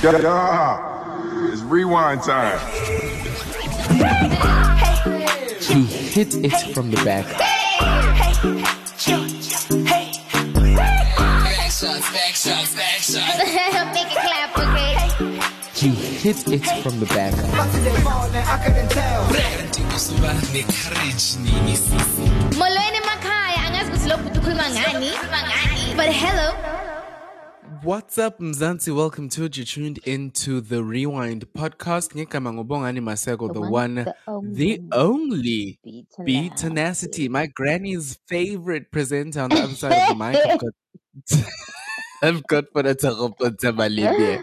Yeah, yeah. It's rewind time. He hit it from the back. Make it clap, okay? He hit it from the back. Molweni makhaya angazi ukuthi lo ukhuluma ngani but hello What's up, Mzansi? Welcome to it. You tuned into the Rewind podcast. Ngigama ngubongani Maseko, the, The one, one, the, the only Bee Tenacity. My granny's favorite presenter on the other side of the mic. I've got, I've got Ponata Roponta Malibia.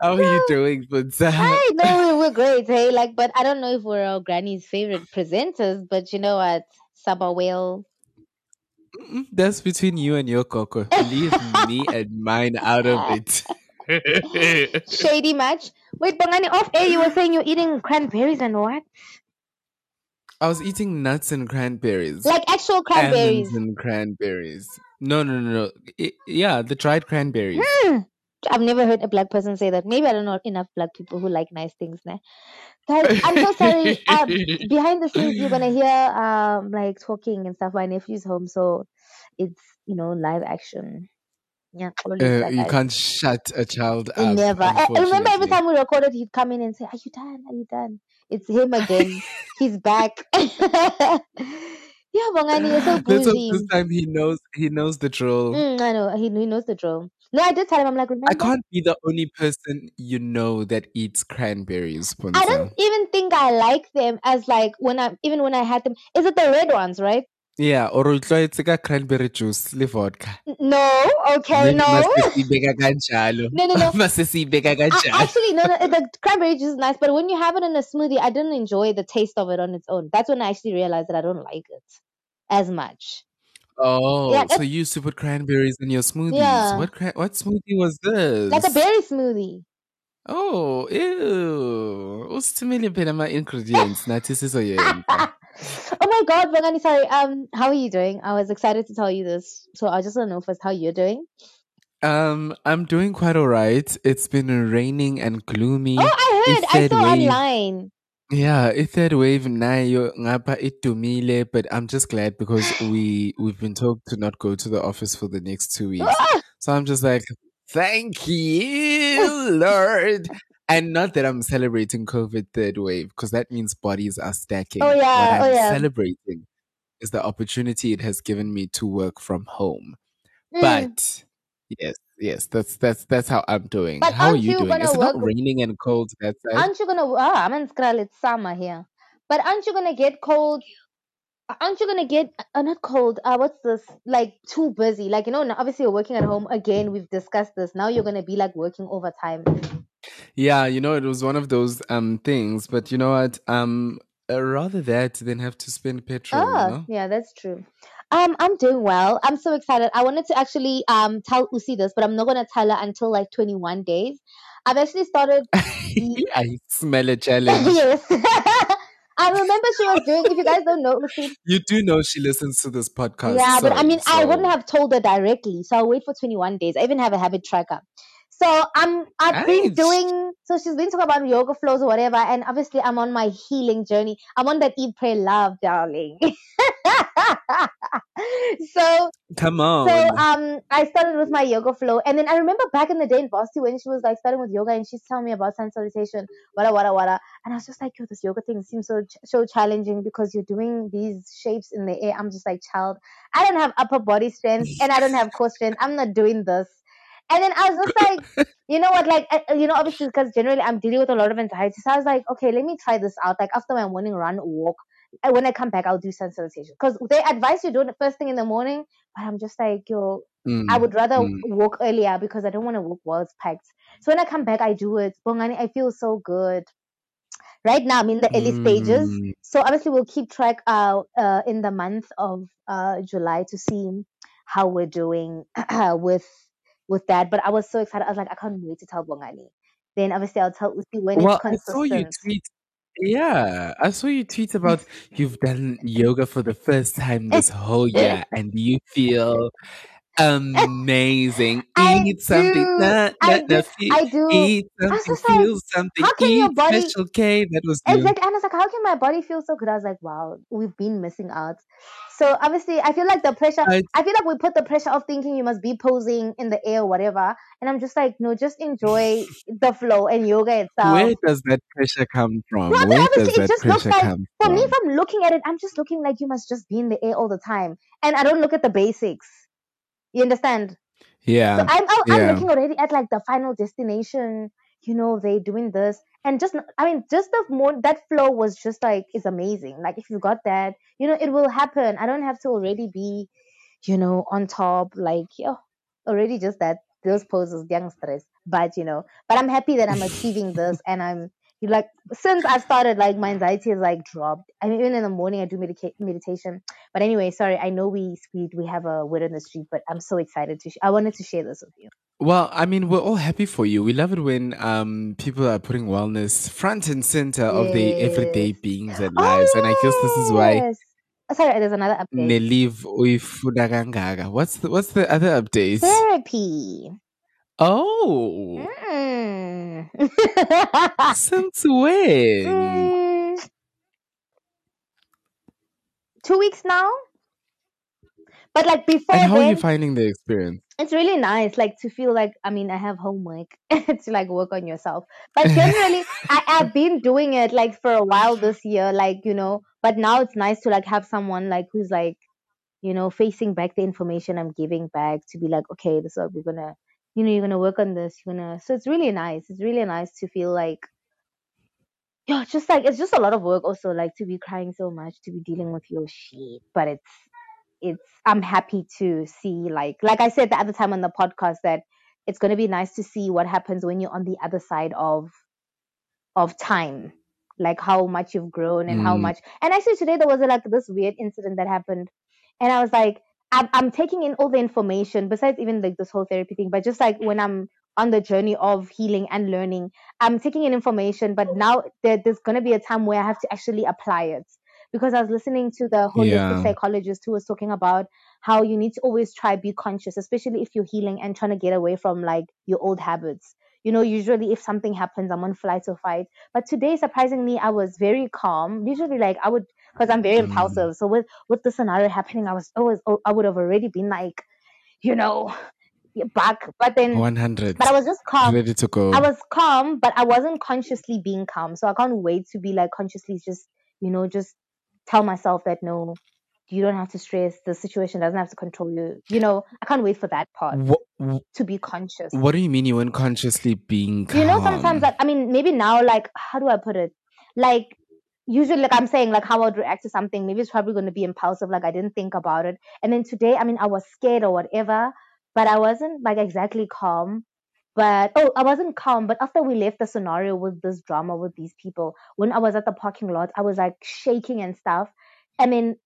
How are you doing, Ponta? Hi, no, we're great, hey. Like, but I don't know if we're our granny's favorite presenters, but you know what? Saba whale. Mm, That's between you and your coco. Leave me and mine out of it. Shady match. Wait, Bongani, off air, you were saying you're eating cranberries and what? I was eating nuts and cranberries. Like actual cranberries. Almonds and cranberries. No, no, no, no. I- yeah, the dried cranberries. Hmm. I've never heard a black person say that. Maybe I don't know enough black people who like nice things. Nah. Guys, I'm so sorry. Um, behind the scenes, you're gonna hear um like talking and stuff. My nephew's home, so it's you know live action. Yeah, Uh, like, you I- can't shut a child up. Never. I, I remember every time we recorded, he'd come in and say, "Are you done? Are you done?" It's him again. He's back. yeah, Bongani, you're so bougie. this time he knows he knows the drill. Mm, I know. He, he knows the drill. No, I did tell him. I'm like, remember? I can't be the only person you know that eats cranberries, I don't even think I like them as like when I even when I had them. Is it the red ones, right? Yeah, or utlwaetse ka cranberry juice le vodka. No. Okay. No. mase siyibeka kanjalo. No, no, no. Mase siyibeka I, kanjalo. actually, no, no. Eh, the cranberry juice is nice, but when you have it in a smoothie, I didn't enjoy the taste of it on its own. That's when I actually realized that I don't like it as much. Oh, Yeah, so you used to put cranberries in your smoothies. Yeah. What cra- what smoothie was this? Like a berry smoothie. Oh, ew. Usithumele phela ama ingredients nathi sizoyenza. oh my god, Bongani, sorry. Um, how are you doing? I was excited to tell you this. So I just want to know first how you're doing. Um, I'm doing quite alright. It's been raining and gloomy. Oh, I heard. I saw wave. online. Yeah, it's third wave nayo ngapha itumile, but I'm just glad because we we've been told to not go to the office for the next two weeks. Ah! So I'm just like, thank you, Lord. And not that I'm celebrating COVID third wave, because that means bodies are stacking. Oh, yeah, What oh, I'm yeah. celebrating is the opportunity it has given me to work from home. Mm. But yes, yes, that's that's that's how I'm doing. But how are you you doing? gonna not raining and cold that side? aren't you gonna? Ah, I'm in Skral. It's summer here. But aren't you gonna get cold? Aren't you gonna get uh, not cold? Uh, what's this? Like too busy? Like you know, obviously you're working at home again. We've discussed this. Now you're gonna be like working overtime. Yeah, you know, it was one of those um things, but you know what? Um, uh, rather that than have to spend petrol. Ah, You know? yeah, that's true. Um, I'm doing well. I'm so excited. I wanted to actually um tell Usi this, but I'm not gonna tell her until like 21 days. I've actually started. I smell a challenge. yes. I remember she was doing. If you guys don't know, Usi, You do know she listens to this podcast. yeah, but I mean, I wouldn't have told her directly, so I'll wait for 21 days. I even have a habit tracker. So I'm I've been doing so she's been talking about yoga flows or whatever, and obviously I'm on my healing journey. I'm on that eat, pray, love, darling. so Come on. so um I started with my yoga flow, and then I remember back in the day in Boston when she was like starting with yoga, and she's telling me about sun salutation, wada wada wada, and I was just like, yo, this yoga thing seems so ch- so challenging because you're doing these shapes in the air. I'm just like, child, I don't have upper body strength, and I don't have core strength. I'm not doing this. And then I was just like, you know what, like, uh, you know, obviously because generally I'm dealing with a lot of anxiety, so I was like, okay, let me try this out. Like after my morning run, walk. And when I come back, I'll do sun salutation because they advise you do it first thing in the morning. But I'm just like, yo, Mm, I would rather mm. walk earlier because I don't want to walk while it's packed. So when I come back, I do it. Bongani, I feel so good. Right now, I'm in the early stages. Mm. So obviously, we'll keep track uh, uh, in the month of uh, July to see how we're doing with with that. But I was so excited. I was like, I can't wait to tell Bongani. Then obviously, I'll tell Usi when well, it's I saw you tweet. Yeah, I saw you tweet about you've done yoga for the first time this whole year, and you feel amazing. I Eat something. Nah, I nah, do. feel, I do. eat something. like, Feel something. how can your Eat body- Special K. That was new. Exactly. And I was like, how can my body feel so good? I was like, wow, we've been missing out. So obviously, I feel like the pressure. I- I feel like we put the pressure of thinking you must be posing in the air or whatever. And I'm just like, no, just enjoy the flow and yoga itself. Where does that pressure come from? No, Where does it that pressure like- come For from? me, if I'm looking at it, I'm just looking like you must just be in the air all the time. And I don't look at the basics. You understand? So oh, yeah. I'm, I'm, I'm looking already at like the final destination. You know, they doing this and just I mean, just the more that flow was just like is amazing. Like if you got that, you know, it will happen. I don't have to already be, you know, on top. Like yo, already just that those poses, young stress. But you know, but I'm happy that I'm achieving this, and I'm like since I started, like my anxiety has like dropped. I mean, even in the morning I do medica- meditation. But anyway, sorry, I know we we we have a word in the street, but I'm so excited to. Sh- I wanted to share this with you. Well, I mean, we're all happy for you. We love it when um people are putting wellness front and center of their everyday Yes. beings and lives, and I guess this is why yes. Oh, sorry, there's another update. Kangaka. What's the what's the other updates? Therapy. Oh, Mm. since when? Mm. Two weeks now. But like before And how are then, you finding the experience? it's really nice like to feel like i mean i have homework to like work on yourself but generally I, i've been doing it like for a while this year like you know but now it's nice to like have someone like who's like you know facing back the information i'm giving back to be like okay this is what we're gonna you know you're gonna work on this you're gonna so it's really nice it's really nice to feel like yeah just like it's just a lot of work also like to be crying so much to be dealing with your shit but it's it's i'm happy to see like like i said the other time on the podcast that it's going to be nice to see what happens when you're on the other side of of time like how much you've grown and how Mm. much and actually today there was a, like this weird incident that happened and i was like I'm, I'm taking in all the information besides even like this whole therapy thing but just like when i'm on the journey of healing and learning i'm taking in information but now there, there's going to be a time where i have to actually apply it because I was listening to the holistic Yeah. psychologist who was talking about how you need to always try be conscious, especially if you're healing and trying to get away from like your old habits. You know, usually if something happens, I'm on flight or fight. But today, surprisingly, I was very calm. Usually, like I would, because I'm very Mm. impulsive. So with with the scenario happening, I was always, I would have already been like, you know, back. But then, 100. but I was just calm. ready to go. I was calm, but I wasn't consciously being calm. So I can't wait to be like consciously just, you know, just tell myself that no, you don't have to stress. The situation doesn't have to control you. You know, I can't wait for that part what, to be conscious. what do you mean you weren't consciously being calm? You know, sometimes I mean, maybe now, like how do I put it? Like usually, like I'm saying, like how I'd react to something. Maybe it's probably going to be impulsive. Like I didn't think about it, and then today, I mean, I was scared or whatever, but I wasn't like exactly calm. But oh, I wasn't calm. But after we left the scenario with this drama with these people, when I was at the parking lot, I was like shaking and stuff. I mean,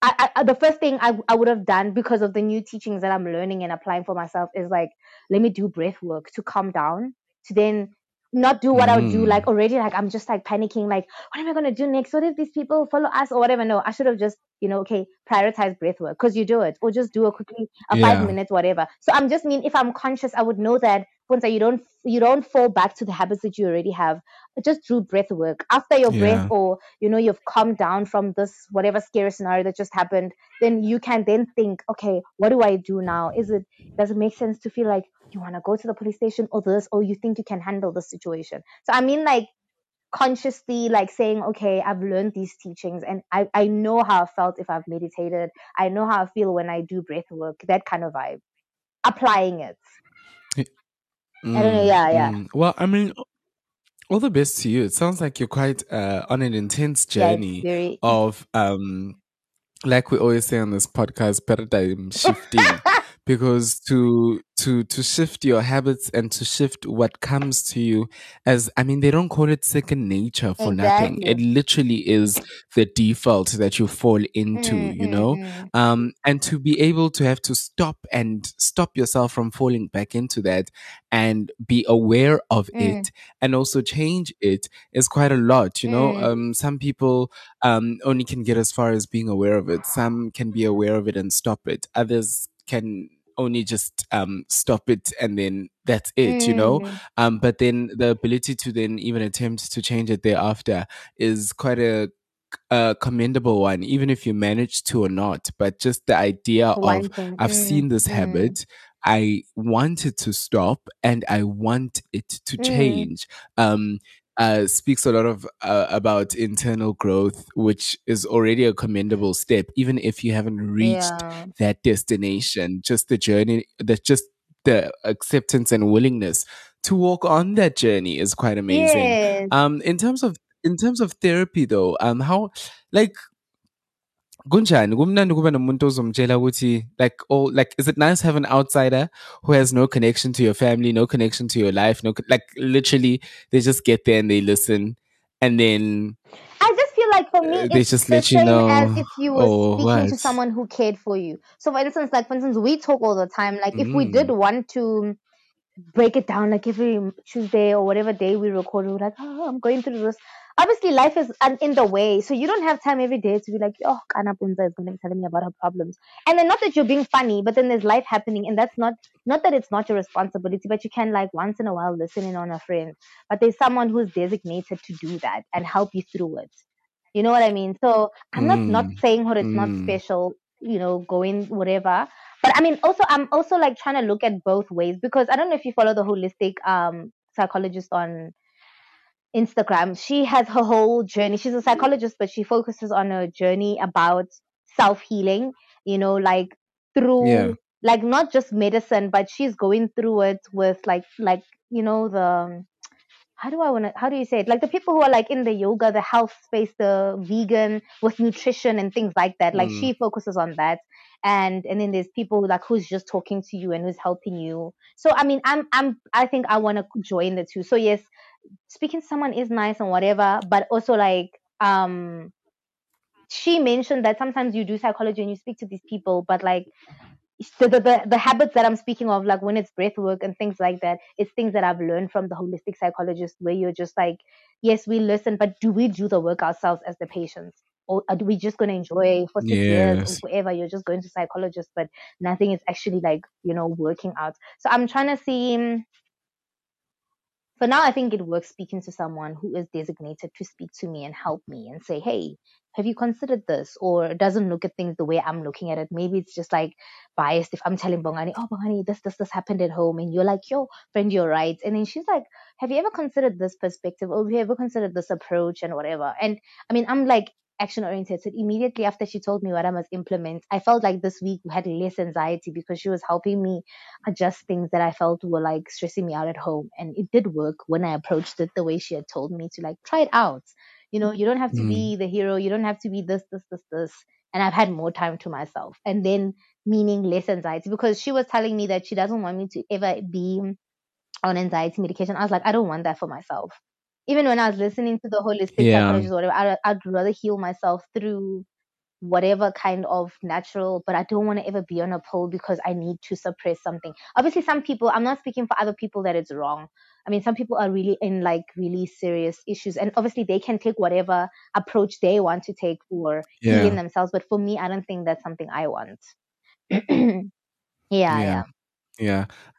I, I, the first thing I, I would have done because of the new teachings that I'm learning and applying for myself is like, let me do breath work to calm down, to then not do what I would do. Mm. Like already, like I'm just like panicking, like, what am I gonna do next? What if these people follow us or whatever? No, I should have just, you know, okay, prioritize breath work because you do it, or just do it quickly, a Yeah. five minutes, whatever. So I'm just mean if I'm conscious, I would know that once I you don't you don't fall back to the habits that you already have. Just do breath work after your Yeah. breath, or you know, you've calmed down from this whatever scary scenario that just happened. Then you can then think, okay, what do I do now? Is it does it make sense to feel like you want to go to the police station or this, or you think you can handle the situation? So I mean, like consciously like saying okay i've learned these teachings and I, I know how i felt if i've meditated i know how i feel when i do breath work that kind of vibe applying it I don't know, yeah, yeah. mm. Well, I mean, all the best to you. It sounds like you're quite uh, on an intense journey it's very of, um, like we always say on this podcast, paradigm shifting. because to to to shift your habits and to shift what comes to you as i mean they don't call it second nature for nothing it literally is the default that you fall into Mm, you mm, know mm. um and to be able to have to stop and stop yourself from falling back into that and be aware of Mm. it and also change it is quite a lot you know Mm. um some people um only can get as far as being aware of it some can be aware of it and stop it others can only just um stop it and then that's it, you know. Mm. Um, but then the ability to then even attempt to change it thereafter is quite a a commendable one, even if you manage to or not. But just the idea of thing. I've Mm, seen this mm, habit, I want it to stop, and I want it to Mm. change. Um, uh, speaks a lot of uh, about internal growth, which is already a commendable step, even if you haven't reached Yeah. that destination. Just the journey, that just the acceptance and willingness to walk on that journey is quite amazing. Yes. Um, in terms of in terms of therapy though, um, how like kunjani kumnandi kuba nomuntu ozomtshela ukuthi like oh like is it nice to have an outsider who has no connection to your family no connection to your life no like literally they just get there and they listen and then I just feel like for me, they it's just the let you same know, as if you were or speaking to someone who cared for you. So, for instance, like for instance, we talk all the time. Like if we Mm. did want to break it down, like every Tuesday or whatever day we record, we're like, oh, I'm going through this. Obviously, life is in the way, so you don't have time every day to be like, oh, Kana Puntsa is going to be telling me about her problems. And then not that you're being funny, but then there's life happening, and that's not not that it's not your responsibility, but you can like once in a while listen in on a friend. But there's someone who's designated to do that and help you through it. You know what I mean? So I'm not not Mm, saying her it's not mm. special, you know, going whatever. But I mean, also I'm also like trying to look at both ways because I don't know if you follow the holistic um psychologist on Instagram. She has her whole journey. She's a psychologist, but she focuses on a journey about self healing. You know, like through Yeah. like not just medicine, but she's going through it with like like you know the how do I want to, how do you say it? Like the people who are like in the yoga, the health space, the vegan with nutrition and things like that. Like Mm. she focuses on that. And, and then there's people like who's just talking to you and who's helping you. So, I mean, I'm, I'm, I think I want to join the two. So yes, speaking to someone is nice and whatever, but also like, um, she mentioned that sometimes you do psychology and you speak to these people, but like the, the, the, the habits that I'm speaking of, like when it's breath work and things like that, it's things that I've learned from the holistic psychologist where you're just like, yes, we listen, but do we do the work ourselves as the patients? Or are we just going to enjoy for six years or forever? You're just going to psychologists, but nothing is actually like, you know, working out. So I'm trying to see, mm, for now, I think it works speaking to someone who is designated to speak to me and help me and say, hey, have you considered this? Or doesn't look at things the way I'm looking at it. Maybe it's just like biased if I'm telling Bongani, oh, Bongani, this, this, this happened at home. And you're like, yo, friend, you're right. And then she's like, have you ever considered this perspective? Or have you ever considered this approach and whatever? And I mean, I'm like, action oriented. So immediately after she told me what I must implement, I felt like this week had less anxiety because she was helping me adjust things that I felt were like stressing me out at home. And it did work when I approached it the way she had told me to like try it out. You know, you don't have to Mm. be the hero. You don't have to be this, this, this, this. And I've had more time to myself and then meaning less anxiety because she was telling me that she doesn't want me to ever be on anxiety medication. I was like, I don't want that for myself. Even when I was listening to the holistic Yeah. psychologist or whatever, I, I'd rather heal myself through whatever kind of natural, but I don't want to ever be on a pill because I need to suppress something. Obviously, some people, I'm not speaking for other people that it's wrong. I mean, some people are really in like really serious issues, and obviously they can take whatever approach they want to take for Yeah. healing themselves. But for me, I don't think that's something I want. yeah, yeah. Yeah,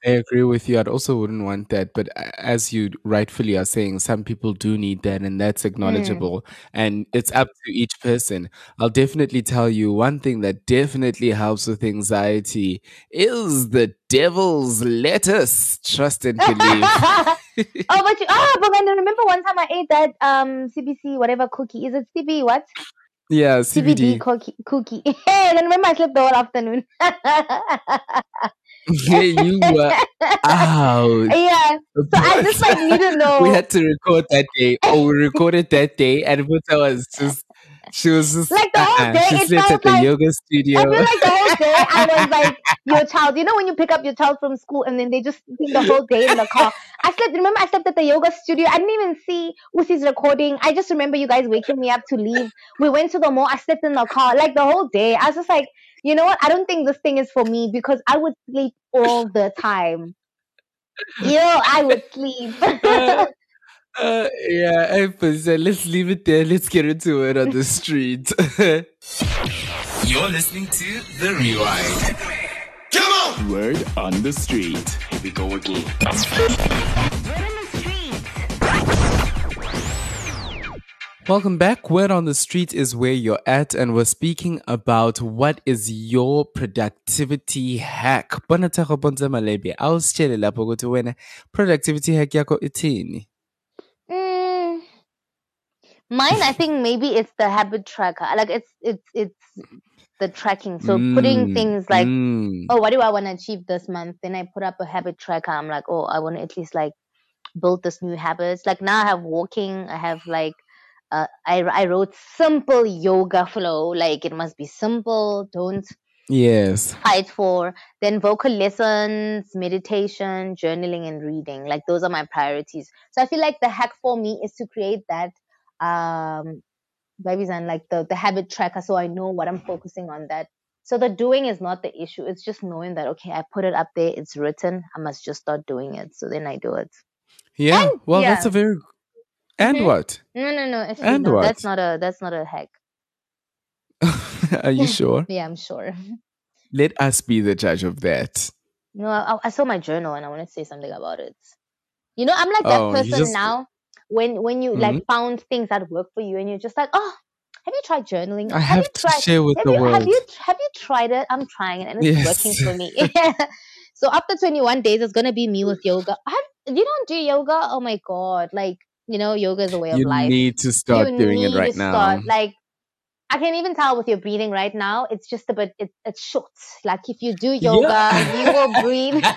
I agree with you. I'd also wouldn't want that. But a- as you rightfully are saying, some people do need that, and that's Mm. acknowledgeable. And it's up to each person. I'll definitely tell you one thing that definitely helps with anxiety is the devil's lettuce. Trust and believe. oh, but you, ah, but then remember one time I ate that um CBC whatever cookie. Is it CB what? yeah, CBD CBD. cookie. Cookie. Hey, then remember I slept the whole afternoon. You were out. yeah. So I just like need to know. we had to record that day. Oh, we recorded that day, and Buta was just. She was just Like the whole uh-uh. day, She slept at the like- yoga I studio. feel like the whole day I was like your child. You know when you pick up your child from school and then they just spend the whole day in the car. I slept. Remember I slept at the yoga studio. I didn't even see Usi's recording. I just remember you guys waking me up to leave. We went to the mall. I slept in the car like the whole day. I was just like, you know what? I don't think this thing is for me because I would sleep all the time. You know, I would sleep. Uh, yeah, I was, uh, let's leave it there. Let's get into it on the street. You're listening to The Rewind. Come on! Word on the street. Here we go again. Welcome back. Word on the street is where you're at, and we're speaking about what is your productivity hack. Bonza Malebe, awusitshele lapho ukuthi wena productivity hack yakho ithini? Mm, mine, I think maybe it's the habit tracker. Like it's it's it's the tracking. So putting Mm, things like, mm. oh, what do I want to achieve this month? Then I put up a habit tracker. I'm like, oh, I want to at least like build this new habits. Like now I have walking. I have like. Uh, I, I wrote simple yoga flow like it must be simple don't Yes. fight for then vocal lessons meditation journaling and reading like those are my priorities so i feel like the hack for me is to create that um babies and like the the habit tracker so i know what i'm focusing on that so the doing is not the issue it's just knowing that okay i put it up there it's written i must just start doing it so then i do it Yeah. And- well, that's a very. And what? no no no actually And no, that's not a that's not a hack Are you sure? yeah i'm sure Let us be the judge of that. No, I, I saw my journal and I want to say something about it. You know, I'm like that Oh, person just- now. When when you Mhm. like found things that work for you and you're just like, oh, have you tried journaling? I have have you to tried? share with have the you world. have you have you tried it? I'm trying it and it's working for me. so after 21 days, it's gonna be me with yoga. I have, you don't do yoga? Oh my god! Like you know, yoga is a way You of life. You need to start you doing it right to now. start. Like I can even tell with your breathing right now. It's just a bit. It's it's short. Like if you do yoga, you will breathe.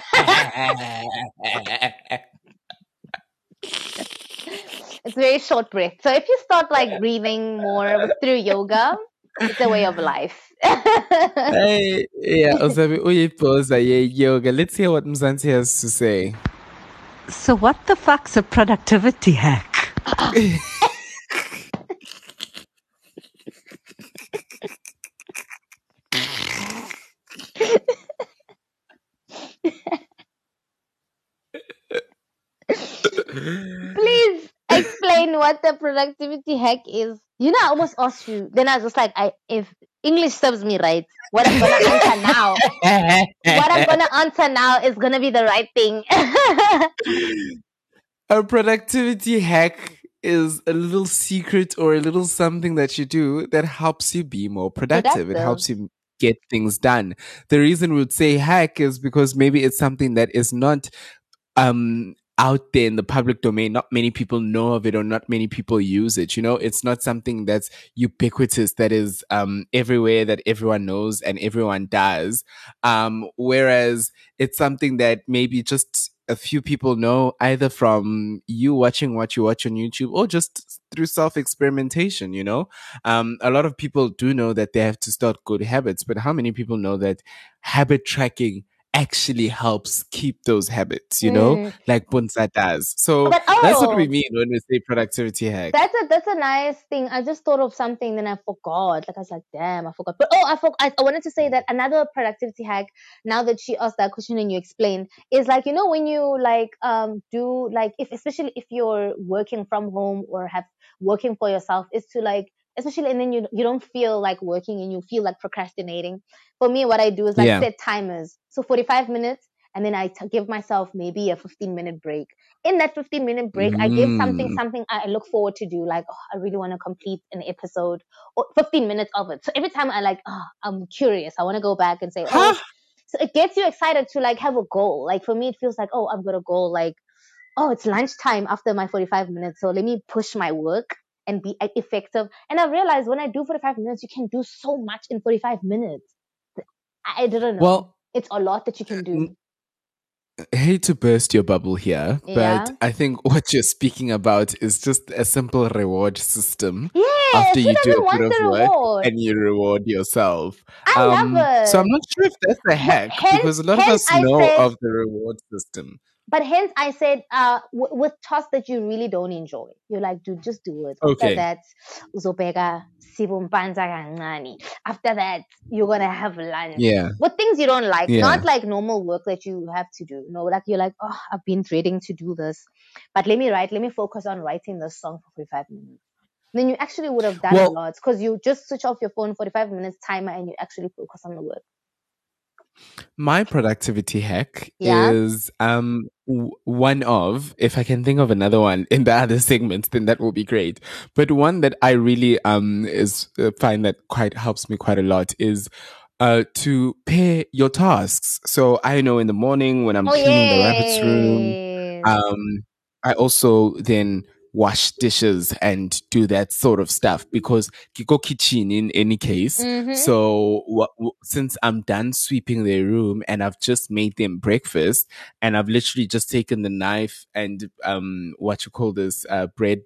It's very short breath. So if you start like breathing more through yoga, it's a way of life. Hey, yeah, Osabi Uyipoza, yeah, yoga. Let's hear what Mzansi has to say. So, what the fuck's a productivity hack? Please explain what the productivity hack is. You know, I almost asked you. Then I was just like, I if English serves me right, what I'm gonna answer now, what I'm gonna answer now is gonna be the right thing. a productivity hack is a little secret or a little something that you do that helps you be more productive. It helps you get things done. The reason we would say hack is because maybe it's something that is not um out there in the public domain not many people know of it or not many people use it you know it's not something that's ubiquitous that is um everywhere that everyone knows and everyone does um whereas it's something that maybe just a few people know either from you watching what you watch on YouTube or just through self experimentation, you know? Um, a lot of people do know that they have to start good habits, but how many people know that habit tracking actually helps keep those habits, you know, Mm. like Puntsa does. So But, that's what we oh. mean when we say productivity hack. That's a that's a nice thing. I just thought of something, then I forgot. Like I was like, damn, I forgot. But oh, I forgot. I, I wanted to say that another productivity hack. Now that she asked that question and you explained, is like you know when you like um do like if especially if you're working from home or have working for yourself, is to like especially and then you you don't feel like working and you feel like procrastinating. For me, what I do is like Yeah. set timers. So 45 minutes, and then I t- give myself maybe a 15 minute break in that 15 minute break, I give something Mm. something I look forward to do. Like, oh, I really want to complete an episode or 15 minutes of it. So every time I like, oh, I'm curious. I want to go back and say, oh, so it gets you excited to like have a goal. Like for me, it feels like, oh, I've got a goal. Like, oh, it's lunchtime after my 45 minutes. So let me push my work and be effective. And I realized when I do 45 minutes, you can do so much in 45 minutes. I, didn't know. Well, it's a lot that you can do. hate to burst your bubble here, Yeah. but I think what you're speaking about is just a simple reward system Yes, after you do a bit of work reward? and you reward yourself. I love it. So I'm not sure if that's a hack hence- because a lot of us know said- of the reward system. But hence, I said, uh, w- with tasks that you really don't enjoy, you're like, dude, just do it. Okay. After that, uzobheka sibumpanza kancane. After that, you're gonna have lunch. Yeah. With things you don't like, Yeah. not like normal work that you have to do. No, like you're like, oh, I've been dreading to do this, but let me write. Let me focus on writing this song for 45 minutes. Then you actually would have done Well- a lot because you just switch off your phone 45 minutes timer and you actually focus on the work. My productivity hack Yeah. is um one of if I can think of another one in the other segments, then that will be great. But one that I really um is uh, find that quite helps me quite a lot is uh to pair your tasks. So I know in the morning when I'm Oh cleaning the rabbit's room, um I also then wash dishes and do that sort of stuff because go kitchen in any case. Mhm. So what, since I'm done sweeping their room and I've just made them breakfast and I've literally just taken the knife and um what you call this uh bread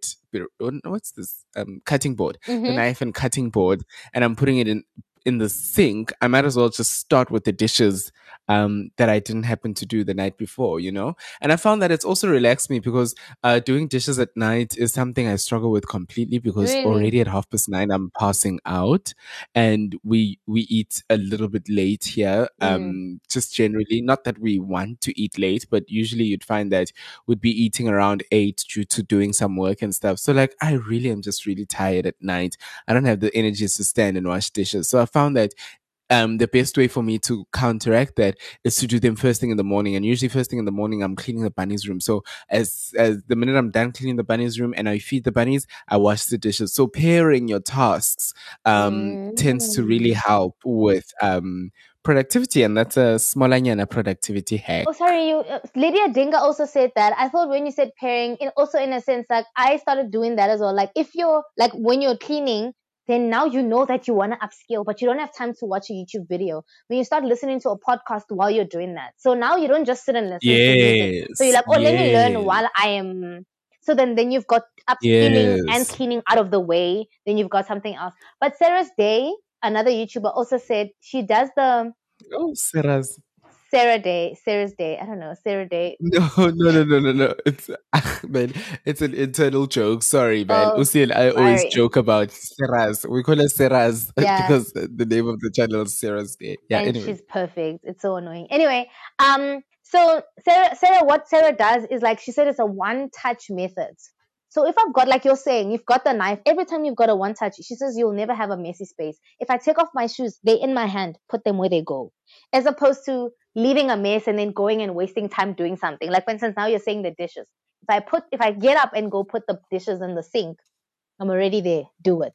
what's this um cutting board the Mhm. knife and cutting board and I'm putting it in in the sink I might as well just start with the dishes um that I didn't happen to do the night before you know? And I found that it's also relaxed me because uh doing dishes at night is something I struggle with completely because Really? already at half past nine I'm passing out. And we we eat a little bit late here Mm. um just generally. Not that we want to eat late but usually you'd find that we'd be eating around 8 due to doing some work and stuff. So like i really am just really tired at night. I don't have the energy to stand and wash dishes. So i found that um, the best way for me to counteract that is to do them first thing in the morning. And usually, first thing in the morning, I'm cleaning the bunny's room. So as as the minute I'm done cleaning the bunny's room and I feed the bunnies, I wash the dishes. So pairing your tasks um, tends to really Mm. help with um, productivity, and that's a smolanyana productivity hack. Oh, sorry, you. Uh, Lydia Dinga also said that. I thought when you said pairing, in, also in a sense, like I started doing that as well. Like if you're like when you're cleaning, then now you know that you want to upskill, but you don't have time to watch a YouTube video. When you start listening to a podcast while you're doing that, so now you don't just sit and listen to music. So you're like, oh, let me learn while I am. So then, then you've got upskilling and cleaning out of the way. Then you've got something else. But Sarah's Day, another YouTuber, also said she does the Oh, Sarah's. Sarah Day, Sarah's Day. I don't know, Sarah Day. No, no, no, no, no, no. It's man, it's an internal joke. Sorry, man. Oh, Usi and I always sorry. joke about Sarah's. We call her Sarah's Yeah. because the name of the channel is Sarah's Day. Yeah, and anyway. she's perfect. It's so annoying. Anyway, um, so Sarah, Sarah, what Sarah does is like she said, it's a one-touch method. So if I've got, like you're saying, you've got the knife. Every time you've got a one-touch, she says you'll never have a messy space. If I take off my shoes, they're in my hand. Put them where they go, as opposed to leaving a mess and then going and wasting time doing something. Like for instance, now you're saying the dishes. If I put, if I get up and go put the dishes in the sink, I'm already there. Do it.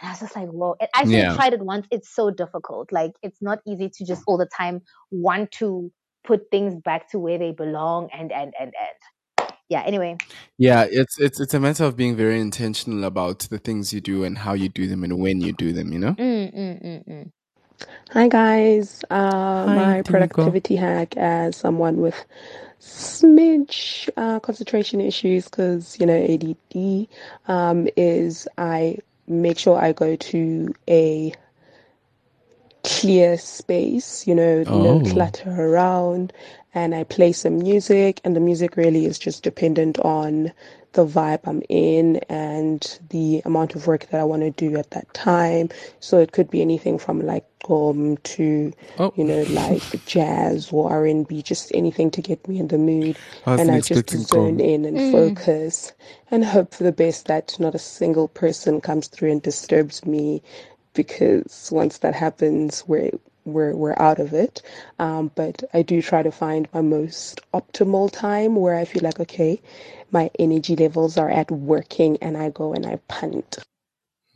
And I was just like, whoa. And I actually Yeah. tried it once. It's so difficult. Like, it's not easy to just all the time want to put things back to where they belong and, and, and, and. Yeah, anyway. Yeah, it's it's it's a matter of being very intentional about the things you do and how you do them and when you do them, you know? Mm, mm, mm, mm. Hi guys, uh, Hi, my Dimiko. productivity hack as someone with smidge uh, concentration issues because you know ADD um, is I make sure I go to a clear space, you know, Oh. no clutter around, and I play some music, and the music really is just dependent on the vibe I'm in and the amount of work that I want to do at that time. So it could be anything from like um to Oh. you know like jazz or R&B, just anything to get me in the mood, I and I just zone in and Mm. focus and hope for the best that not a single person comes through and disturbs me because once that happens we're we're we're out of it. Um, but i do try to find my most optimal time where i feel like okay my energy levels are at working and i go and i punt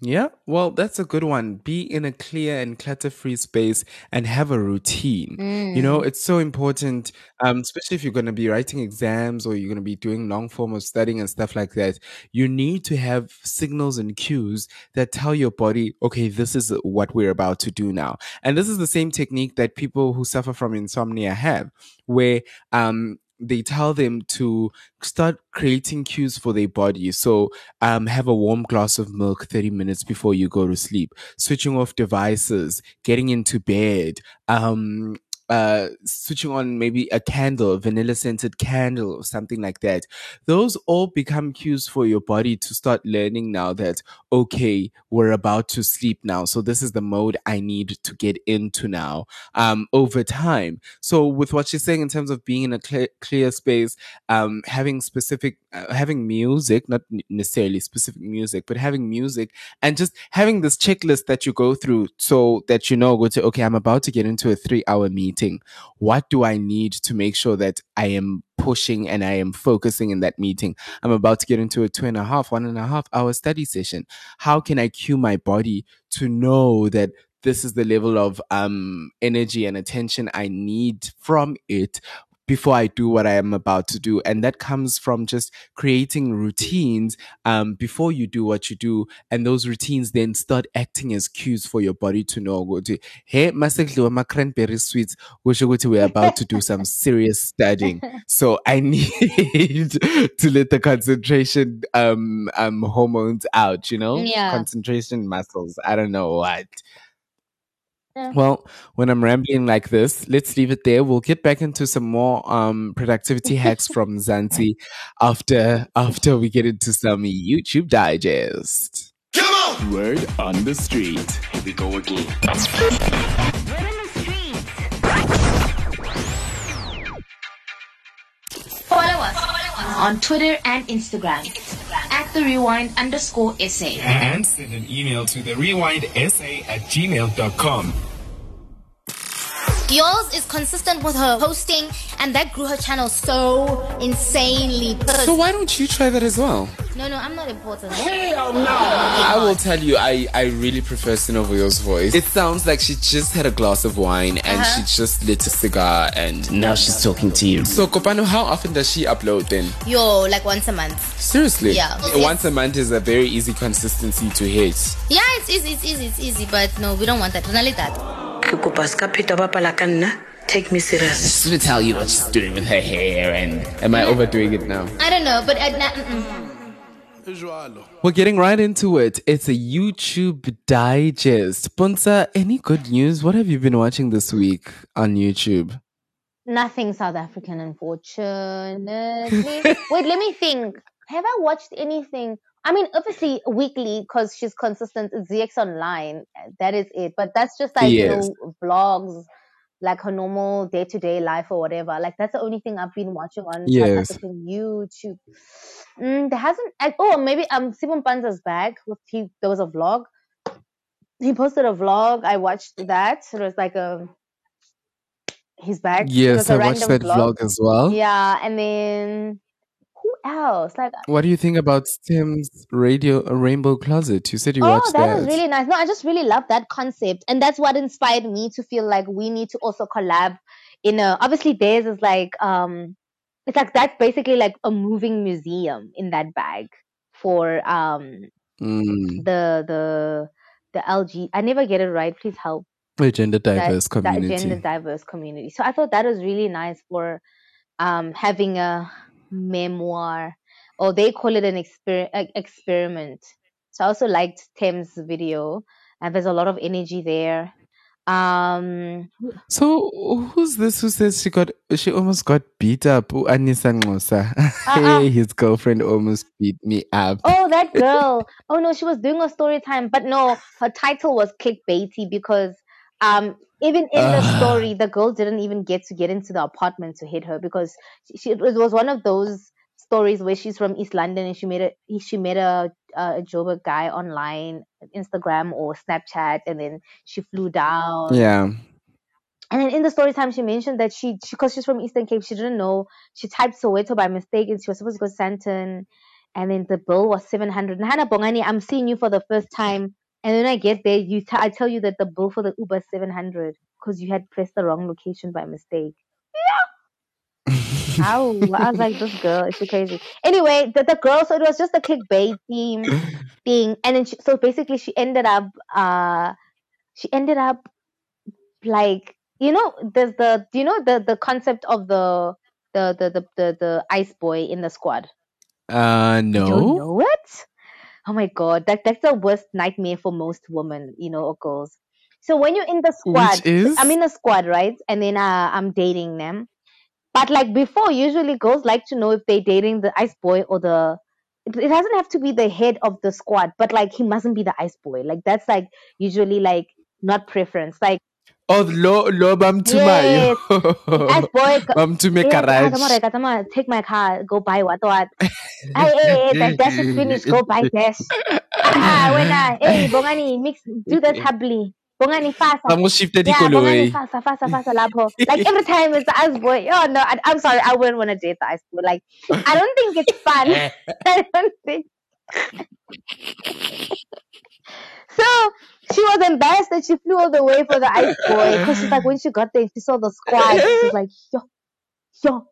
Yeah, well, that's a good one. Be in a clear and clutter-free space and have a routine. You know, Mm. it's so important, um, especially if you're going to be writing exams or you're going to be doing long form of studying and stuff like that. You need to have signals and cues that tell your body, okay, this is what we're about to do now. And this is the same technique that people who suffer from insomnia have, where um, they tell them to start creating cues for their body. So, um, have a warm glass of milk 30 minutes before you go to sleep, switching off devices, getting into bed, um, uh, switching on maybe a candle, a vanilla scented candle or something like that. Those all become cues for your body to start learning now that, okay, we're about to sleep now. So this is the mode I need to get into now, um, over time. So with what she's saying in terms of being in a clear, clear space, um, having specific, uh, having music, not necessarily specific music, but having music and just having this checklist that you go through so that you know, go to, okay, I'm about to get into a three hour meeting. Meeting, what do I need to make sure that I am pushing and I am focusing in that meeting? I'm about to get into a two and a half, one and a half hour study session. How can I cue my body to know that this is the level of um, energy and attention I need from it before I do what I am about to do. And that comes from just creating routines um, before you do what you do. And those routines then start acting as cues for your body to know, ukuthi, hey, masekudliwa ma cranberry sweets, kusho ukuthi we're about to do some serious studying. So I need to let the concentration um, um, hormones out, you know? Yeah. Concentration muscles. I don't know what. Yeah. Well, when I'm rambling like this, let's leave it there. We'll get back into some more um, productivity hacks from Mzansi after after we get into some YouTube digest. Come on! Word on the street. Here we go again. Follow us on Twitter and Instagram at the rewind underscore SA. and send an email to the rewindsa at gmail.com. Yours is consistent with her posting, and that grew her channel so insanely. So why don't you try that as well? No, no, I'm not important. Hell no! I will tell you, I, I really prefer Sinovoyo's voice. It sounds like she just had a glass of wine and Uh-huh. she just lit a cigar and Now she's talking to you. So Kopano, how often does she upload then? Yo, like once a month. Seriously? Yeah. Once a month is a very easy consistency to hit. Yeah, it's easy, it's easy, it's easy, but no, we don't want that. Not like that. Ke kopa ska pheta bapala ka nna take me serious Just to tell you what she's doing with her hair and Am I overdoing it now? I don't know, but uh, nah, mm-mm. We're getting right into it. It's a YouTube digest. Puntsa, any good news? What have you been watching this week on YouTube? Nothing South African, unfortunately. Wait, let me think. Have I watched anything? I mean, obviously weekly because she's consistent. It's ZX Online. That is it. But that's just like Yes. you know vlogs, like her normal day to day life or whatever. Like that's the only thing I've been watching on Yes. South African YouTube. Mm, there hasn't. I, oh, maybe um Simon Panza's back. With he there was a vlog. He posted a vlog. I watched that. It was like a. He's back. Yes, I watched that random vlog as well. yeah, and then else? Like, What do you think about Tim's radio uh, Rainbow Closet? You said you oh, watched that that. was really nice. No, I just really love that concept, and that's what inspired me to feel like we need to also collab. In a obviously theirs is like um, it's like that's basically like a moving museum in that bag for um Mm, the the the LG. I never get it right. Please help. a gender diverse that community. gender diverse community. So I thought that was really nice for um, having a memoir, or they call it an exper- experiment. So I also liked Tim's video, and there's a lot of energy there. Um, So who's this who says she got she almost got beat up? Anissa Ngosa. Uh-uh. hey, his girlfriend almost beat me up. oh, that girl. oh no, she was doing a story time, but no, her title was clickbaity because um even in the Ah. story, the girl didn't even get to get into the apartment to hit her because she, she it was one of those stories where she's from East London and she made a he- she met a a Joburg guy online, Instagram or Snapchat, and then she flew down. Yeah. And then in the story time, she mentioned that she, because she's from Eastern Cape, she didn't know. She typed Soweto by mistake and she was supposed to go to Sandton. And then the bill was 700. And Hannah Bongani, I'm seeing you for the first time. And then I get there, you t- I tell you that the bill for the Uber is 700 because you had pressed the wrong location by mistake. Yeah. Ow. I was like, this girl, is she crazy? Anyway, the, the girl, so it was just a clickbait theme thing. And then she, so basically she ended up, uh, she ended up like, you know, there's the, do you know the, the concept of the, the, the, the, the, the ice boy in the squad? Uh You don't no. know it? Oh my god, that that's the worst nightmare for most women, you know, or girls. So when you're in the squad, Which is I'm in a squad, right? And then uh, I'm dating them. But like before, usually girls like to know if they're dating the ice boy or the. It, it doesn't have to be the head of the squad, but like he mustn't be the ice boy. Like that's like usually like not preference. Like Oh lo lo bam Yes. tumayo. ice boy. Bam tume Yes, ah, garage. come on, come on, take my car, go buy what what. hey, hey, hey, that dash is finished, go buy dash. ah, when I, hey, Bongani, mix, do that happily. bongani fasa. Bamushifte Yeah, bongani dikoloi. fasa, fasa, fasa lapho. Like every time it's the ice boy. Oh no, I, I'm sorry, I wouldn't want to date the ice boy. Like, I don't think it's fun. I don't think. so she was embarrassed that she flew all the way for the ice boy because she's like, when she got there, she saw the squad. She's like, yo, yo.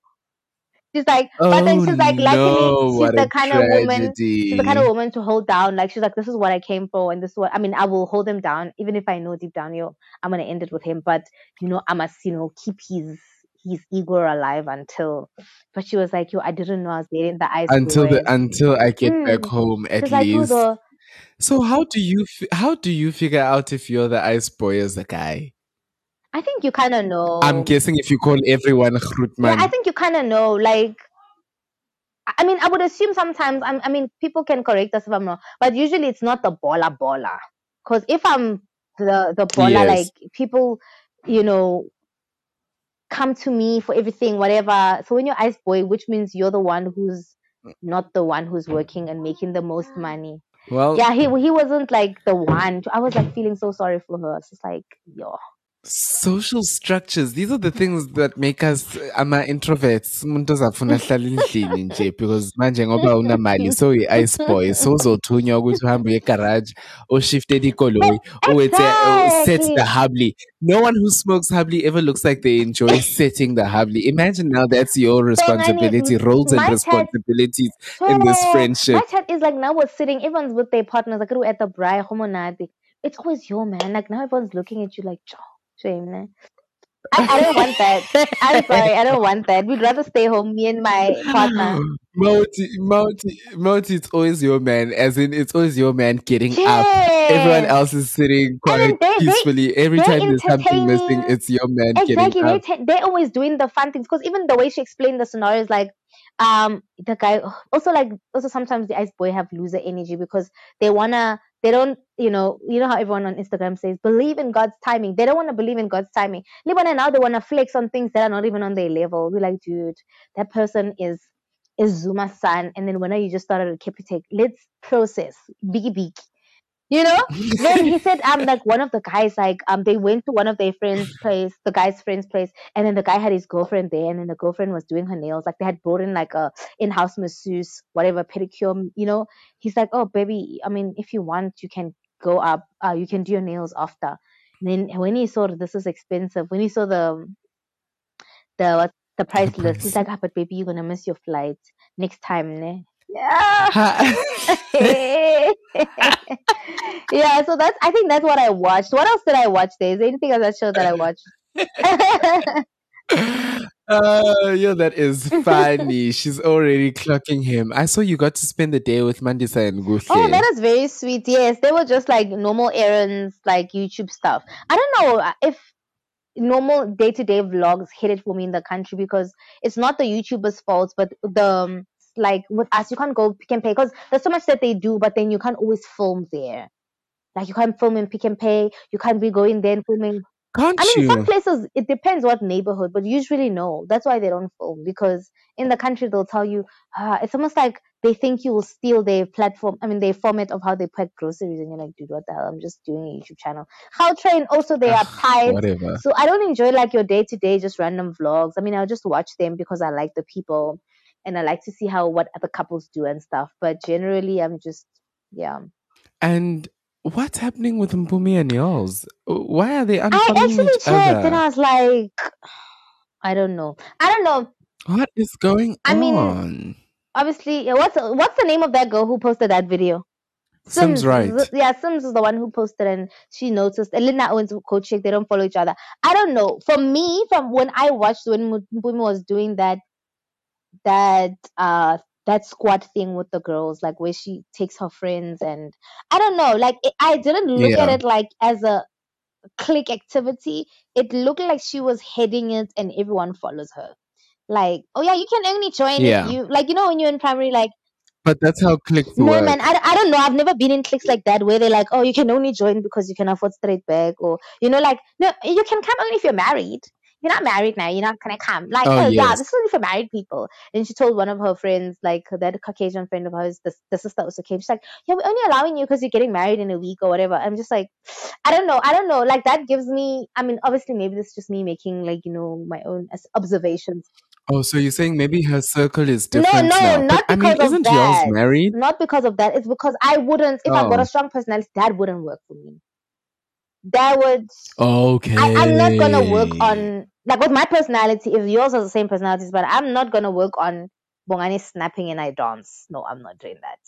She's like, but then Oh she's like, no, luckily, she's the kind of woman she's the kind of woman to hold down. Like she's like, this is what I came for, and this is what I mean. I will hold him down, even if I know deep down, yo, I'm gonna end it with him. But you know, I must, you know, keep his his ego alive until. But she was like, yo, I didn't know I was dating the ice until boy. the until I get back Mm. home at like, least. the So how do you how do you figure out if you're the ice boy as a guy? I think you kind of know. I'm guessing if you call everyone Yeah, I think you kind of know. Like, I I mean, I would assume sometimes. I'm, I mean, people can correct us if I'm wrong, but usually it's not the baller baller. Because if I'm the the baller, Yes. like people, you know, come to me for everything, whatever. So when you're ice boy, which means you're the one who's not the one who's working and making the most money. Well, Yeah, he he wasn't like the one. I was like feeling so sorry for her. It's like, yo. Social structures. These are the things that make us ama introverts umuntu ozafuna ahlale endlini nje because manje ngoba unamali so i-ice boy. So uzothunywa ukuthi uhambe uye egarage oshifted ikoloi uwenze set the hubbly no one who smokes hubbly ever looks like they enjoy setting the hubbly imagine now that's your responsibility roles and responsibilities in this friendship. My chat is like now we're sitting, everyone's with their partners, like at the homonati. It's always your man. Like now everyone's looking at you like, "Chow, shame, ne?" I, I don't want that. I'm sorry, I don't want that. We'd rather stay home, me and my partner. Moti, Moti, Moti, it's always your man. As in, it's always your man getting up. Everyone else is sitting quite they- they- peacefully. Every they're time there's something missing, it's your man Exactly. getting They up. ta- they're always doing the fun things because even the way she explained the scenario is like, um, the guy also like also sometimes the ice boy have loser energy because they wanna they don't you know you know how everyone on Instagram says believe in God's timing. They don't want to believe in God's timing. Libana now they want to flex on things that are not even on their level. We're like, dude, that person is is Zuma's son, and then when you just started a Capitec, let's process biggie big. You know? then he said um like one of the guys like um they went to one of their friends' place, the guy's friend's place, and then the guy had his girlfriend there, and then the girlfriend was doing her nails. Like they had brought in like a in-house masseuse, whatever pedicure. You know, he's like, oh baby, I mean, if you want, you can go up. Uh, you can do your nails after. And then when he saw that this is expensive, when he saw the the what the price list, he's like, ah, but baby, you're gonna miss your flight next time, ne? Yeah. Yeah, so that's I think that's what I watched. What else did I watch there? Is there anything else that show that I watched? Oh, yeah, that is funny. She's already clocking him. I saw you got to spend the day with Mandisa and Guhle. oh, that is very sweet. Yes, they were just like normal errands, like YouTube stuff. I don't know uh, if normal day to day vlogs hit it for me in the country because it's not the YouTubers' fault, but the um, like with us, you can't go Pick n Pay because there's so much that they do, but then you can't always film there. Like you can't film in Pick n Pay. You can't be going there and filming Can't I mean, you? some places it depends what neighborhood, but usually no. That's why they don't film because in the country they'll tell you uh, it's almost like they think you will steal their platform. I mean, their format of how they pack groceries, and you're like, dude, what the hell? I'm just doing a YouTube channel. How train also they are tied. Whatever. So I don't enjoy like your day to day just random vlogs. I mean, I'll just watch them because I like the people and I like to see how what other couples do and stuff. But generally, I'm just yeah. And what's happening with Mpumi and Yolz? Why are they I actually each checked and? I was like, I don't know. I don't know. What is going I mean, on? obviously what's what's the name of that girl who posted that video Sims right. Yeah sims is the one who posted and she noticed and linda owens coach chick they don't follow each other i don't know for me from when i watched when Mpumi was doing that that uh that squad thing with the girls like where she takes her friends and i don't know like it, i didn't look at it like as a click activity it looked like she was heading it and everyone follows her like oh yeah you can only join Yeah. you like you know when you're in primary like But that's how clicks no, work. man, I, I don't know. I've never been in clicks like that where they're like, oh, you can only join because you can afford straight bag, or you know, like no, you can come only if you're married. You're not married now. You're not gonna come. Like, Oh, oh, yeah, yes. this is only for married people. And she told one of her friends, like that Caucasian friend of hers, the, the sister also came. She's like, yeah, we're only allowing you because you're getting married in a week or whatever. I'm just like, I don't know. I don't know. Like that gives me. I mean, obviously, maybe this is just me making like you know my own as- observations. Oh, so you're saying maybe her circle is No, different no, now? not But I mean, because of isn't yours married? Not because of that. It's because I wouldn't. If I've got Oh. a strong personality, that wouldn't work for me. That would. Okay. I, I'm not gonna work on like with my personality. If yours has the same personalities, but I'm not gonna work on Bongani snapping and I dance. No, I'm not doing that.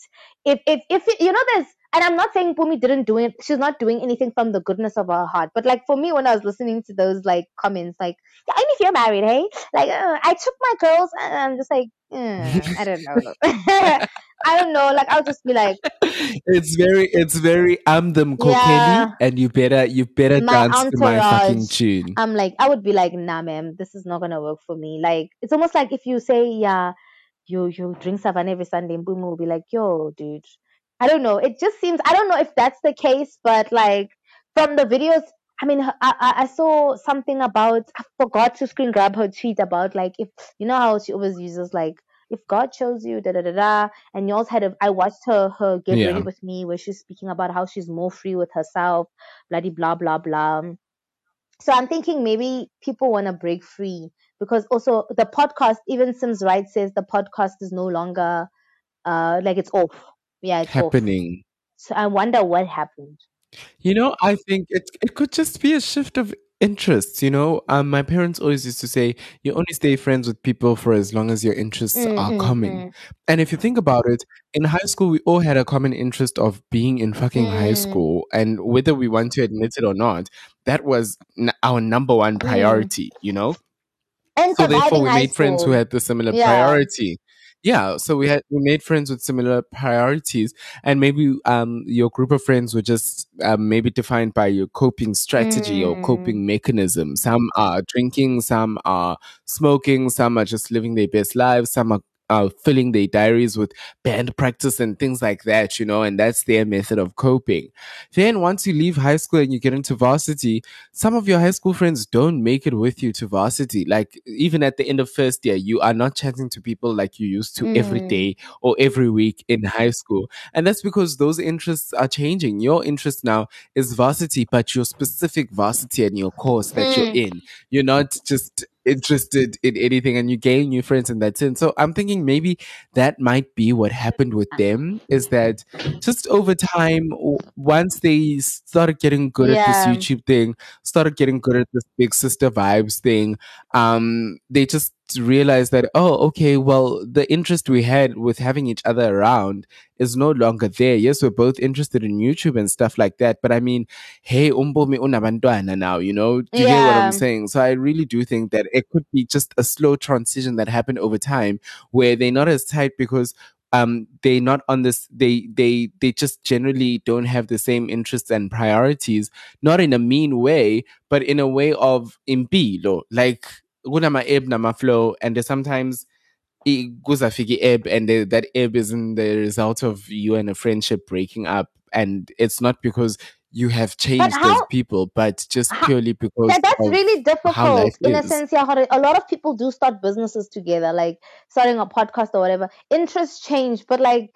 If if if you know there's and I'm not saying Pumi didn't do it. She's not doing anything from the goodness of her heart. But like for me, when I was listening to those like comments, like yeah, and if you're married, hey, like uh, I took my girls, and I'm just like, mm, I don't know. I don't know. Like I'll just be like, It's very, it's very. I'm them Yeah. and you better, you better dance to my fucking tune. I'm like, I would be like, nah, ma'am, this is not gonna work for me. Like, it's almost like if you say, yeah, you you drink savan every Sunday, and Boom will be like, yo, dude. I don't know. It just seems. I don't know if that's the case, but like from the videos, I mean, I I, I saw something about. I forgot to screen grab her tweet about like if you know how she always uses like. If God chose you, da da da da, and yours had a, I watched her her get Yeah. ready with me where she's speaking about how she's more free with herself, bloody blah blah blah. So I'm thinking maybe people want to break free because also the podcast, even Sims Right says the podcast is no longer uh like it's off. Yeah, happening. So I wonder what happened. You know, I think it it could just be a shift of interests. You know, um, my parents always used to say, "You only stay friends with people for as long as your interests Mm, are mm, common." mm. And if you think about it, in high school, we all had a common interest of being in fucking high Mm. school, and whether we want to admit it or not, that was n- our number one Mm. priority. You know, And so therefore we high made friends who had the similar Yeah. priority yeah so we had we made friends with similar priorities and maybe um your group of friends were just um, maybe defined by your coping strategy or Mm. coping mechanism some are drinking some are smoking some are just living their best lives some are uh, filling their diaries with band practice and things like that, you know, and that's their method of coping. Then once you leave high school and you get into varsity, some of your high school friends don't make it with you to varsity. Like even at the end of first year, you are not chatting to people like you used to every Mm. day or every week in high school. And that's because those interests are changing. Your interest now is varsity, but your specific varsity and your course that you're Mm. in. You're not just interested in anything and you gain new friends in that sense. So I'm thinking maybe that might be what happened with them is that just over time, once they started getting good at this YouTube thing, started getting good at this big sister vibes thing, um, they just realized that, oh, okay, well, the interest we had with having each other around is no longer there. Yes, we're both interested in YouTube and stuff like that. But I mean, hey, umbo umbomi unabantwana now, you know? Do you get what I'm saying? So I really do think that it could be just a slow transition that happened over time where they're not as tight because um they're not on this they they they just generally don't have the same interests and priorities not in a mean way but in a way of impilo like kunama ebb nama flow and there's sometimes i- kuzafika ebb and the, that ebb isn't the result of you and a friendship breaking up and it's not because you have changed as how- people but just how- purely because that's really difficult in a sense. Yeah, a lot of people do start businesses together, like starting a podcast or whatever. Interests change, but like,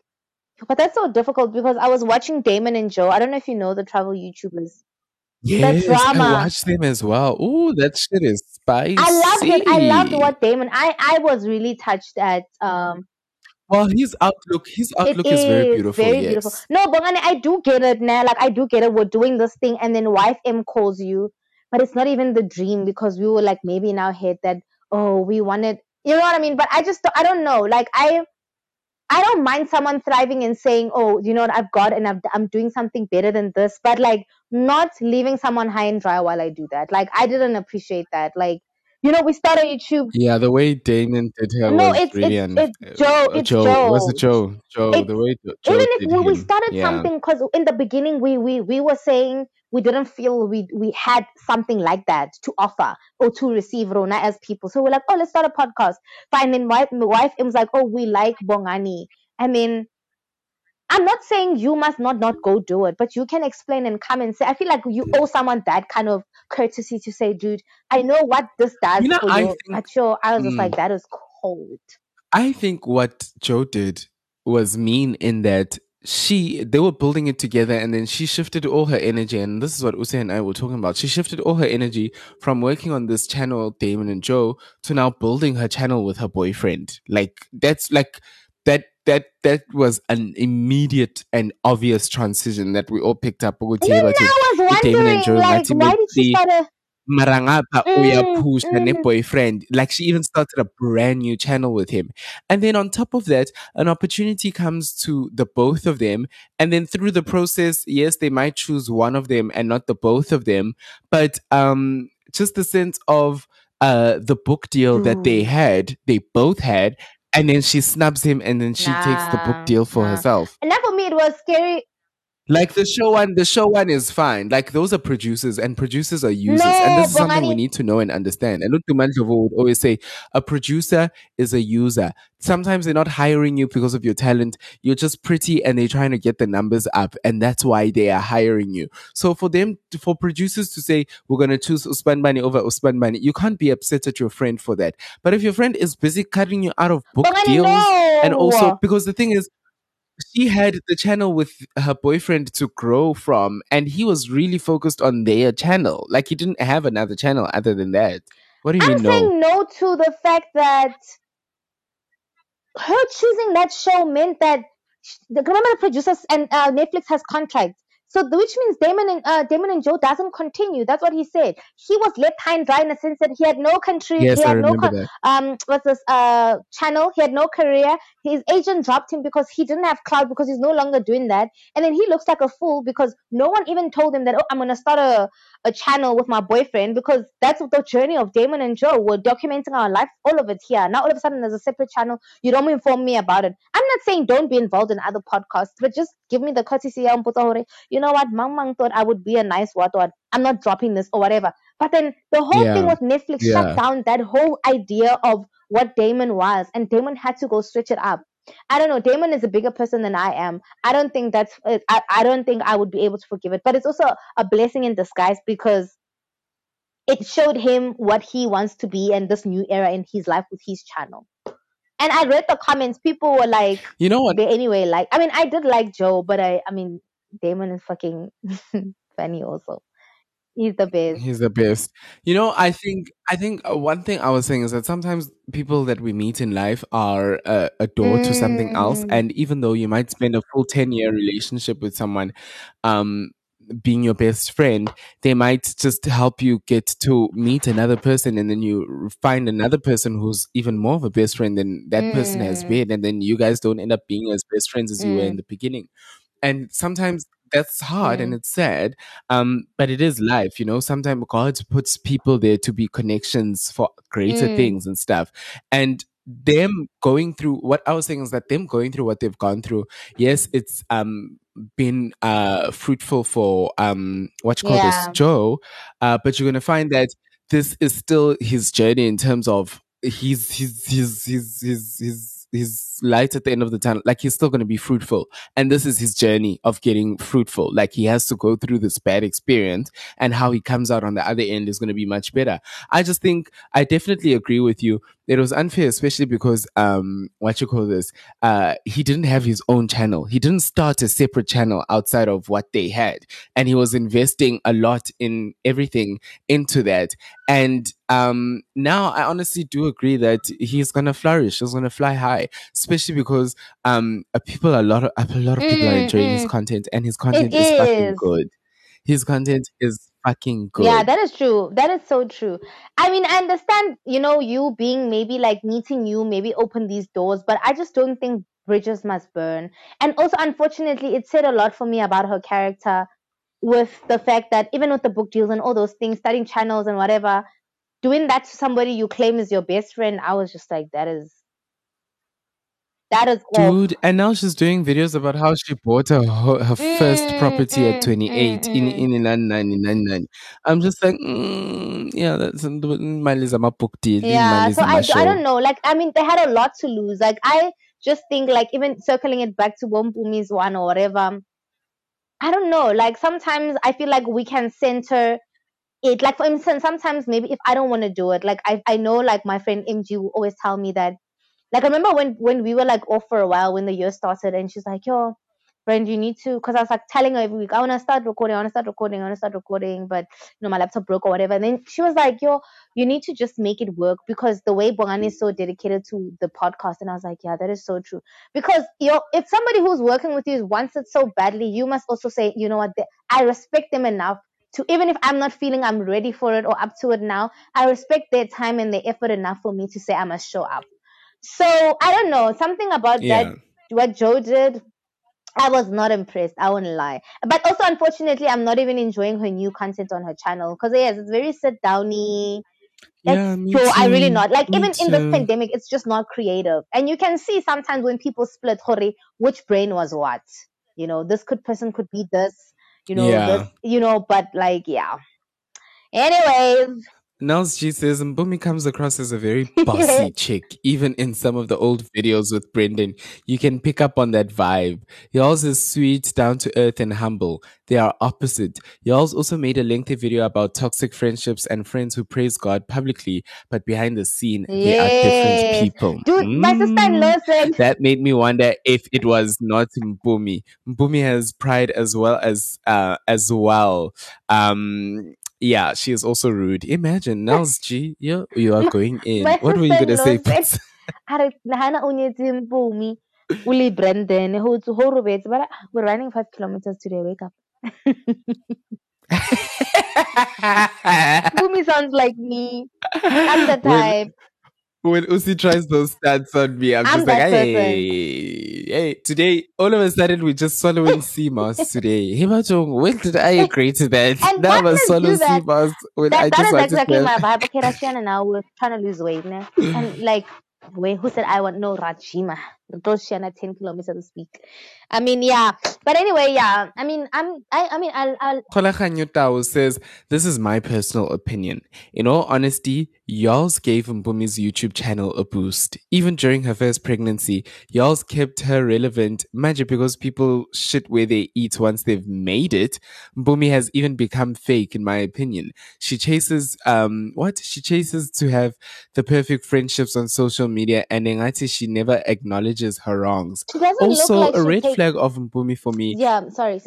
but that's so difficult because I was watching Damon and Jo. I don't know if you know the travel YouTubers. Yes, drama. I watched them as well. Ooh, that shit is spicy. I loved it. I loved what Damon. I I was really touched at um Well, his outlook, his outlook is, very beautiful. Very yes. beautiful. No, Bongani, I do get it now. Like I do get it. We're doing this thing, and then wife M calls you, but it's not even the dream because we were like maybe in our head that oh we wanted, you know what I mean. But I just I don't know. Like I I don't mind someone thriving and saying oh you know what I've got and I've, I'm doing something better than this, but like not leaving someone high and dry while I do that. Like I didn't appreciate that. Like you know we started YouTube. Yeah, the way Damon did her No, was it's- really it's- it's Jo- uh, it's Jo. Was it Jo. Jo? Jo. It's- the way Jo even if we him. started yeah. something because in the beginning we, we we were saying we didn't feel we we had something like that to offer or to receive Rona as people. So we're like, oh, let's start a podcast. Fine. Then wife, my wife was like, oh, we like Bongani. I mean, I'm not saying you must not not go do it, but you can explain and come and say. I feel like you owe someone that kind of courtesy to say, dude, I know what this does You know, for I you. think- but yo, I was just Mm. like, that is cold. I think what Jo did was mean in that she they were building it together and then she shifted all her energy and this is what Usain and I were talking about. She shifted all her energy from working on this channel, Damon and Jo, to now building her channel with her boyfriend. Like that's like that that that was an immediate and obvious transition that we all picked up. Even I was wondering, like, why did she start a mara ngapha Mm, mm. ne-boyfriend like she even started a brand new channel with him and then on top of that an opportunity comes to the both of them and then through the process yes they might choose one of them and not the both of them but um just the sense of uh the book deal that they had they both had and then she snubs him and then she takes the book deal for nah. herself And that for me, it was scary. Like the show one, the show one is fine. Like those are producers, and producers are users, and this is something we need to know and understand. And Utuman Jovo would always say, a producer is a user. Sometimes they're not hiring you because of your talent. You're just pretty, and they're trying to get the numbers up, and that's why they are hiring you. So for them, for producers to say we're gonna choose Usman Bani over Usman Bani, you can't be upset at your friend for that. But if your friend is busy cutting you out of book Bongani, deals, and also because the thing is she had the channel with her boyfriend to grow from and he was really focused on their channel. Like he didn't have another channel other than that. What do you I'm mean no saying no to the fact that her choosing that show meant that the remember the producers and uh, Netflix has contracts. So which means Damon and uh, Damon and Jo doesn't continue. That's what he said. He was left high and dry in the sense that he had no country, yes he i had no remember con- that um what's this uh channel he had no career his agent dropped him because he didn't have cloud because he's no longer doing that and then he looks like a fool because no one even told him that oh i'm gonna start a, a channel with my boyfriend because that's the journey of damon and jo. We're documenting our life all of it here. Now all of a sudden there's a separate channel. You don't inform me about it. I'm not saying don't be involved in other podcasts but just give me the courtesy ya mpotsa hore, you know what? Mang mang thought i would be a nice what i'm not dropping this or whatever. But then the whole thing Yeah. with Netflix Yeah. shut down that whole idea of what Damon was, and Damon had to go switch it up. I don't know. Damon is a bigger person than I am. I don't think that's. I, I don't think I would be able to forgive it. But it's also a blessing in disguise because it showed him what he wants to be and this new era in his life with his channel. And I read the comments. People were like, you know what they anyway like. I mean, I did like Jo, but I. I mean, Damon is fucking funny also. He's the best. He's the best. You know, I think I think uh, one thing I was saying is that sometimes people that we meet in life are uh, a door to something else, Mm. and even though you might spend a full ten year relationship with someone, um, being your best friend, they might just help you get to meet another person, and then you find another person who's even more of a best friend than that person has Mm. been, and then you guys don't end up being as best friends as you were Mm. in the beginning. And sometimes that's hard and Mm. it's sad um but it is life you know sometimes god puts people there to be connections for greater Mm. things and stuff and them going through what i was saying is that them going through what they've gone through yes it's um been uh fruitful for um what you call Yeah. this jo uh but you're gonna find that this is still his journey in terms of he's he's he's he's he's he's his light at the end of the tunnel like he's still going to be fruitful. And this is his journey of getting fruitful. Like he has to go through this bad experience and how he comes out on the other end is going to be much better. I just think i definitely agree with you. It was unfair especially because um what you call this uh he didn't have his own channel. He didn't start a separate channel outside of what they had. And he was investing a lot in everything into that. And um now i honestly do agree that he's gonna flourish. He's gonna fly high especially because um people a lot of a lot of people are Mm, enjoying his mm. content and his content It is fucking is. good his content is fucking good Yeah, that is true. That is so true. I mean, I understand, you know, you being maybe like meeting you, maybe open these doors, but I just don't think bridges must burn. And also, unfortunately, it said a lot for me about her character with the fact that even with the book deals and all those things, starting channels and whatever, doing that to somebody you claim is your best friend, I was just like, that is. That is off. Dude, and now she's doing videos about how she bought her her first Mm, property mm, at 28 mm, in mm. in 9999. I'm just like, mm, yeah, that's mali zama book deal, Yeah, so I, I don't know. Like, I mean, they had a lot to lose. Like, I just think like even circling it back to Bompumi's one or whatever. I don't know. Like sometimes I feel like we can center it. Like for instance, sometimes maybe if I don't want to do it, like I I know like my friend MG will always tell me that. Like I remember when when we were like off for a while when the year started, and she's like, "Yo, friend, you need to," because I was like telling her every week, "I want to start recording, I want to start recording, I want to start recording," but you know my laptop broke or whatever. And then she was like, "Yo, you need to just make it work because the way Bongani is so dedicated to the podcast," and I was like, "Yeah, that is so true." Because you know, if somebody who's working with you is wants it so badly, you must also say, "You know what? I respect them enough." To even if I'm not feeling I'm ready for it or up to it now, I respect their time and their effort enough for me to say I must show up. So I don't know something about Yeah. that. What Jo did, I was not impressed. I won't lie. But also, unfortunately, I'm not even enjoying her new content on her channel because yes, it's very sit downy. Yeah, me Jo, I really not like Me even in this pandemic. It's just not creative, and you can see sometimes when people split, which brain was what. You know, this could person could be this. You know, Yeah. this. You know, but like, yeah. Anyways, Nels G says Mbumi comes across as a very bossy chick, even in some of the old videos with Brendan. You can pick up on that vibe. Yolz is sweet, down to earth, and humble. They are opposite. Yolz also made a lengthy video about toxic friendships and friends who praise God publicly, but behind the scene, they are different people. dude, my sister-in-law Mm. That made me wonder if it was not Mbumi. Mbumi has pride as well as uh as well. Um yeah, she is also rude. Imagine Nels G, you you are going in. my What were you gonna say? sister-in-law said, "A re nagana o nyetse Mpumi, o le Brandon, ho ntse ho robetse." But we're running five kilometers today. Wake up. Mpumi sounds like me. I'm the type. When Usi tries those stats on me, I'm, I'm just like, that hey, hey, today, all of a sudden, we're just swallowing sea moss today. Hey, Mahjong, when did I agree to that? And now do swallow sea that. moss when That, I that just is want exactly to my vibe. Okay, Rashiana now we're trying to lose weight, ne? and like, wait, who said I want no Rajima? Roshiana ten kilometers this week. I mean, yeah. But anyway, yeah. I mean, I'm. I. I mean, I'll. I'll Tao says, This is my personal opinion. In all honesty, Yolz gave Mbumi's YouTube channel a boost. Even during her first pregnancy, Yolz kept her relevant, magic because people shit where they eat once they've made it. Mbumi has even become fake, in my opinion. She chases, um, what? She chases to have the perfect friendships on social media, and Engati, she never acknowledges her wrongs. She doesn't Also, look like a red flag of Mbumi for me Yeah, sorry,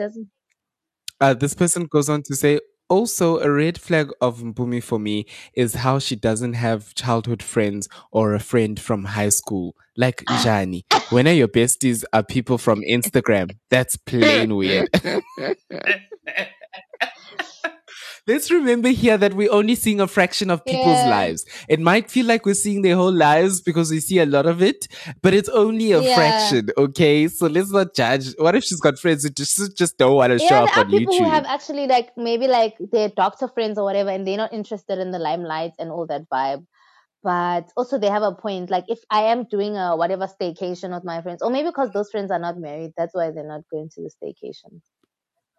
uh, this person goes on to say, also, a red flag of Mbumi for me is how she doesn't have childhood friends or a friend from high school, like Jani. When are your besties are people from Instagram? That's plain weird. Let's remember here that we're only seeing a fraction of people's Yeah. lives. It might feel like we're seeing their whole lives because we see a lot of it, but it's only a Yeah. fraction, okay? So let's not judge. What if she's got friends who just, just don't want to show up on people YouTube? who have actually like maybe like their doctor friends or whatever, and they're not interested in the limelight and all that vibe. But also they have a point. Like if I am doing a whatever staycation with my friends, or maybe because those friends are not married, that's why they're not going to the staycation.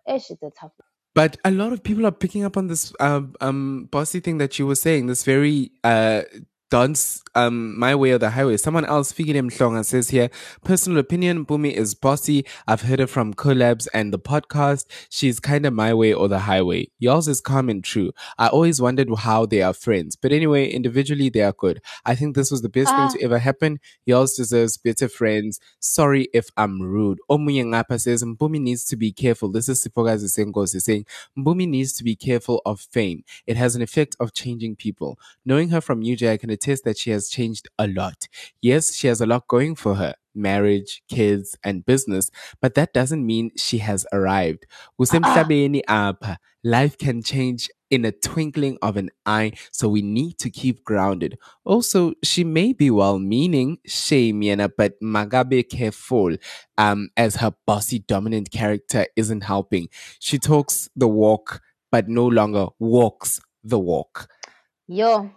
Eh, shit, that's tough. But a lot of people are picking up on this um, um bossy thing that you were saying. This very uh dance um my way or the highway. Someone else him Mhlonga says here, personal opinion, Bumi is bossy. I've heard it from collabs and the podcast. She's kinda my way or the highway. Yolz is calm and true. I always wondered how they are friends. But anyway, individually they are good. I think this was the best Ah. thing to ever happen. Yolz deserves better friends. Sorry if I'm rude. Omunye ngapha says Mbumi needs to be careful. This is Sipogazi Sengosi saying Mbumi needs to be careful of fame. It has an effect of changing people. Knowing her from UJ, I can attest that she has changed a lot. Yes, she has a lot going for her. Marriage, kids, and business, but that doesn't mean she has arrived. Apha. Life can change in a twinkling of an eye, so we need to keep grounded. Also, she may be well meaning, shame yena, but magabe careful, um, as her bossy dominant character isn't helping. She talks the walk, but no longer walks the walk. Yo.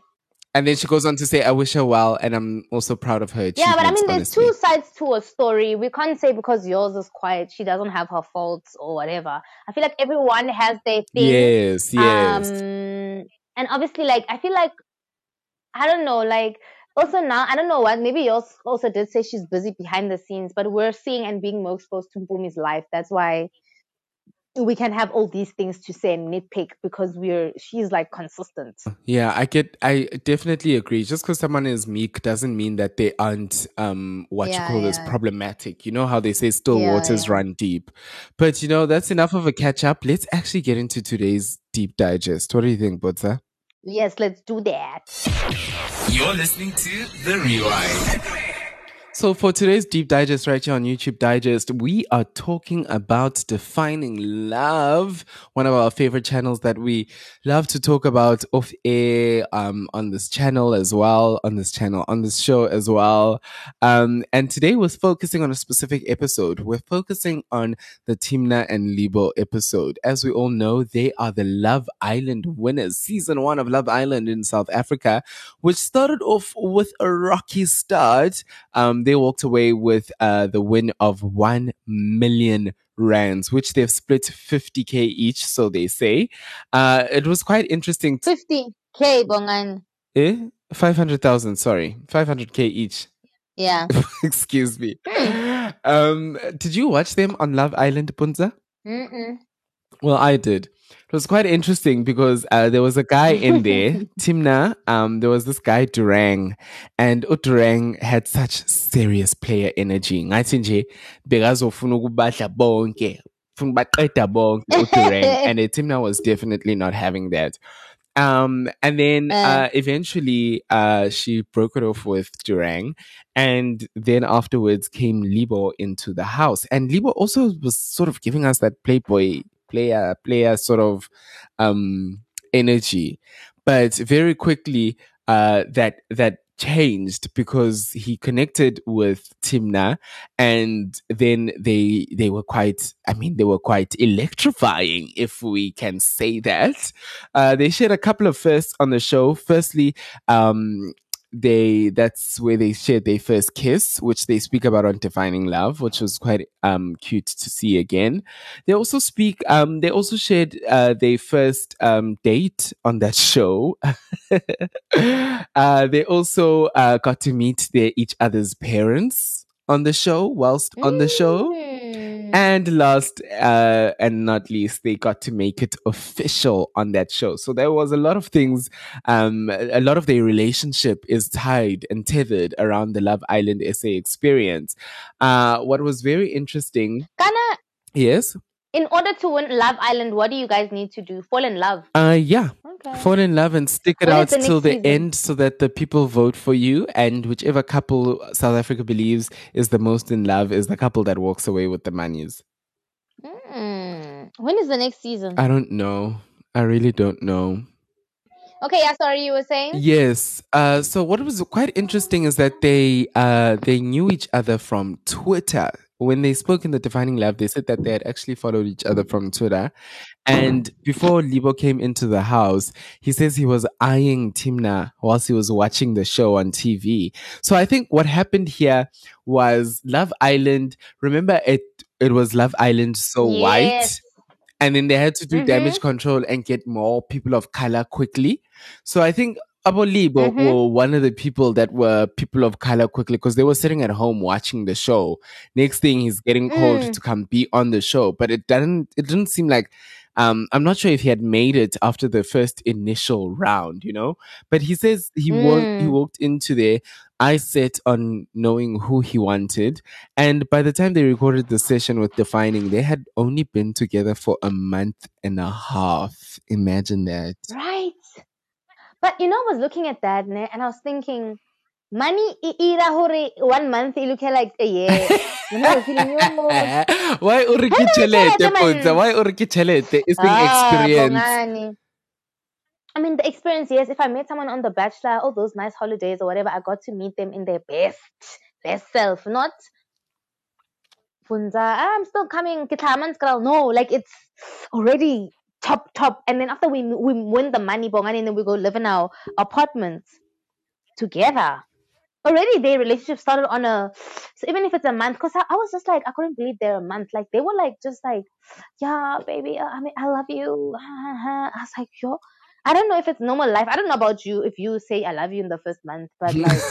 And then she goes on to say, I wish her well, and I'm also proud of her. Yeah, but I mean, there's honestly. two sides to a story. We can't say because yours is quiet, she doesn't have her faults or whatever. I feel like everyone has their thing. Yes, yes. Um, and obviously, like I feel like I don't know, like Also now, I don't know what. Maybe you als- also did say she's busy behind the scenes, but we're seeing and being more exposed to Bumi's life. That's why we can have all these things to say and nitpick because we're she's like consistent. Yeah, I get. I definitely agree. Just because someone is meek doesn't mean that they aren't um what Yeah, you call this problematic. You know how they say still Yeah, waters yeah. run deep. But you know that's enough of a catch up. Let's actually get into today's deep digest. What do you think, Botsa? Yes, let's do that. You're listening to The Rewind. So for today's deep digest right here on YouTube Digest, we are talking about defining love, one of our favorite channels that we love to talk about off air um, on this channel as well, on this channel, on this show as well. Um, and today we're focusing on a specific episode. We're focusing on the Timna and Libo episode. As we all know, they are the Love Island winners, season one of Love Island in South Africa, which started off with a rocky start. Um, they walked away with uh, the win of 1 million rands, which they've split 50k each, so they say. Uh, it was quite interesting. 50k bongan. eh? 500,000, sorry. 500k each. Yeah. Excuse me. Um, did you watch them on Love Island, Puntsa? Mm-mm. Well, I did. It was quite interesting because uh, there was a guy in there, Timna. Um, there was this guy Durang, and Durang had such serious player energy. Ngathi nje bekazofuna ukubadla bonke, ufuna ubaqeda bonke uDurang, and Timna was definitely not having that. Um, and then Uh. uh, eventually uh, she broke it off with Durang, and then afterwards came Libo into the house, and Libo also was sort of giving us that playboy player player sort of um energy. But very quickly uh that that changed because he connected with Timna and then they they were quite I mean they were quite electrifying if we can say that. Uh they shared a couple of firsts on the show. Firstly um they that's where they shared their first kiss which they speak about on defining love which was quite um cute to see again. They also speak um they also shared uh their first um date on that show. Uh they also uh got to meet their each other's parents on the show whilst on the show. Mm. And last uh, and not least, they got to make it official on that show. So there was a lot of things. Um, a lot of their relationship is tied and tethered around the Love Island SA experience. Uh, what was very interesting, Kana, yes, in order to win Love Island, what do you guys need to do? Fall in love. uh, yeah, Okay. fall in love and stick it When out the till the season? end, so that the people vote for you, and whichever couple South Africa believes is the most in love is the couple that walks away with the monies. Mm. When is the next season? I don't know. I really don't know. okay, yeah, sorry, you were saying? Yes. Uh, so what was quite interesting is that they uh, they knew each other from Twitter. When they spoke in the Defining Love, they said that they had actually followed each other from Twitter. And before Libo came into the house, he says he was eyeing Timna whilst he was watching the show on TV. So I think what happened here was Love Island. Remember, it it was Love Island so white and then they had to do Mhm. damage control and get more people of color quickly. So I think Abo Libo Mhm. were one of the people that were people of color quickly because they were sitting at home watching the show. Next thing, he's getting called Mm. to come be on the show, but it didn't. It didn't seem like. Um, I'm not sure if he had made it after the first initial round, you know. But he says he walked. He Mm. walked into there. I set on knowing who he wanted, and by the time they recorded the session with Defining, they had only been together for a month and a half. Imagine that. Right. But you know, I was looking at that ne, and I was thinking, money ira hore one month you look like a year. You know, you're feeling, yo. Why uriki chelete. Ponza? Why uriki chelete? It's being Ah, experience. I mean, the experience, yes. If I met someone on The Bachelor, all those nice holidays or whatever, I got to meet them in their best, best self, not Funza, "Ah, I'm still coming, Kitlaman's girl. No, like it's already top, top. And then after we we win the money, bongani, and then we go live in our apartments together. Already their relationship started on a so even if it's a month, because I, I was just like I couldn't believe they're a month. Like they were like just like, yeah, baby, uh, I mean I love you. I was like, yo, I don't know if it's normal life. I don't know about you if you say I love you in the first month, but like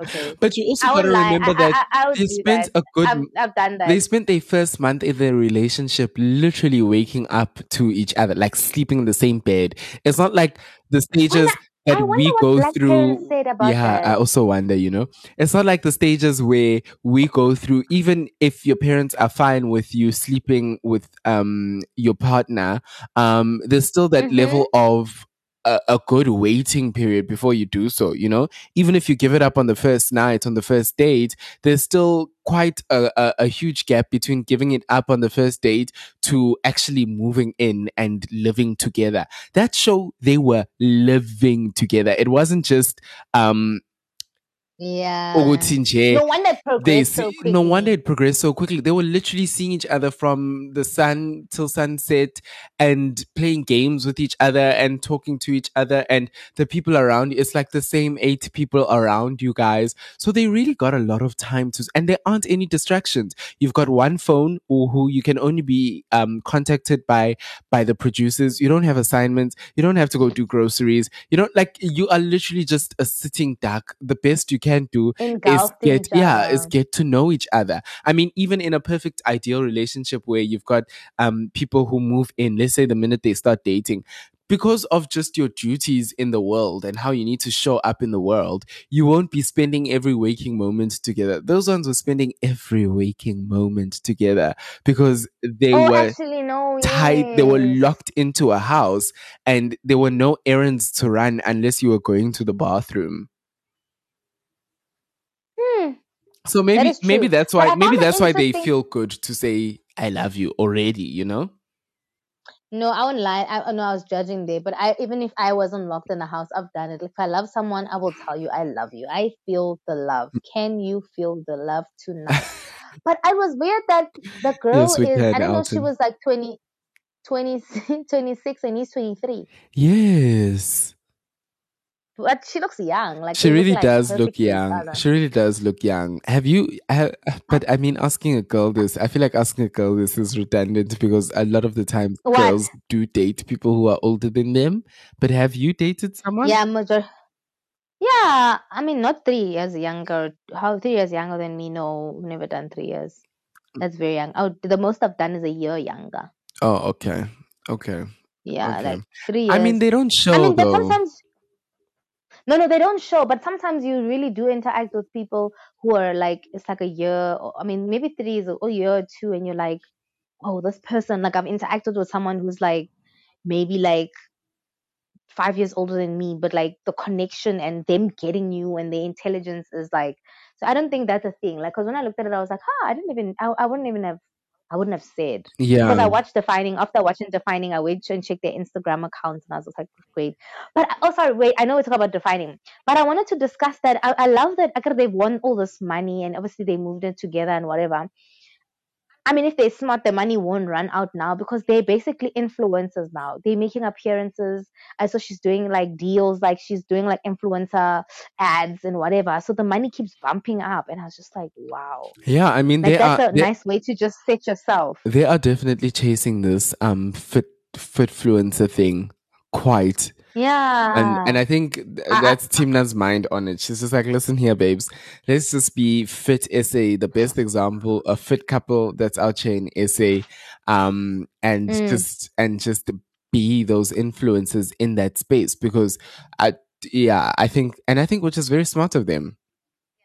okay. But you also gotta lie. remember that I, I, I they spent that. a good I've, I've done that. they spent their first month in their relationship literally waking up to each other, like sleeping in the same bed. It's not like the stages that we go black through. Yeah, I also wonder, you know, it's not like the stages where we go through, even if your parents are fine with you sleeping with um your partner, um, there's still that Mhm. level of a, a good waiting period before you do so, you know? Even if you give it up on the first night, on the first date, there's still quite a, a, a huge gap between giving it up on the first date to actually moving in and living together. That show they were living together. It wasn't just um Yeah. ukuthi nje No wonder it they progressed so quickly. no wonder it progressed so quickly. They were literally seeing each other from the sun till sunset and playing games with each other and talking to each other and the people around you. It's like the same eight people around you guys. So they really got a lot of time to, and there aren't any distractions. You've got one phone or who you can only be um, contacted by by the producers. You don't have assignments. You don't have to go do groceries. You don't like. You are literally just a sitting duck. The best you can do is Engulfed get yeah is get to know each other. I mean even in a perfect ideal relationship where you've got um people who move in let's say the minute they start dating because of just your duties in the world and how you need to show up in the world you won't be spending every waking moment together. Those ones were spending every waking moment together because they oh, were actually, no. tied they were locked into a house and there were no errands to run unless you were going to the bathroom Hmm. So maybe is maybe that's why maybe that's why they feel good to say I love you already, you know? No, I won't lie. I know I was judging there, but I even if I wasn't locked in a house, I've done it. If I love someone, I will tell you I love you. I feel the love. Can you feel the love tonight? but I was weird that the girl Yes, is I don't know she was like 20, 20 26 and he's 23. Yes. But she looks young. Like She really like does look perfect to each young. other. She really does look young. Have you ha but I mean asking a girl this, I feel like asking a girl this is redundant because a lot of the time What? girls do date people who are older than them. But have you dated someone? Yeah, major. Yeah, I mean, not three years younger. How three years younger than me? No, never done three years. That's very young. Oh, the most I've done is a year younger. Oh, okay. Okay. Yeah, Okay. like three years. I mean they don't show I mean, though. sometimes. No, no, they don't show. But sometimes you really do interact with people who are like it's like a year. Or, I mean, maybe three is a, a year or two, and you're like, oh, this person. Like I've interacted with someone who's like maybe like five years older than me, but like the connection and them getting you and their intelligence is like. So I don't think that's a thing. Like, cause when I looked at it, I was like, huh, I didn't even, I, I wouldn't even have, I wouldn't have said. Yeah. Because I watched Defining. After watching Defining, I went and checked their Instagram accounts, and I was just like, great. But oh, sorry, wait. I know we talk about Defining, but I wanted to discuss that. I, I love that. Because they've won all this money, and obviously they moved in together and whatever. I mean, if they're smart, the money won't run out now because they're basically influencers now. They're making appearances. I saw she's doing like deals, like she's doing like influencer ads and whatever. So the money keeps bumping up, and I was just like, wow. Yeah, I mean Like that's are a nice way to just set yourself. they are definitely chasing this um fit fitfluencer thing quite Yeah. and and I think th- I- that's Timna's mind on it. She's just like, listen here, babes, let's just be fit SA, the best example, a fit couple that's out here in SA, um, and Mm. just and just be those influences in that space because I yeah I think and I think which is very smart of them.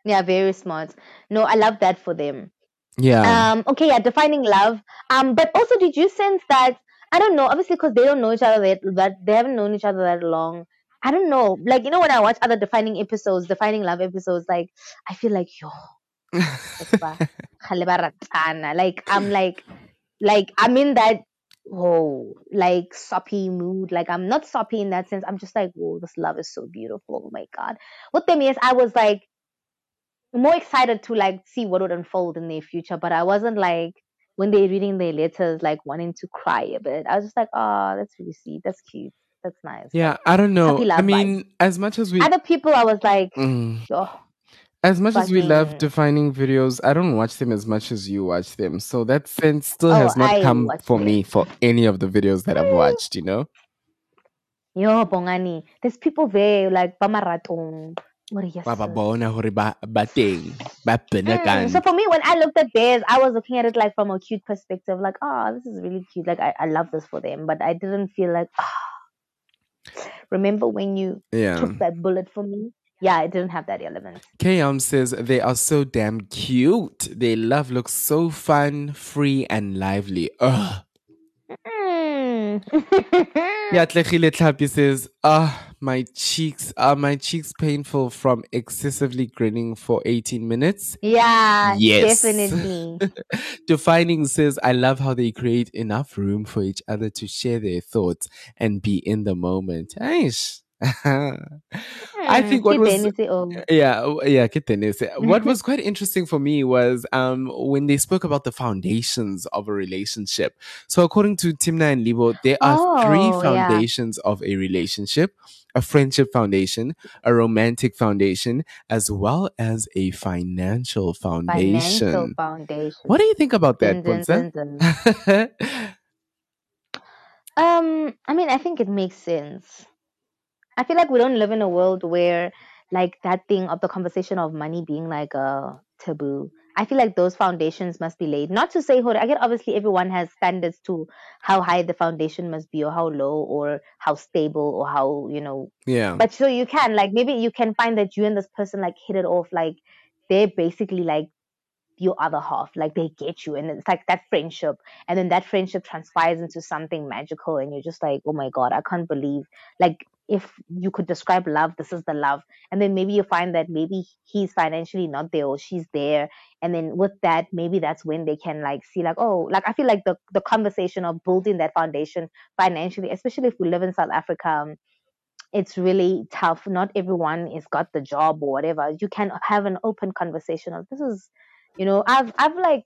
Yeah, very smart. No, I love that for them. Yeah, Um, okay, yeah, defining love. Um, but also, did you sense that? I don't know, obviously, because they don't know each other that, that they haven't known each other that long. I don't know, like you know, when I watch other defining episodes, defining love episodes, like I feel like yo, Ekba, kgaleba ratana. like I'm like, like I'm in that whoa, like soppy mood. Like I'm not soppy in that sense. I'm just like, whoa, this love is so beautiful. Oh my god. With them, yes, I was like more excited to like see what would unfold in their future, but I wasn't like when they're reading their letters, like wanting to cry a bit. I was just like, oh, that's really sweet. That's cute. That's nice. yeah. I don't know. I mean, as much as we Other people, I was like, Mm. oh, As much as we love defining videos, I don't watch them as much as you watch them. So that sense still Oh, has not I come for them. me for any of the videos that I've watched, you know? Yo, Bongani. There's people there like Bamaratong. Yes. Ba ba bona hore ba ba teng, ba Mm, so for me, when I looked at theirs, I was looking at it like from a cute perspective, like, oh, this is really cute. Like, I, I love this for them, but I didn't feel like, ah. Remember when you Yeah. took that bullet for me? Yeah, it didn't have that element. Kayam says they are so damn cute. Their love looks so fun, free, and lively. Ugh. Mm. Yeah, Tlechile Tlapi says, ah, my cheeks are my cheeks painful from excessively grinning for 18 minutes. yeah, Yes. definitely. Defining says, I love how they create enough room for each other to share their thoughts and be in the moment. Aish. I think what was yeah, yeah, ke tennis. What was quite interesting for me was um when they spoke about the foundations of a relationship. So according to Timna and Libo, there are three Oh, yeah. foundations of a relationship. A friendship foundation, a romantic foundation, as well as a financial foundation. Financial foundation. What do you think about that, dun. Um, I mean, I think it makes sense. I feel like we don't live in a world where like that thing of the conversation of money being like a taboo. I feel like those foundations must be laid. Not to say, Hore, I get obviously everyone has standards to how high the foundation must be, or how low, or how stable, or how you know. yeah. But so you can like maybe you can find that you and this person like hit it off. Like they're basically like your other half like they get you and it's like that friendship and then that friendship transpires into something magical and you're just like oh my god i can't believe like if you could describe love this is the love and then maybe you find that maybe he's financially not there or she's there and then with that maybe that's when they can like see like oh like i feel like the the conversation of building that foundation financially especially if we live in south africa um, it's really tough. Not everyone has got the job or whatever. You can have an open conversation of this is, you know, I've I've like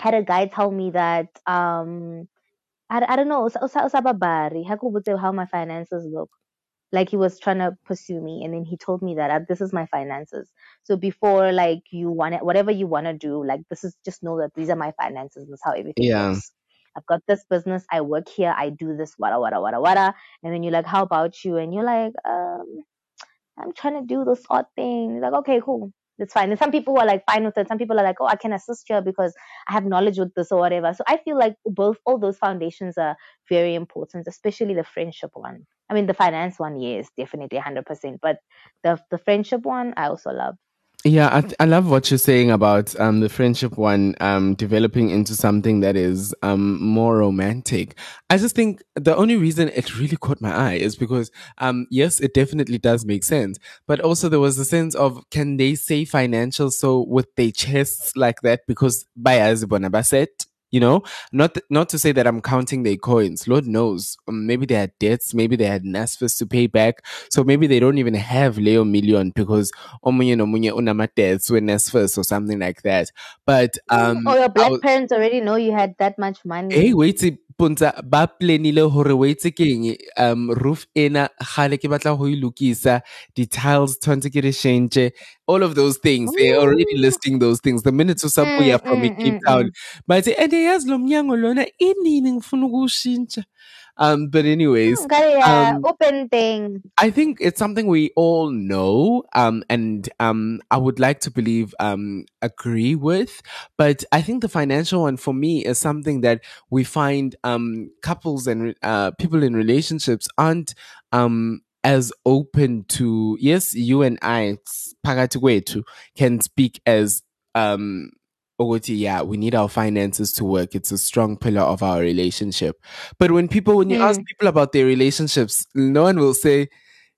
had a guy tell me that um I, I don't know how my finances look. Like he was trying to pursue me, and then he told me that uh, this is my finances. So before like you want it, whatever you want to do, like this is just know that these are my finances. This is how everything Yeah. goes. I've got this business. I work here. I do this. Wada wada wada wada. And then you're like, how about you? And you're like, um, I'm trying to do this odd thing. Like, okay, cool. That's fine. And some people are like fine with it. Some people are like, oh, I can assist you because I have knowledge with this or whatever. So I feel like both all those foundations are very important, especially the friendship one. I mean, the finance one, yes, definitely 100%. But the the friendship one, I also love. Yeah, I, I love what you're saying about um, the friendship one um, developing into something that is um, more romantic. I just think the only reason it really caught my eye is because, um, yes, it definitely does make sense, but also there was a sense of can they say financial so with their chests like that? Because by Baset, you know, not not to say that I'm counting their coins. Lord knows, um, maybe they had debts, maybe they had NSFAS to pay back, so maybe they don't even have Leo million because omunye nomunye unamadebts NSFAS or something like that. But um, or your black was- parents already know you had that much money. Hey, wait, punza ba planile hore wait keng um roof ena gale ke batla go ilukisa di tiles tshwantse ke re change all of those things they're already listing those things. The minutes usabuya Mm, from mm, Cape mm, Town. but and yazi lo mnyango lona inini ngifuna ukuwushintsha um but anyways ya um, open thing. I think it's something we all know, um, and um, I would like to believe, um, agree with. But I think the financial one for me is something that we find um, couples and uh, people in relationships aren't um, as open to. Yes, you and I, can speak as um, yeah, we need our finances to work. It's a strong pillar of our relationship. But when people, when you ask Mm. people about their relationships, no one will say,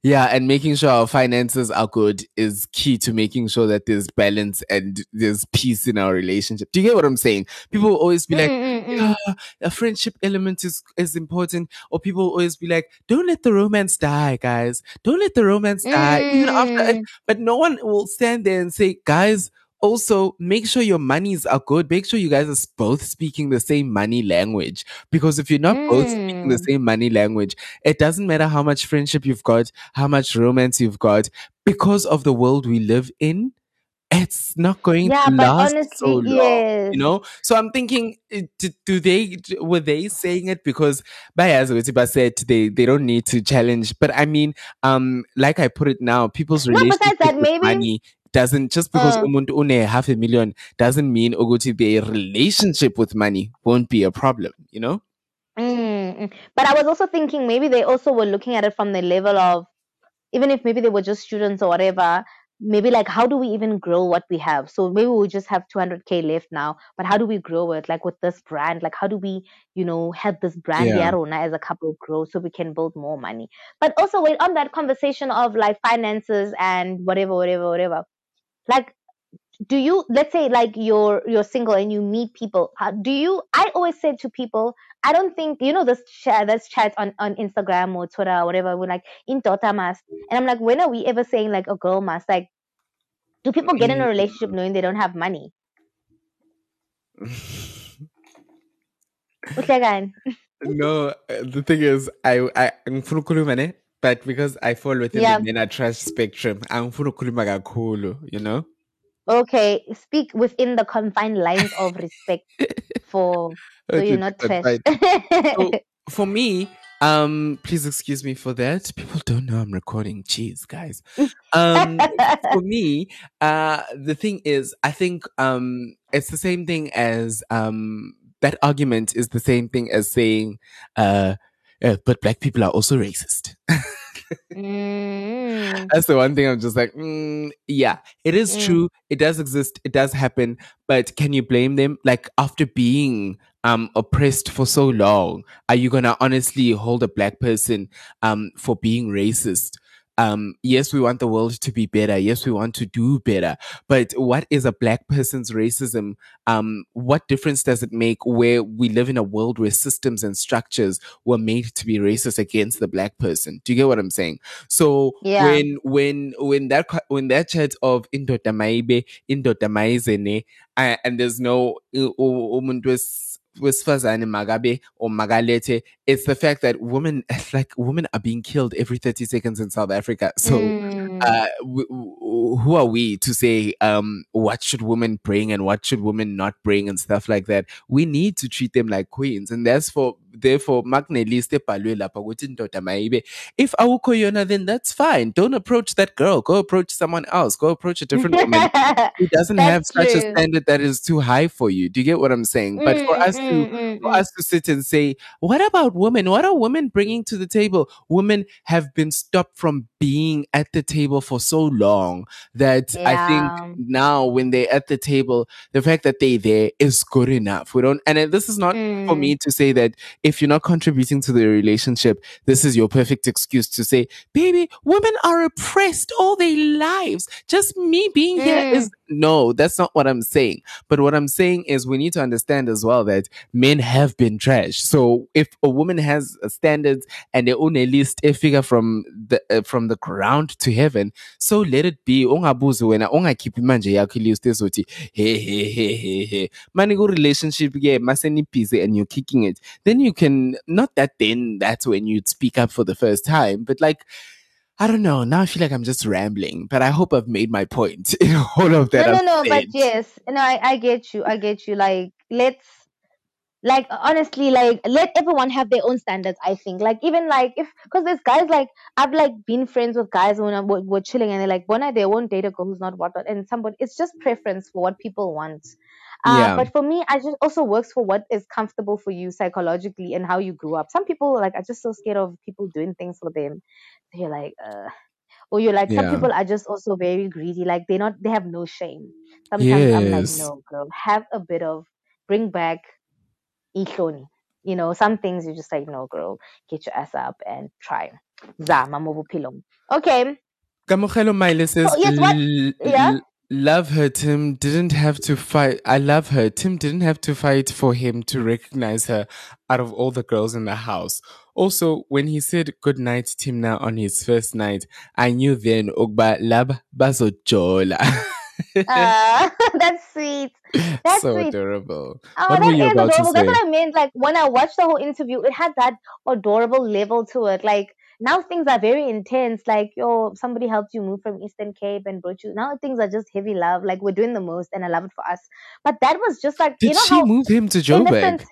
yeah, and making sure our finances are good is key to making sure that there's balance and there's peace in our relationship. Do you get what I'm saying? People will always be like, Mm, mm, mm. yeah, a friendship element is, is important. Or people will always be like, don't let the romance die, guys. Don't let the romance die. Even after, Mm. but no one will stand there and say, guys, also make sure your monies are good. Make sure you guys are both speaking the same money language. Because if you're not both speaking the Mm. same money language, it doesn't matter how much friendship you've got, how much romance you've got, because of the world we live in. it's not going Yeah, to last honestly, so long. yes. You know? So I'm thinking, eh, do, do they were they saying it because Bayaz Wetiba said they they don't need to challenge. But I mean, um, like I put it now, people's No, relationship that, with maybe- money doesn't just because Uh. umuntu une half a million doesn't mean Oguti a relationship with money won't be a problem, you know? Mm. But I was also thinking maybe they also were looking at it from the level of even if maybe they were just students or whatever, maybe like how do we even grow what we have? So maybe we just have 200k left now, but how do we grow it? Like with this brand, like how do we, you know, help this brand Yeah. Yarona as a couple grow so we can build more money? But also wait on that conversation of like finances and whatever, whatever, whatever. Like do you let's say like you're you're single and you meet people how, do you i always say to people i don't think you know this chat this chat on on instagram or twitter or whatever we're like in tota daughter must and i'm like when are we ever saying like a girl must like do people get in a relationship knowing they don't have money? No, the thing is, I I ngifuna ukukhuluma ne, but because I fall within Yeah. the Nena trash spectrum, angifuna ukukhuluma kakhulu, you know. okay speak within the confined lines of respect for so Okay, you're not trash fine. So for me, um, please excuse me for that. People don't know I'm recording. Jeez, guys. Um, for me, uh, the thing is, I think um, it's the same thing as um, that argument is the same thing as saying, uh, uh, but black people are also racist. Mm. That's the one thing I'm just like, mm, yeah, it is Mm. true. It does exist. It does happen. But can you blame them? Like after being um oppressed for so long, are you gonna honestly hold a black person um for being racist? Um, yes, we want the world to be better. Yes, we want to do better. But what is a black person's racism? Um, what difference does it make where we live in a world where systems and structures were made to be racist against the black person? Do you get what I'm saying? So Yeah. when when when that when that chat of indoda maibe indoda maizene uh, and there's no umuntu wesifazane magabe or magalete it's the fact that women like women are being killed every 30 seconds in South Africa so Mm. uh, w- w- who are we to say um, what should women bring and what should women not bring and stuff like that? We need to treat them like queens, and that's for therefore magneliste ebhalwe lapha ukuthi indoda mayibe. If awukho yona, then that's fine. Don't approach that girl. Go approach someone else. Go approach a different woman who doesn't have such a standard that is too high for you. Do you get what I'm saying? but for Mm, us mm, to mm, for mm. us to sit and say, what about women? What are women bringing to the table? Women have been stopped from being at the table for so long that I think now when they're at the table, the fact that they're there is good enough. We don't, and uh, this is not for Mm. me to say that if you're not contributing to the relationship, this is your perfect excuse to say, baby, women are oppressed all their lives. Just me being here Mm. is no, that's not what I'm saying. But what I'm saying is we need to understand as well that men have been trash. So if a woman has standards and they own a list a figure from the uh, from the ground to heaven, so let it be. Ungabuzi wena ungakhiphi manje yakho ilist ezothi hey. Mani ku relationship ke maseni busy and you're kicking it. Then you can not that then that's when you'd speak up for the first time, but like I don't know. Now I feel like I'm just rambling, but I hope I've made my point in all of that. no, no, no, but yes, no, I, I get you, I get you. Like, let's, like, honestly, like, let everyone have their own standards. I think, like, even like, if because there's guys like I've like been friends with guys when I'm, we're, we're chilling and they're like, Bona, they won't date a girl who's not what, what," and somebody, it's just preference for what people want. Uh, Yeah. But for me, I just also works for what is comfortable for you psychologically and how you grew up. Some people like are just so scared of people doing things for them. You're like, uh, or you're like, some Yeah. people are just also very greedy. Like they're not, they have no shame. Sometimes I'm like, no, girl, have a bit of bring back ihloni. You know, some things you're just like, no, girl, get your ass up and try. Zama mo bophelo. Okay. Kamogelo Miley says, So, yes, what- yeah? Love her, Tim didn't have to fight. I love her. Tim didn't have to fight for him to recognize her out of all the girls in the house. Also, when he said good night, Limna, on his first night, I knew then Ogba Lab Bazojola. Uh, that's sweet. That's so sweet. adorable. Oh, what that were you is about adorable. to That's what I meant. Like when I watched the whole interview, it had that adorable level to it. Like Now things are very intense. Like, yo, somebody helped you move from Eastern Cape and brought you. Now things are just heavy love. Like we're doing the most, and I love it for us. But that was just like, Did you know she move him to Joburg? innocent.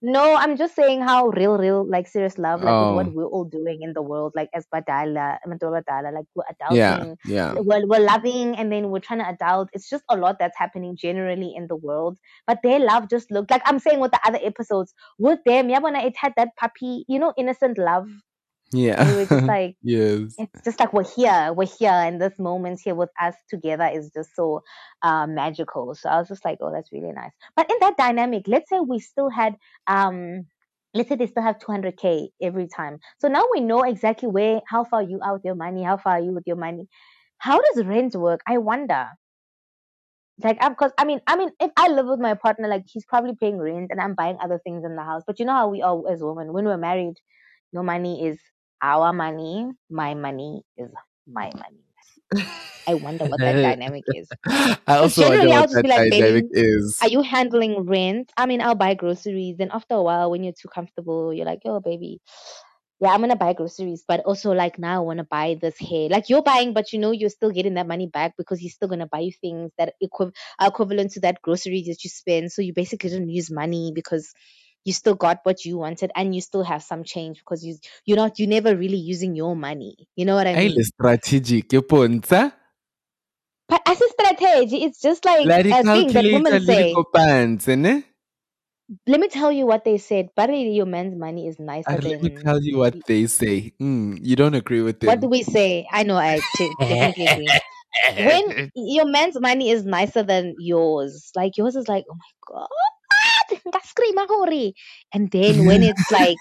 No, I'm just saying how real, real, like serious love, like Oh. what we're all doing in the world, like as Badala, Badala, like we're adulting, yeah. we're, we're loving, and then we're trying to adult. It's just a lot that's happening generally in the world. But their love just looked like I'm saying with the other episodes, with them, Yabona, it had that puppy, you know, innocent love. Yeah. We were just like, yes. it's just like we're here, we're here, and this moment here with us together is just so uh, magical. So I was just like, oh, that's really nice. But in that dynamic, let's say we still had, um, let's say they still have 200k every time. So now we know exactly where, how far you are with your money, how far are you with your money. How does rent work? I wonder. Like, I'm, cause I mean, I mean, if I live with my partner, like he's probably paying rent and I'm buying other things in the house. But you know how we are as women, when we're married, your money is our money, my money is my money. I wonder what that dynamic is. I also generally, I'll what just that be like, dynamic baby, is. are you handling rent? I mean, I'll buy groceries. Then after a while, when you're too comfortable, you're like, oh, baby, yeah, I'm gonna buy groceries, but also like now I want to buy this hair. Like you're buying, but you know you're still getting that money back because he's still gonna buy you things that equi- are equivalent to that groceries that you spend. So you basically didn't use money because you still got what you wanted and you still have some change because you you're not you're never really using your money. You know what I mean? strategic. Puntsa? But as a strategy, it's just like a thing that women say. dikopantshe, ne? Let me tell you what they said. Barely your man's money is nicer Uh, Let me tell you what they say. Mm, you don't agree with it. what do we say? I know I t- definitely agree. when your man's money is nicer than yours, like yours is like, oh my god, hore. And then when it's like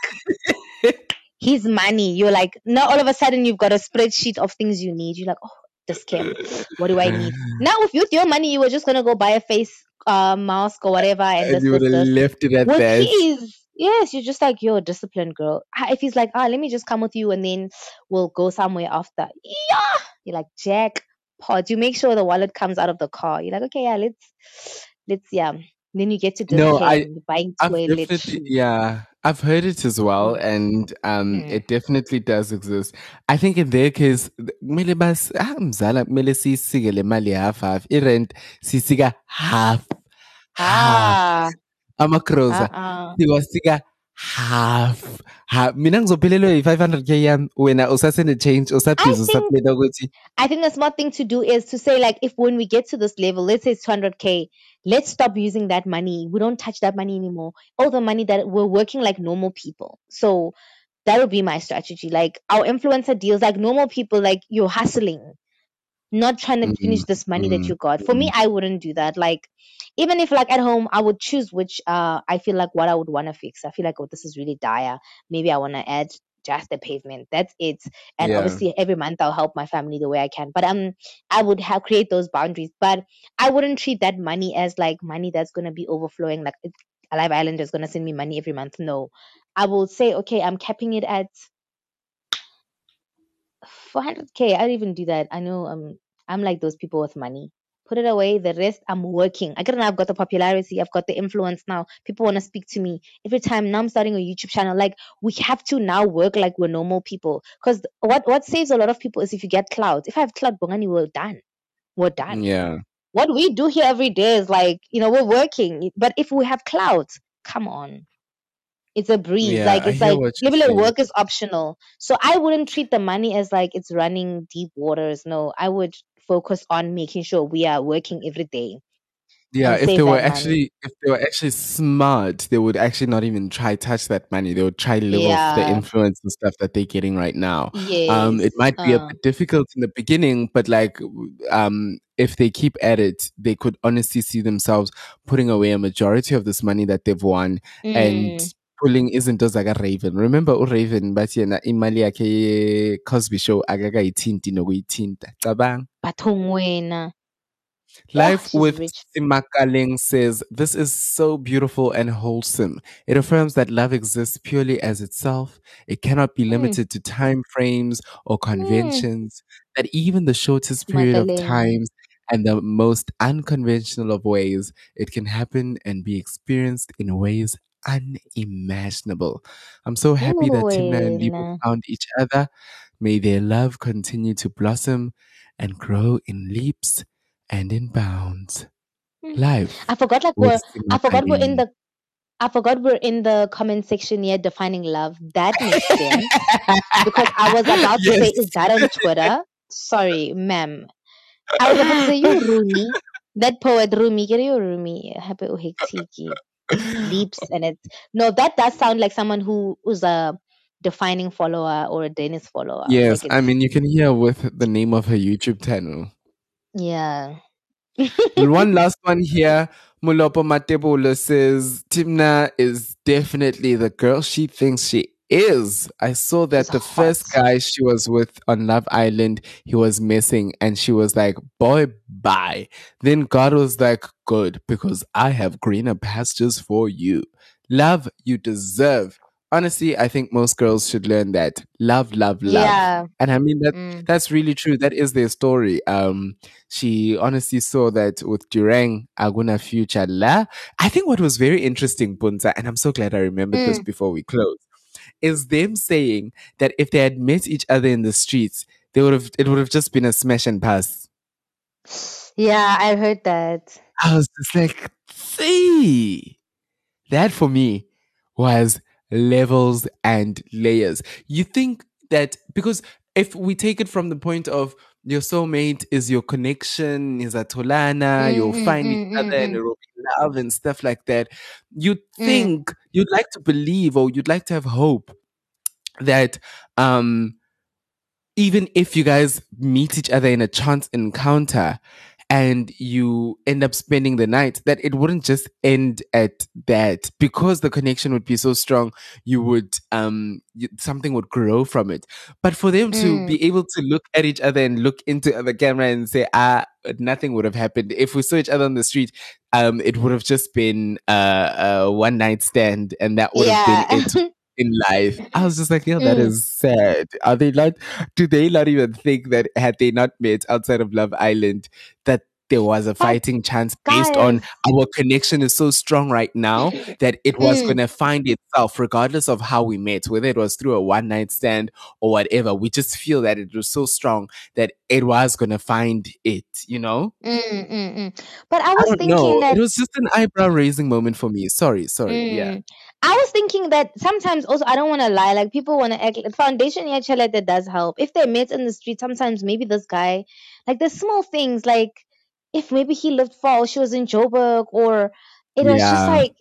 his money, you're like, now all of a sudden you've got a spreadsheet of things you need. You're like, oh, this came. What do I need? Now with with your money, you were just gonna go buy a face uh, mask or whatever, and and you would have left it at that. his, yes, you're just like, you're a disciplined girl. Ah, If he's like, ah, let me just come with you and then we'll go somewhere after. Yeah. You're like, Jack, pod. You make sure the wallet comes out of the car. You're like, okay, yeah, let's, let's, yeah. Then you get to No, I buying I've toilet shoes. yeah, I've heard it as well, Mm. and um, Mm. it definitely does exist. I think in their case, kumele bas mzala kumele siyisike le mali half half. I-rent sisika half half. Ah, Amakroza uh-uh. siwasika half half. Mina ngizophelelwe yi-500k yami wena usasene change think usapleta ukuthi I think the smart thing to do is to say like if when we get to this level, let's say it's 200k, let's stop using that money. We don't touch that money anymore. All the money that we're working like normal people. So that would be my strategy. Like our influencer deals, like normal people, like you're hustling, not trying to finish mm, this money that mm, you got. For me, mm. I wouldn't do that. Like even if like at home, I would choose which uh I feel like what I would want to fix. I feel like oh this is really dire. Maybe I want to add just the pavement. That's it. And Yeah. obviously every month I'll help my family the way I can. But um I would have create those boundaries. But I wouldn't treat that money as like money that's gonna be overflowing. Like Alive Island is gonna send me money every month. No. I will say, okay, I'm capping it at 400k. I don't even do that. I know um I'm like those people with money. Put it away. The rest, I'm working. I get I've got the popularity. I've got the influence now. People want to speak to me every time. Now I'm starting a YouTube channel. Like we have to now work like we're normal people. Because what what saves a lot of people is if you get clout. If I have clout, Bongani, we're done. We're done. Yeah. What we do here every day is like you know we're working. But if we have clout, come on. It's a breeze. Yeah, Like it's like at work is optional. So I wouldn't treat the money as like it's running deep waters. No, I would focus on making sure we are working every day Yeah, if they were that money. actually if they were actually smart, they would actually not even try touch that money. They would try to live off the influence and stuff that they're getting right now. Um, it might be a Uh, bit difficult in the beginning, but like, um, if they keep at it, they could honestly see themselves putting away a majority of this money that they've won and mm, pulling izinto zaka Raven. Remember uRaven bathi yena imali yakhe ye Cosby show akakayithinti nokuyithinta. Cabang. Bathong wena. Life with. Simakaling says, This is so beautiful and wholesome. It affirms that love exists purely as itself. It cannot be Mm, limited to time frames or mm. conventions, that even the shortest period of times and the most unconventional of ways, it can happen and be experienced in ways unimaginable. I'm so happy that Limna and Lipo found each other. May their love continue to blossom and grow in leaps and in bounds. Hmm. Live. I forgot like we're I forgot we're in the I forgot we're in the comment section here defining love. That makes sense. because I was about to say, is that on Twitter? Sorry, ma'am. I was about to say, you Rumi. That poet Rumi, get you Rumi. Happy uhektiki. Leaps and it's no, that does sound like someone who was a defining follower or a Dennis follower. Yes, Like I mean you can hear with the name of her YouTube channel. yeah. And one last one here. Mulopo Matebolo says Limna is definitely the girl she thinks she is. I saw that She's the first guy she was with on Love Island, he was missing, and she was like, Boy, bye. Then God was like, Good, because I have greener pastures for you. Love you deserve. Honestly, I think most girls should learn that. Love, love, love. Yeah. And I mean that Mm. that's really true. That is their story. Um, she honestly saw that with Durang, Aguna Future La. I think what was very interesting, Puntsa, and I'm so glad I remembered this Mm. before we close, is them saying that if they had met each other in the streets, they would have it would have just been a smash and pass. Yeah, I heard that. I was just like, see, that for me was levels and layers. You think that because if we take it from the point of your soulmate is your connection, is a tolana, Mm, you'll mm, find mm, each other mm, and mm. it will be love and stuff like that. You'd Mm. think, you'd like to believe or you'd like to have hope that um even if you guys meet each other in a chance encounter and you end up spending the night, that it wouldn't just end at that because the connection would be so strong. You would um you, something would grow from it. But for them to Mm. be able to look at each other and look into the camera and say, ah, nothing would have happened if we saw each other on the street. Um, it would have just been uh, a one night stand, and that would have been it Yeah. in life. I was just like, yeah, that Mm. is sad. Are they not? Do they not even think that had they not met outside of Love Island, that there was a fighting chance based on our connection is so strong right now that it was mm, going to find itself, regardless of how we met, whether it was through a one night stand or whatever. We just feel that it was so strong that it was going to find it, you know? mm, mm, mm. But I I was don't thinking know. It that was just an eyebrow raising moment for me. Sorry, sorry. Yeah. I was thinking that sometimes also I don't want to lie. Like people want to act. Like, foundation chala, that does help. If they met in the street, sometimes maybe this guy, like the small things, like if maybe he lived far or she was in Joburg, or it was just Yeah. like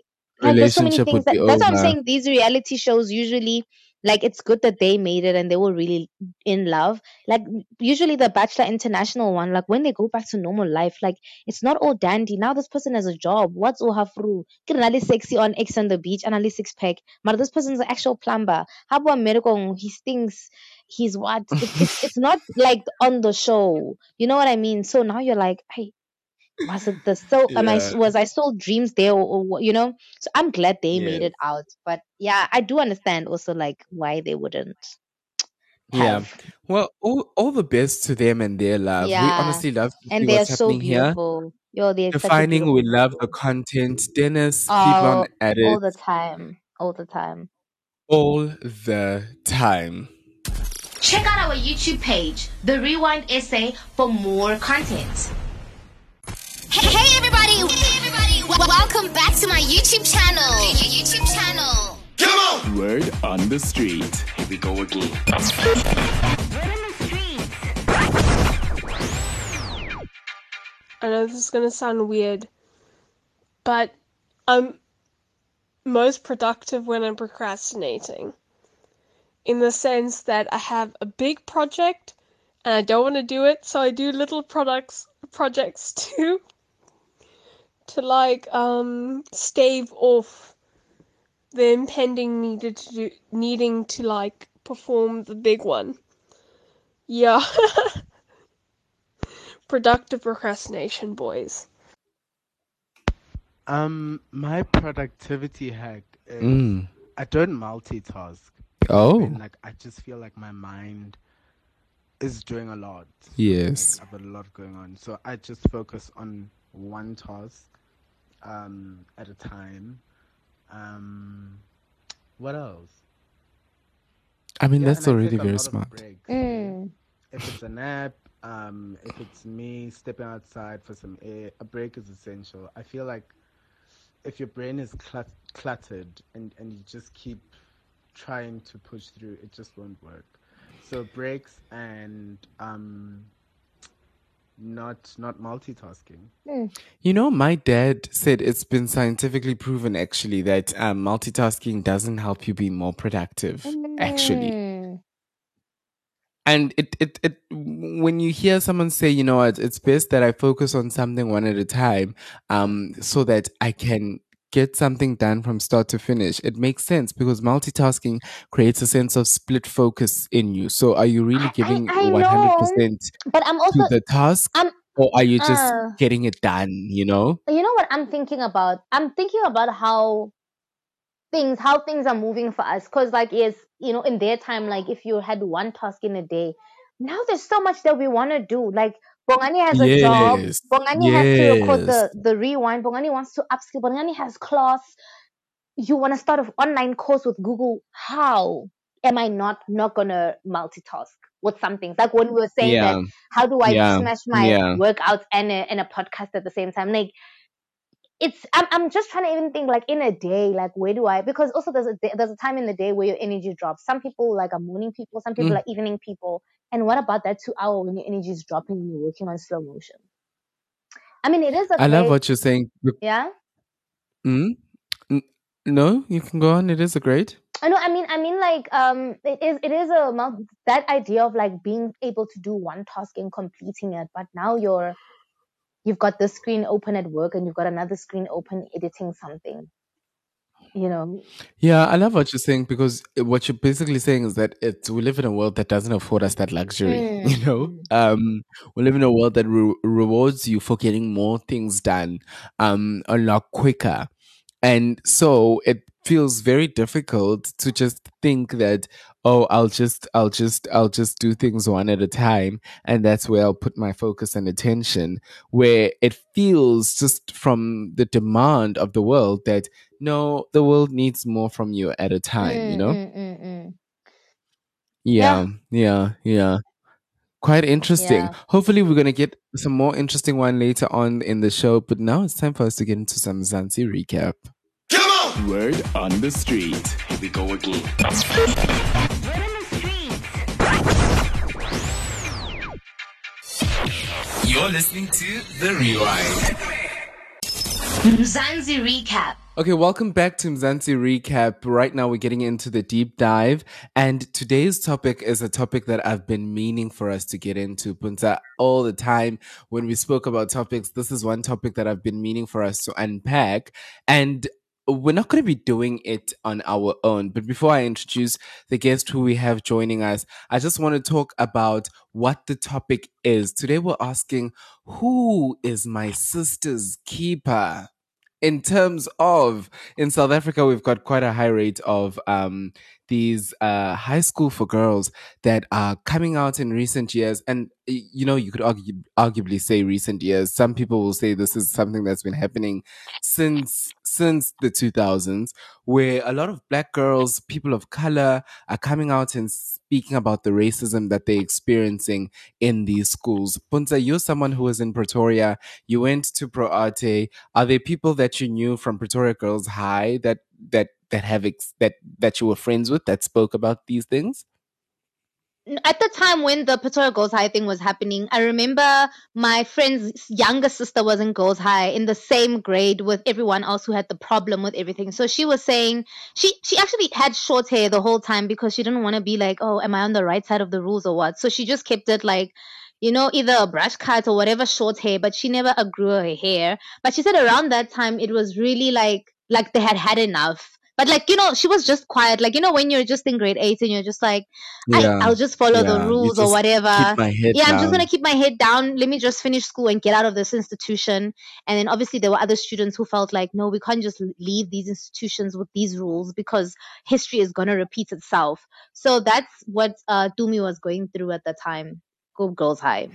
like there's so many Relationship things would that be that's what I'm over. saying. These reality shows usually like it's good that they made it and they were really in love. Like usually the Bachelor International one, like when they go back to normal life, like it's not all dandy. Now this person has a job. What's all her Ohafru? Kinali sexy on X on the beach, and six pack. But this person's an actual plumber. How about medical? He stinks. He's what? It's, it's it's not like on the show. You know what I mean? So now you're like, hey, was it the so am I was I still dreams there or, or you know? So I'm glad they made it out. But yeah, I do understand also like why they wouldn't Yeah. Well, all, all the best to them and their love. Yeah. We honestly love to And they're so happening here. beautiful. Yo, they're such a Defining, beautiful we love the content. Dennis, keep Oh, on at all the time. All the time. all the time. Check out our YouTube page, The Rewind SA, for more content. Hey, hey everybody! Hey everybody! W- welcome back to my YouTube channel. Your YouTube channel. Word on the street. Here we go again. I know this is going to sound weird, but I'm most productive when I'm procrastinating. In the sense that I have a big project and I don't want to do it, so I do little products projects too to like um stave off the impending needed to do, needing to like perform the big one. Yeah. Productive procrastination, boys. Um, my productivity hack is Mm. I don't multitask. Oh. When, like I just feel like my mind is doing a lot. Yes. Like, I've got a lot going on, so I just focus on one task um, at a time. Um, what else? I mean, Yeah, that's already very smart. breaks. Mm. If it's a nap, um, if it's me stepping outside for some air, a break is essential. I feel like if your brain is clut- cluttered and, and you just keep trying to push through, it just won't work. So breaks and um, not not multitasking. Mm. You know, my dad said it's been scientifically proven actually that um, multitasking doesn't help you be more productive. Actually, Mm. and it, it it when you hear someone say, you know what, it's best that I focus on something one at a time, um, so that I can get something done from start to finish. It makes sense because multitasking creates a sense of split focus in you. So, are you really giving one hundred percent but I'm to the task, I'm or are you just uh getting it done? You know? you know what I'm thinking about? I'm thinking about how things how things are moving for us because like yes you know in their time like if you had one task in a day now there's so much that we want to do like bongani has a job. Yes, bongani has to record the the rewind. Bongani wants to upskill. Bongani has class. You want to start an online course with google? How am i not not gonna multitask with some things? Like when we were saying that how do i yeah, smash my yeah. workouts and a, and a podcast at the same time? Like it's I'm, I'm just trying to even think like in a day like where do i because also there's a day- there's a time in the day where your energy drops. Some people like are morning people. Some people Mm. are evening people and what about that two hour when your energy is dropping and you're working on slow motion i mean it is a I love what you're saying. yeah Mm? N- No, you can go on. It is a great. I know. I mean, I mean, like, um, it is, it is a that idea of like being able to do one task and completing it, but now you're, you've got this screen open at work and you've got another screen open editing something. You know, Yeah, I love what you're saying because what you're basically saying is that it's we live in a world that doesn't afford us that luxury. You know, mm, um, we live in a world that re- rewards you for getting more things done, um, a lot quicker, and so it feels very difficult to just think that oh i'll just i'll just i'll just do things one at a time and that's where i'll put my focus and attention where it feels just from the demand of the world that no the world needs more from you at a time you mm, know mm, mm, mm. Yeah, yeah yeah yeah quite interesting yeah. hopefully we're going to get some more interesting one later on in the show but now it's time for us to get into some Mzansi recap Come on! Word on the street. Here we go again. You're listening to The Rewind. Mzansi Recap. Okay, welcome back to Mzansi Recap. Right now, we're getting into the deep dive, and today's topic is a topic that I've been meaning for us to get into. Puntsa, all the time when we spoke about topics, this is one topic that I've been meaning for us to unpack, and we're not going to be doing it on our own. But before I introduce the guest who we have joining us, I just want to talk about what the topic is. Today, we're asking, who is my sister's keeper? In terms of in South Africa, we've got quite a high rate of um, these uh, high school for girls that are coming out in recent years. And you know, you could argue, arguably say recent years. Some people will say this is something that's been happening since since the 2000s, where a lot of black girls, people of color, are coming out and speaking about the racism that they're experiencing in these schools. Puntsa, you're someone who was in Pretoria. You went to Pro Arte. Are there people that you knew from Pretoria Girls High that that that have ex- that that you were friends with that spoke about these things? at the time when the Pretoria Girls High thing was happening, I remember my friend's younger sister was in Girls High in the same grade with everyone else who had the problem with everything. So she was saying she she actually had short hair the whole time because she didn't want to be like, oh, am I on the right side of the rules or what? So she just kept it like. You know, either a brush cut or whatever short hair, but she never grew her hair. But she said around that time it was really like like they had had enough. But like you know, she was just quiet. Like you know, when you're just in grade eight and you're just like, I, Yeah, I'll just follow the yeah. You rules or whatever. keep my head Yeah, I'm just gonna keep my head down. Let me just finish school and get out of this institution. And then obviously there were other students who felt like, no, we can't just leave these institutions with these rules because history is gonna repeat itself. So that's what uh, Dumi was going through at the time. Go Girls High.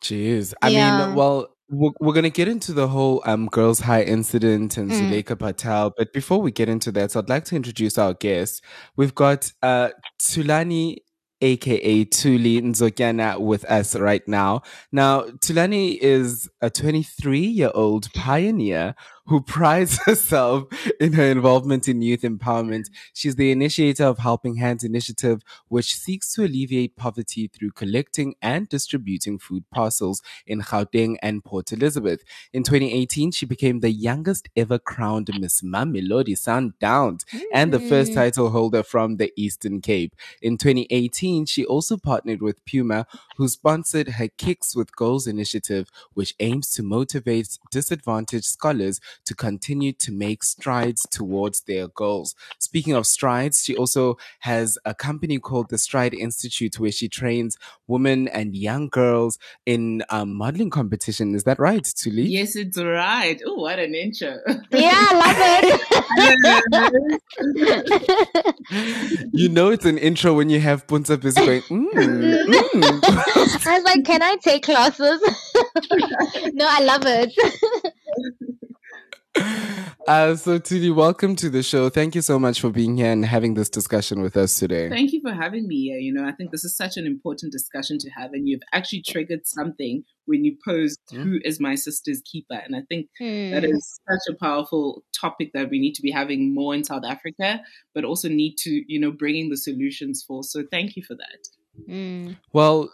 Jeez. I Yeah. mean, well, we're, we're going to get into the whole um, Girls High incident and Mm. Zulaikha Patel. But before we get into that, so I'd like to introduce our guest. We've got uh, Thulani, aka Thuli Ndzotyana, with us right now. Now, Thulani is a 23 year old pioneer who prides herself in her involvement in youth empowerment. She's the initiator of Helping Hands Initiative, which seeks to alleviate poverty through collecting and distributing food parcels in Gauteng and Port Elizabeth. In 2018, she became the youngest ever crowned Miss Mamelodi Sundowns and the first title holder from the Eastern Cape. In 2018, she also partnered with Puma, who sponsored her Kicks with Goals initiative, which aims to motivate disadvantaged scholars to continue to make strides towards their goals. Speaking of strides, she also has a company called the Stride Institute, where she trains women and young girls in um, modeling competition. Is that right, Thuli? Yes, it's right. Oh, what an intro. Yeah, I love it. You know it's an intro when you have Puntsa busy going, mm, mm. I was like, can I take classes? no, I love it. Uh, so, Thuli, welcome to the show. Thank you so much for being here and having this discussion with us today. Thank you for having me here. You know, I think this is such an important discussion to have, and you've actually triggered something when you posed who is my sister's keeper. And I think that Hmm. is such a powerful topic that we need to be having more in South Africa, but also need to, you know, bringing the solutions for. So thank you for that. Mm. Well,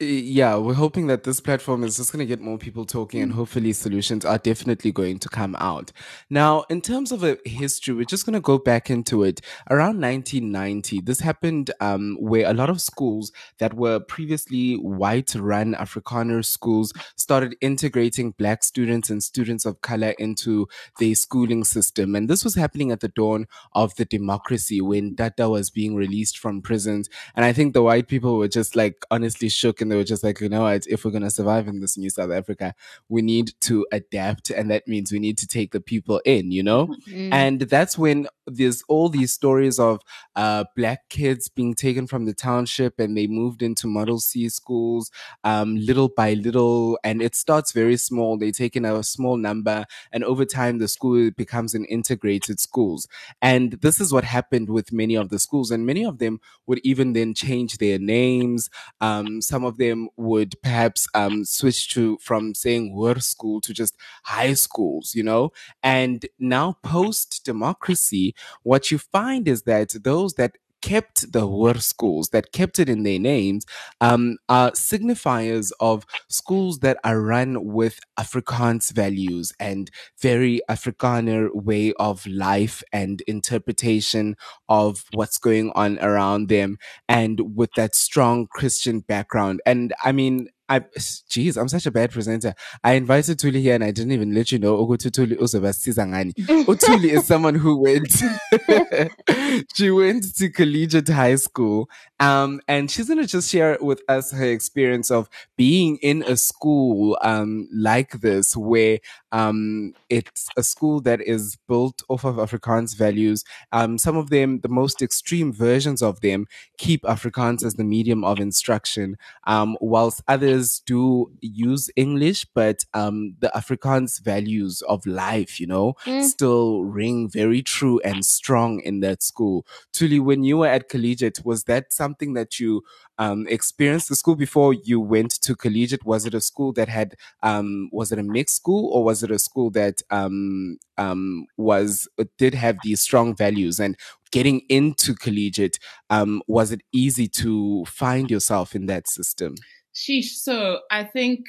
yeah, we're hoping that this platform is just going to get more people talking and hopefully solutions are definitely going to come out. Now, in terms of a history, we're just going to go back into it. Around 1990, this happened um, where a lot of schools that were previously white run Afrikaner schools started integrating black students and students of color into their schooling system. And this was happening at the dawn of the democracy when Dada was being released from prisons. And I think the white people were just like honestly shook and they were just like, you know what, if we're going to survive in this new South Africa, we need to adapt. And that means we need to take the people in, you know? Mm. And that's when there's all these stories of uh, black kids being taken from the township and they moved into Model C schools um, little by little. And it starts very small. They take in a small number, and over time, the school becomes an integrated schools. And this is what happened with many of the schools. And many of them would even then change their names. Um, some of them would perhaps um, switch to from saying word school to just high schools, you know? And now, post democracy, what you find is that those that kept the word schools, that kept it in their names, um, are signifiers of schools that are run with Afrikaans values and very Afrikaner way of life and interpretation of what's going on around them, and with that strong Christian background. And I mean, I, geez, I'm such a bad presenter. I invited Thuli here and I didn't even let you know Ukuthi Thuli uzobasiza ngani. Utuli is someone who went, she went to collegiate high school. Um, and she's going to just share with us her experience of being in a school, um, like this, where, um, it's a school that is built off of Afrikaans values. Um, some of them, the most extreme versions of them, keep Afrikaans as the medium of instruction, um, whilst others do use English, but um, the Afrikaans values of life, you know, Mm. still ring very true and strong in that school. Thuli, when you were at collegiate, was that something that you um, experienced the school before you went to collegiate? Was it a school that had, um, was it a mixed school or was it a school that um, um, was, did have these strong values? And getting into collegiate, um, was it easy to find yourself in that system? Sheesh. So I think,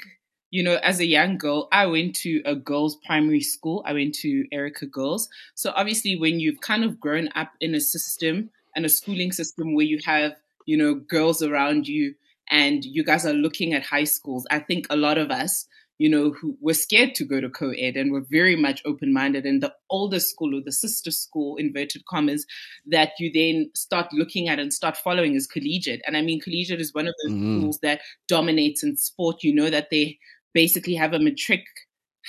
you know, as a young girl, I went to a girls' primary school. I went to Erica Girls. So obviously, when you've kind of grown up in a system and a schooling system where you have, you know, girls around you and you guys are looking at high schools, I think a lot of us, you know, who were scared to go to co-ed and were very much open-minded. And the older school or the sister school, inverted commas, that you then start looking at and start following is collegiate. And I mean, collegiate is one of those Mhm. schools that dominates in sport. You know that they basically have a matric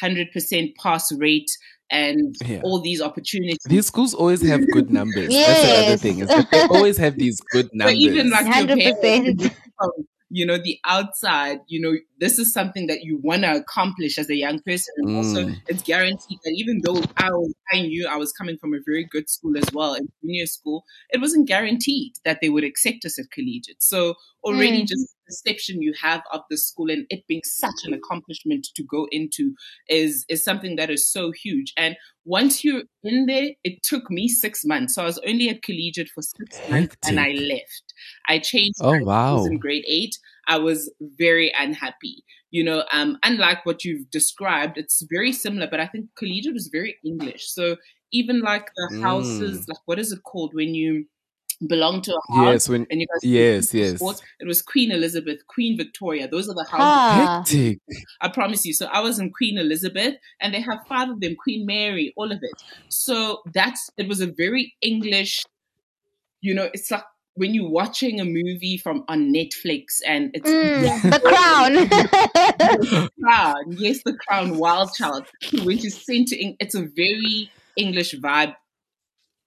100% pass rate and Yeah. all these opportunities. These schools always have good numbers. That's the other thing. Is that they always have these good So numbers. even like your 100%. parents, from, you know, the outside, you know, this is something that you want to accomplish as a young person. And also, Mm. it's guaranteed that even though I, was, I knew I was coming from a very good school as well, in junior school, it wasn't guaranteed that they would accept us at collegiate. So already Mm. just the perception you have of the school and it being such an accomplishment to go into is is something that is so huge. And once you're in there, it took me six months. So I was only at collegiate for six months and I left. I changed Oh, my schools wow. in grade eight. I was very unhappy. You know, um, unlike what you've described, it's very similar, but I think collegiate was very English. So even like the houses, Mm. like what is it called when you belong to a house Yes, when and you guys yes, yes. sports? It was Queen Elizabeth, Queen Victoria. Those are the houses. Ah. Hectic. I promise you. So I was in Queen Elizabeth, and they have five of them, Queen Mary, all of it. So that's it was a very English, you know, it's like when you're watching a movie from on Netflix and it's Mm, the crown. the crown, yes, the crown, Wild Child, when she's sent to Eng- it's a very English vibe,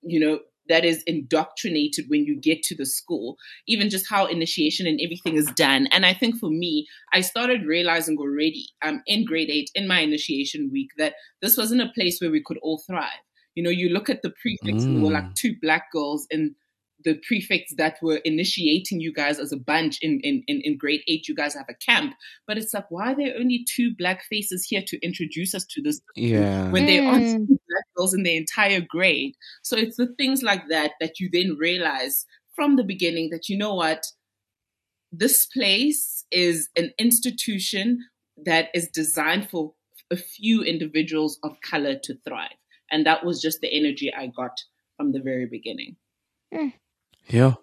you know, that is indoctrinated when you get to the school, even just how initiation and everything is done. And I think for me, I started realizing already, um, in grade eight, in my initiation week, that this wasn't a place where we could all thrive. You know, you look at the prefects and there were Mm. like two black girls and the prefects that were initiating you guys as a bunch in, in, in, in grade eight, you guys have a camp. But it's like, why are there only two black faces here to introduce us to this Yeah. when there aren't Mm. two black girls in the entire grade? So it's the things like that that you then realize from the beginning that you know what, this place is an institution that is designed for a few individuals of color to thrive. And that was just the energy I got from the very beginning. Hmm. Yeah.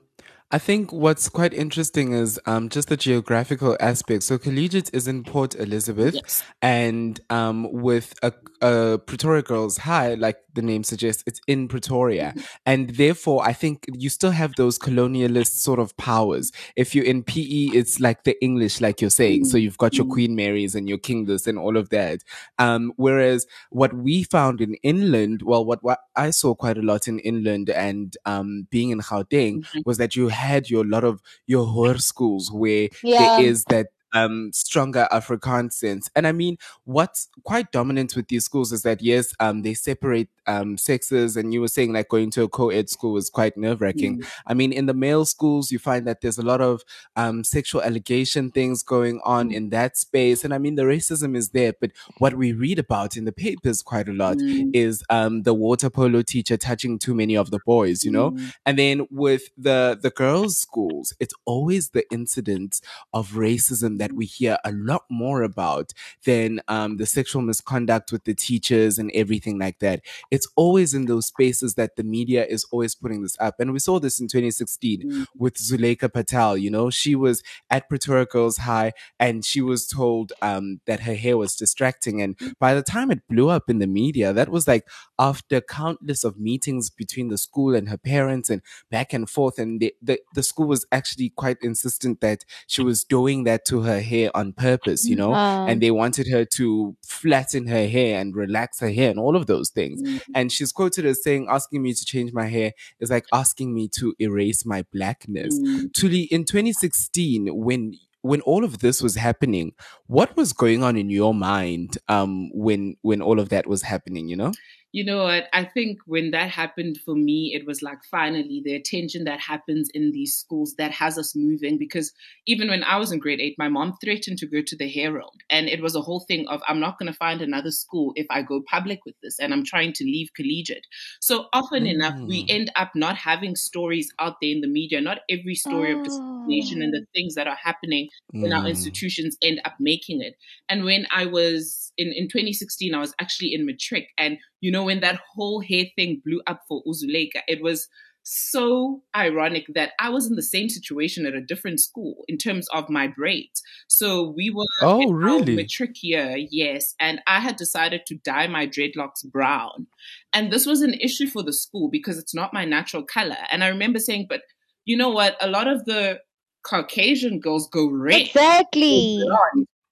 I think what's quite interesting is um, just the geographical aspect. So collegiate is in Port Elizabeth, Yes. and um, with a, a Pretoria Girls High, like the name suggests, it's in Pretoria, and therefore I think you still have those colonialist sort of powers. If you're in PE, it's like the English, like you're saying. So you've got your Queen Marys and your King and all of that. Um, whereas what we found in inland, well, what, what I saw quite a lot in inland and um, being in Gauteng was that you had your lot of your Hoerskools where Yeah. there is that um stronger Afrikaans sense. And I mean, what's quite dominant with these schools is that yes, um they separate um sexes and you were saying like going to a co-ed school is quite nerve-wracking. I mean, in the male schools you find that there's a lot of um sexual allegation things going on in that space. And I mean the racism is there, but what we read about in the papers quite a lot is um the water polo teacher touching too many of the boys, you know? And then with the the girls' schools, it's always the incidents of racism that we hear a lot more about than um, the sexual misconduct with the teachers and everything like that. It's always in those spaces that the media is always putting this up. And we saw this in 2016 with Zulaikha Patel. You know, she was at Pretoria Girls High and she was told um, that her hair was distracting. And by the time it blew up in the media, that was like after countless of meetings between the school and her parents and back and forth. And the, the, the school was actually quite insistent that she was doing that to her hair on purpose, you know, Ah. and they wanted her to flatten her hair and relax her hair and all of those things. And she's quoted as saying, asking me to change my hair is like asking me to erase my blackness. Thuli, in 2016, when when all of this was happening, what was going on in your mind um when when all of that was happening, you know? You know what? I think when that happened for me, it was like finally the attention that happens in these schools that has us moving. Because even when I was in grade eight, my mom threatened to go to the Herald. And it was a whole thing of, I'm not going to find another school if I go public with this. And I'm trying to leave collegiate. So often enough, we end up not having stories out there in the media. Not every story of discrimination and the things that are happening in our Mm. institutions end up making it. And when I was in, in 2016, I was actually in matric. And, you know, when that whole hair thing blew up for Uzuleka, it was so ironic that I was in the same situation at a different school in terms of my braids. So we were Oh, really? matric year, yes, and I had decided to dye my dreadlocks brown. And this was an issue for the school because it's not my natural color. And I remember saying, but you know what? A lot of the Caucasian girls go red. Exactly.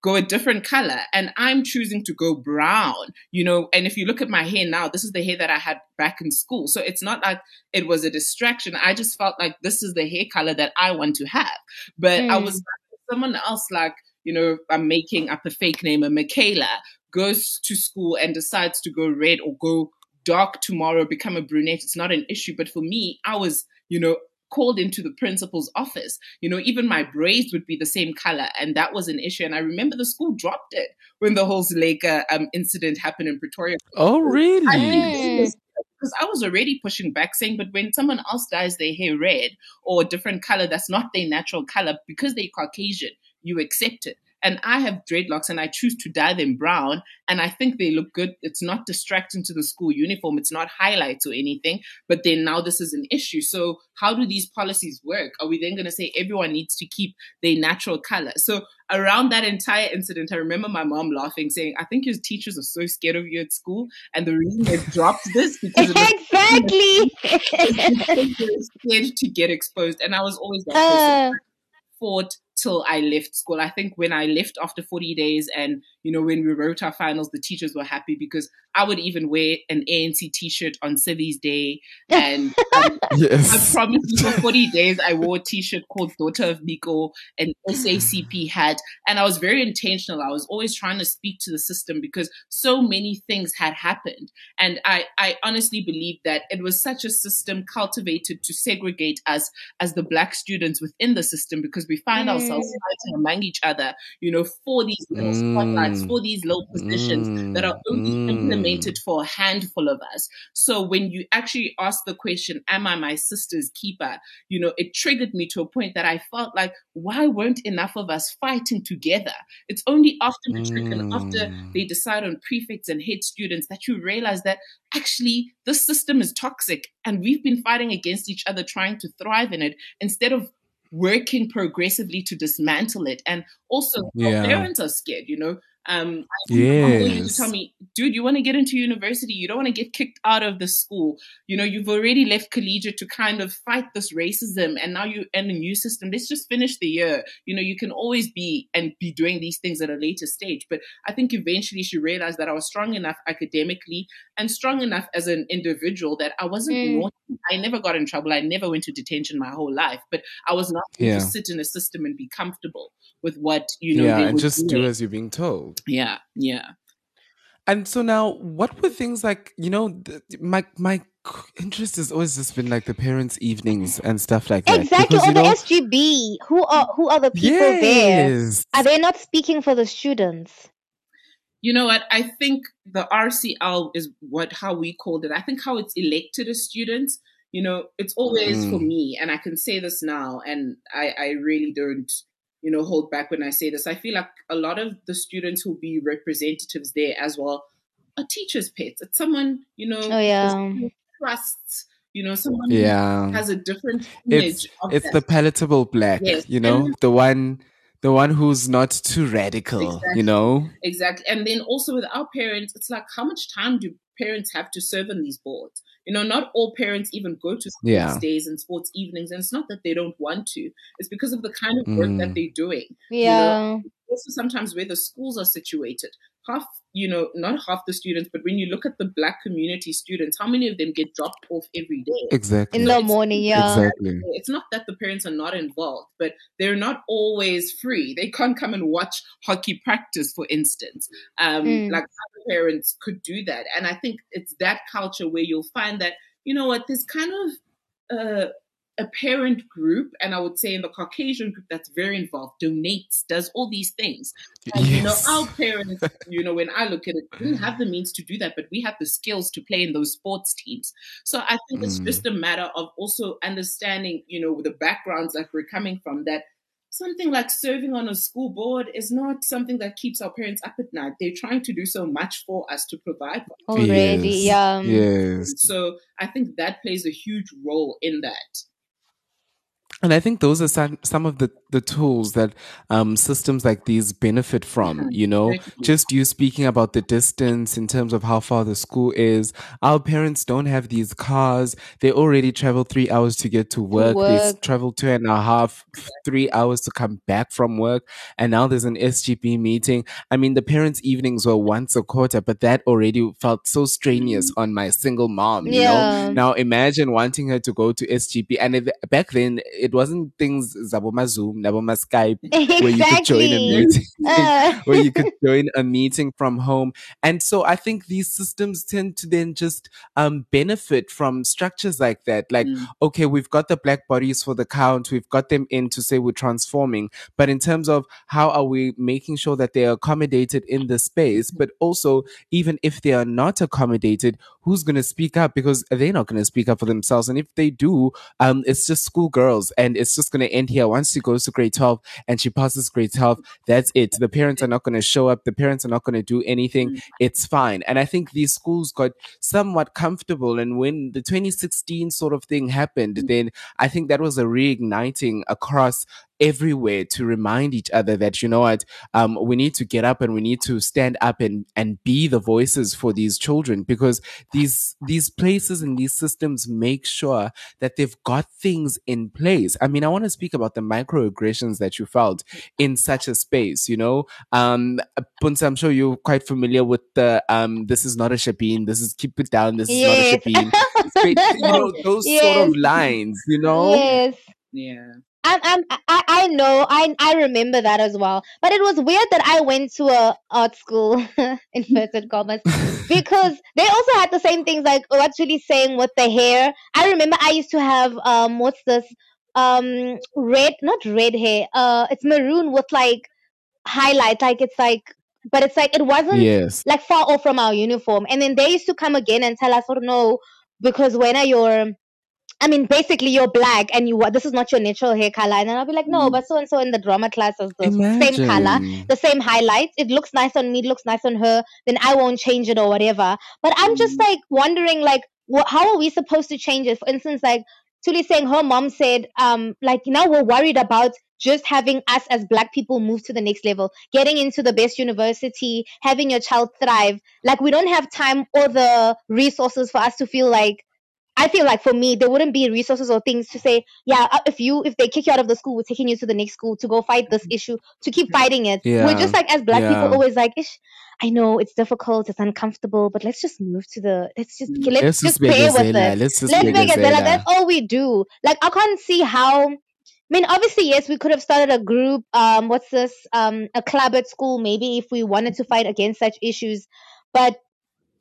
Go a different color, and I'm choosing to go brown, you know. And if you look at my hair now, this is the hair that I had back in school. So it's not like it was a distraction. I just felt like this is the hair color that I want to have. But I Mm. was someone else, like, you know, I'm making up a fake name, a Michaela, goes to school and decides to go red or go dark tomorrow, become a brunette, it's not an issue. But for me, I was, you know, called into the principal's office. You know, even my braids would be the same color, and that was an issue. And I remember the school dropped it when the whole Zulaikha um, incident happened in Pretoria. Oh, really? because I was already pushing back, saying, but when someone else dyes their hair red or a different color that's not their natural color, because they're Caucasian, you accept it. And I have dreadlocks and I choose to dye them brown and I think they look good. It's not distracting to the school uniform. It's not highlights or anything. But then now this is an issue. So how do these policies work? Are we then going to say everyone needs to keep their natural color? So around that entire incident, I remember my mom laughing, saying, I think your teachers are so scared of you at school. And the reason they dropped this because exactly scared to get exposed. And I was always like, Uh. fought till I left school. I think when I left after 40 days and, you know, when we wrote our finals, the teachers were happy because I would even wear an ANC t-shirt on Civi's Day. And um, Yes. I promise you for 40 days, I wore a t-shirt called Daughter of Nico, an SACP hat. And I was very intentional. I was always trying to speak to the system because so many things had happened. And I, I honestly believe that it was such a system cultivated to segregate us as the black students within the system because we find ourselves fighting among each other, you know, for these little spotlights, Mm. for these low positions that are only Mm. implemented for a handful of us. So when you actually ask the question, Am I my sister's keeper? You know, it triggered me to a point that I felt like, why weren't enough of us fighting together? It's only after matric and after Mm. they decide on prefects and head students that you realize that actually this system is toxic and we've been fighting against each other trying to thrive in it instead of working progressively to dismantle it. And also, Yeah. parents are scared, you know. Um, I remember my uncle used Yes. to tell me, dude, you want to get into university, you don't want to get kicked out of the school. You know, you've already left collegiate to kind of fight this racism, and now you're in a new system. Let's just finish the year. You know, you can always be and be doing these things at a later stage. But I think eventually she realized that I was strong enough academically and strong enough as an individual that I wasn't Mm. naughty. I never got in trouble. I never went to detention my whole life, but I was not going Yeah. to sit in a system and be comfortable with what you know. yeah, they and were just do as you're being told. Yeah, yeah. And so now, what were things like? You know, my my interest has always just been like the parents' evenings and stuff like that. exactly because, or the know, SGB who are who are the people there are they not speaking for the students You know what? I think the RCL is what how we called it. I think how it's elected as students. You know, it's always for Mm. me, and I can say this now, and I, I really don't, you know, hold back when I say this. I feel like a lot of the students who'll be representatives there as well are teachers' pets. It's someone, you know, Oh, yeah. trusts. You know, someone Yeah. who has a different image it's of it's that. the palatable black. Yes, You know, and- the one the one who's not too radical. Exactly. You know. Exactly. And then also with our parents, it's like how much time do parents have to serve on these boards? You know, not all parents even go to sports Yeah. days and sports evenings, and it's not that they don't want to. It's because of the kind of work that Mm. they're doing. yeah You know, also sometimes where the schools are situated. Half, you know, not half the students, but when you look at the black community students, how many of them get dropped off every day? Exactly. in the morning yeah Exactly. It's not that the parents are not involved, but they're not always free. They can't come and watch hockey practice, for instance. Um, Mm. Like other parents could do that. And I think it's that culture where you'll find that, you know what, there's kind of uh, a parent group, and I would say in the Caucasian group that's very involved, donates, does all these things. And you know, our parents, you know, when I look at it, didn't have the means to do that, but we have the skills to play in those sports teams. So I think it's Mm. just a matter of also understanding, you know, the backgrounds that we're coming from that something like serving on a school board is not something that keeps our parents up at night. They're trying to do so much for us to provide for already Yes. yeah Yes. So I think that plays a huge role in that. And I think those are some, some of the, the tools that um, systems like these benefit from. You know, just you speaking about the distance in terms of how far the school is. Our parents don't have these cars. They already travel three hours to get to work. They travel two and a half, three hours to come back from work. And now there's an SGB meeting. I mean, the parents' evenings were once a quarter, but that already felt so strenuous on my single mom. You know, Yeah. now imagine wanting her to go to SGB, and it, back then It wasn't things Zaboma Zoom, Naboma Skype, where you could join a meeting, Uh. where you could join a meeting from home. And so I think these systems tend to then just um, benefit from structures like that. Like, okay, we've got the black bodies for the count, we've got them in to say we're transforming, but in terms of how are we making sure that they are accommodated in the space, but also even if they are not accommodated, who's going to speak up because they're not going to speak up for themselves. And if they do, um, it's just schoolgirls and it's just going to end here. Once she goes to grade 12 and she passes grade 12, that's it. The parents are not going to show up. The parents are not going to do anything. It's fine. And I think these schools got somewhat comfortable. And when the 2016 sort of thing happened, then I think that was a reigniting across everywhere to remind each other that you know what um, we need to get up and we need to stand up and and be the voices for these children because these these places and these systems make sure that they've got things in place i mean i want to speak about the microaggressions that you felt in such a space you know um Puntsa, i'm sure you're quite familiar with the um this is not a shebeen this is keep it down this is Yes. not a shebeen you know those sort of lines you know Yes. Yeah. I'm, I'm, I, I know, I, I remember that as well. But it was weird that I went to a art school, in inverted commas, because they also had the same things like what's really saying with the hair. I remember I used to have, um, what's this, um, red, not red hair, uh, it's maroon with like highlight, like it's like, but it's like, it wasn't Yes. like far off from our uniform. And then they used to come again and tell us, oh no, because when are your, I mean, basically you're black and you this is not your natural hair color. And then I'll be like, no, but so and so in the drama class is the same color, the same highlights. It looks nice on me, it looks nice on her. Then I won't change it or whatever. But I'm just like wondering, like, wh- how are we supposed to change it? For instance, like Thuli saying her mom said, um, like now we're worried about just having us as black people move to the next level, getting into the best university, having your child thrive. Like we don't have time or the resources for us to feel like I feel like for me, there wouldn't be resources or things to say, yeah, uh, if you if they kick you out of the school, we're taking you to the next school to go fight this issue, to keep fighting it. We're just like as black yeah. people always like, Ish, I know it's difficult, it's uncomfortable, but let's just move to the let's just let's, Let's just just bear with it. Let's just let's make it begazela. That's all we do. Like I can't see how I mean, obviously, yes, we could have started a group. Um, what's this? Um, a club at school, maybe if we wanted to fight against such issues. But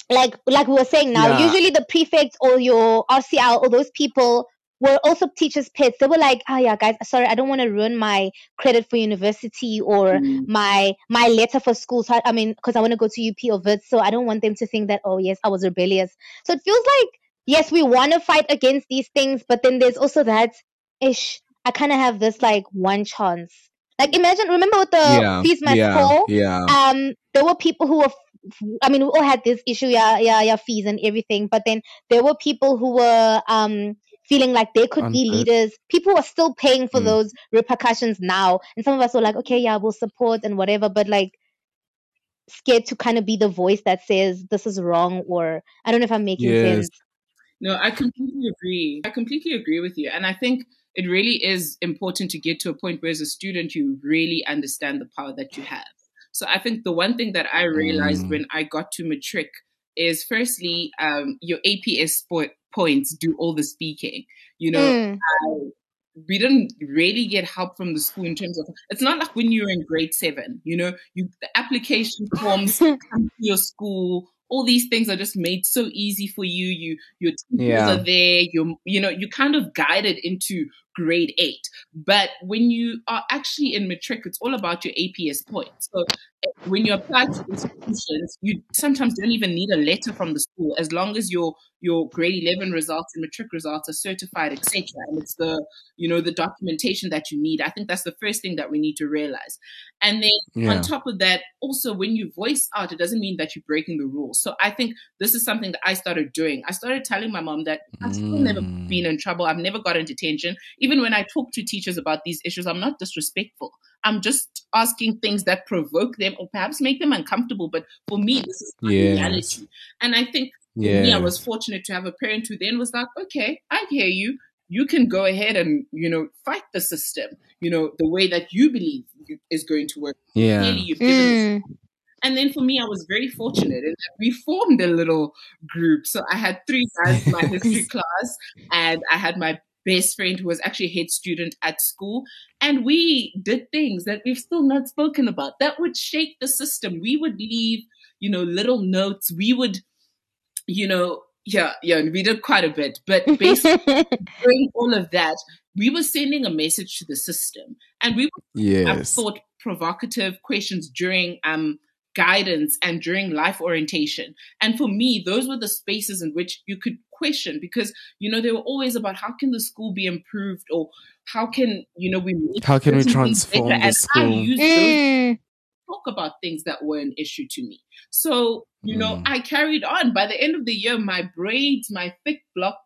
like like we were saying now, Yeah. usually the prefects or your RCL or those people were also teachers' pets. They were like, oh yeah, guys, sorry, I don't want to ruin my credit for university or my my letter for school. So I, I mean, because I want to go to UP or Wits, so I don't want them to think that oh yes, I was rebellious. So it feels like yes, we want to fight against these things, but then there's also that ish. I kind of have this like one chance. Like imagine, remember with the Yeah, fees must yeah, fall. yeah. Um, there were people who were. F- f- I mean, we all had this issue, yeah, yeah, yeah, fees and everything. But then there were people who were um feeling like they could be leaders. People are still paying for Mm. those repercussions now, and some of us were like, okay, yeah, we'll support and whatever. But like scared to kind of be the voice that says this is wrong, or I don't know if I'm making Yes. sense. No, I completely agree. I completely agree with you. And I think it really is important to get to a point where, as a student, you really understand the power that you have. So I think the one thing that I realized Mm. when I got to matric is firstly, um, your APS spo- points do all the speaking. You know, Mm. I- we didn't really get help from the school in terms of it's not like when you're in grade seven you know you the application forms come to your school all these things are just made so easy for you you your teachers Yeah. are there you you know you kind of guided into grade eight. But when you are actually in matric it's all about your aps points so when you apply to institutions you sometimes don't even need a letter from the school as long as your your grade 11 results and matric results are certified etc and it's the you know the documentation that you need. I think that's the first thing that we need to realize. And then Yeah. on top of that also when you voice out it doesn't mean that you're breaking the rules. So i think this is something that i started doing. I started telling my mom that i've still never Mm. been in trouble. I've never gotten detention even when i talk to teachers about these issues i'm not disrespectful i'm just asking things that provoke them or perhaps make them uncomfortable but for me this is my Yes. reality and i think for me, I was fortunate to have a parent who then was like, okay, I hear you. You can go ahead and, you know, fight the system, you know, the way that you believe is going to work. Yeah. Clearly, you've given Mm. and then for me, I was very fortunate in that we formed a little group. So I had three guys in my history class, and I had my best friend who was actually a head student at school. And we did things that we've still not spoken about that would shake the system. We would leave, you know, little notes. We would, you know, yeah, yeah, and we did quite a bit. But basically, doing all of that, we were sending a message to the system. And we would have Yes. thought provocative questions during um guidance and during life orientation. And for me, those were the spaces in which you could question because, you know, they were always about how can the school be improved or how can, you know, we make How can we transform better? the and school? I used Mm. those to talk about things that were an issue to me. So, you know, Mm. I carried on. By the end of the year, my braids, my thick block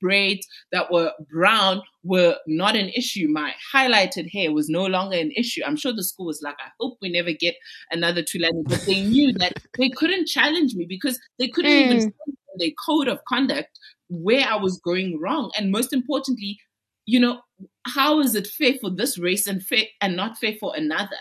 braids that were brown were not an issue. My highlighted hair was no longer an issue. I'm sure the school was like, I hope we never get another Thulani, but they knew that they couldn't challenge me because they couldn't even Mm. say in their code of conduct where I was going wrong. And most importantly, you know, how is it fair for this race and fair and not fair for another?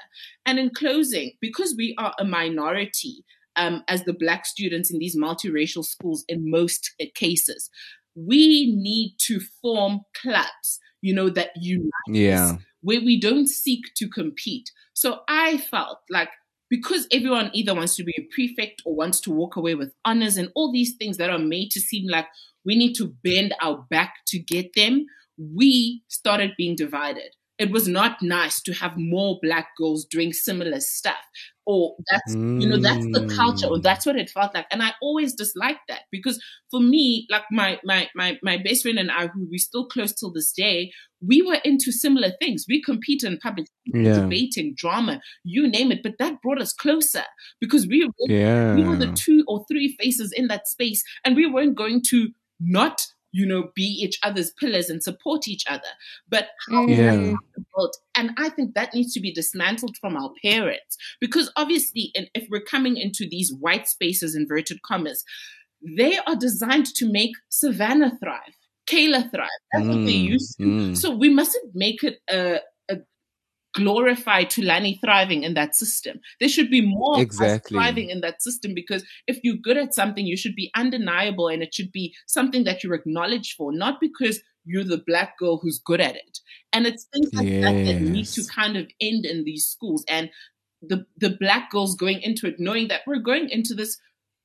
And in closing, because we are a minority um, as the black students in these multiracial schools in most cases, we need to form clubs, you know, that unite us, Yeah. where we don't seek to compete. So I felt like because everyone either wants to be a prefect or wants to walk away with honors and all these things that are made to seem like we need to bend our back to get them, we started being divided. It was not nice to have more black girls doing similar stuff. Or that's, you know, that's the culture, or Mm. that's what it felt like. And I always disliked that because for me, like my my my my best friend and I, who we still close till this day, we were into similar things. We compete in public Yeah. debating, drama, you name it. But that brought us closer because we were we were the two or three faces in that space, and we weren't going to not you know be each other's pillars and support each other. But how we Yeah. and I think that needs to be dismantled from our parents because obviously, and if we're coming into these white spaces, inverted commas, they are designed to make Savannah thrive, Kayla thrive. That's what they Mm, used to. mm. So we mustn't make it a glorify Thulani thriving in that system. There should be more Exactly. thriving in that system because if you're good at something, you should be undeniable and it should be something that you're acknowledged for, not because you're the black girl who's good at it. And it's things like that that need to kind of end in these schools. And the the black girls going into it, knowing that we're going into this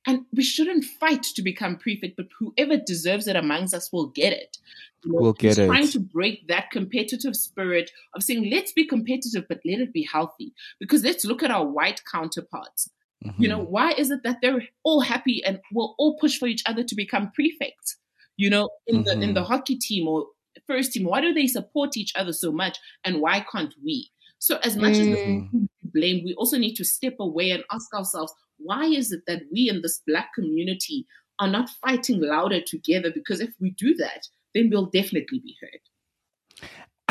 and we shouldn't fight to become prefect, but whoever deserves it amongst us will get it. You know, Will get trying it. to break that competitive spirit of saying, let's be competitive, but let it be healthy. Because let's look at our white counterparts. You know, Mm-hmm. why is it that they're all happy and we'll all push for each other to become prefects? You know, in the in the Mm-hmm. hockey team or first team, why do they support each other so much and why can't we? So as much as Mm. we blame, we also need to step away and ask ourselves, why is it that we in this black community are not fighting louder together? Because if we do that, then we'll definitely be heard.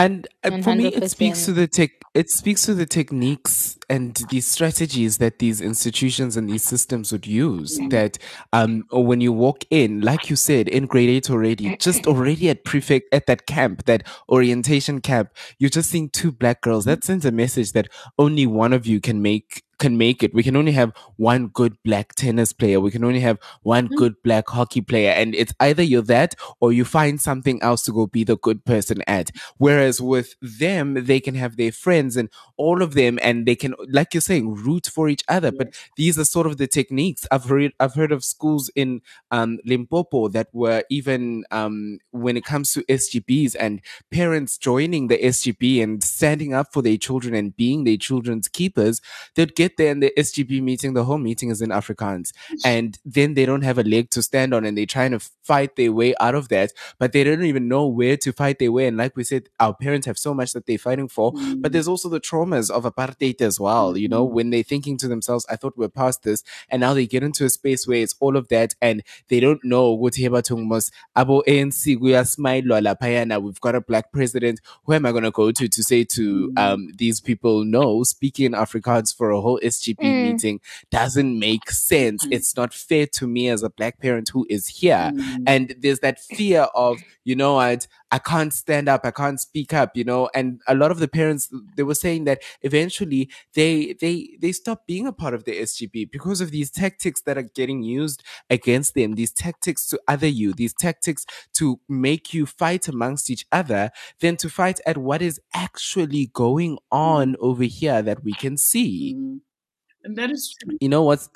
And uh, for me, it speaks to the tech. It speaks to the techniques and the strategies that these institutions and these systems would use. That um, or when you walk in, like you said, in grade eight already, just already at prefect at that camp, that orientation camp, you're just seeing two black girls. That sends a message that only one of you can make can make it. We can only have one good black tennis player. We can only have one good black hockey player. And it's either you're that or you find something else to go be the good person at. Whereas with them, they can have their friends and all of them and they can, like you're saying, root for each other. But these are sort of the techniques. I've heard I've heard of schools in um Limpopo that were even um when it comes to SGBs and parents joining the SGB and standing up for their children and being their children's keepers, they'd get there in the SGB meeting, the whole meeting is in Afrikaans. And then they don't have a leg to stand on and they're trying to fight their way out of that, but they don't even know where to fight their way. And like we said, our parents have so much that they're fighting for, but there's mm. also the traumas of apartheid as well, you know, mm-hmm. when they're thinking to themselves, I thought we're past this. And now they get into a space where it's all of that and they don't know what abo ANC kuyasmayilwa laphayana. We've got a black president. Who am I gonna go to to say to mm. um these people no, speaking Afrikaans for a whole SGB Mm. meeting doesn't make sense. Mm. It's not fair to me as a black parent who is here. Mm. And there's that fear of, you know what, I can't stand up, I can't speak up, you know. And a lot of the parents they were saying that eventually they they they stop being a part of the SGB because of these tactics that are getting used against them, these tactics to other you, these tactics to make you fight amongst each other, than to fight at what is actually going mm. on over here that we can see. And that is true. You know what's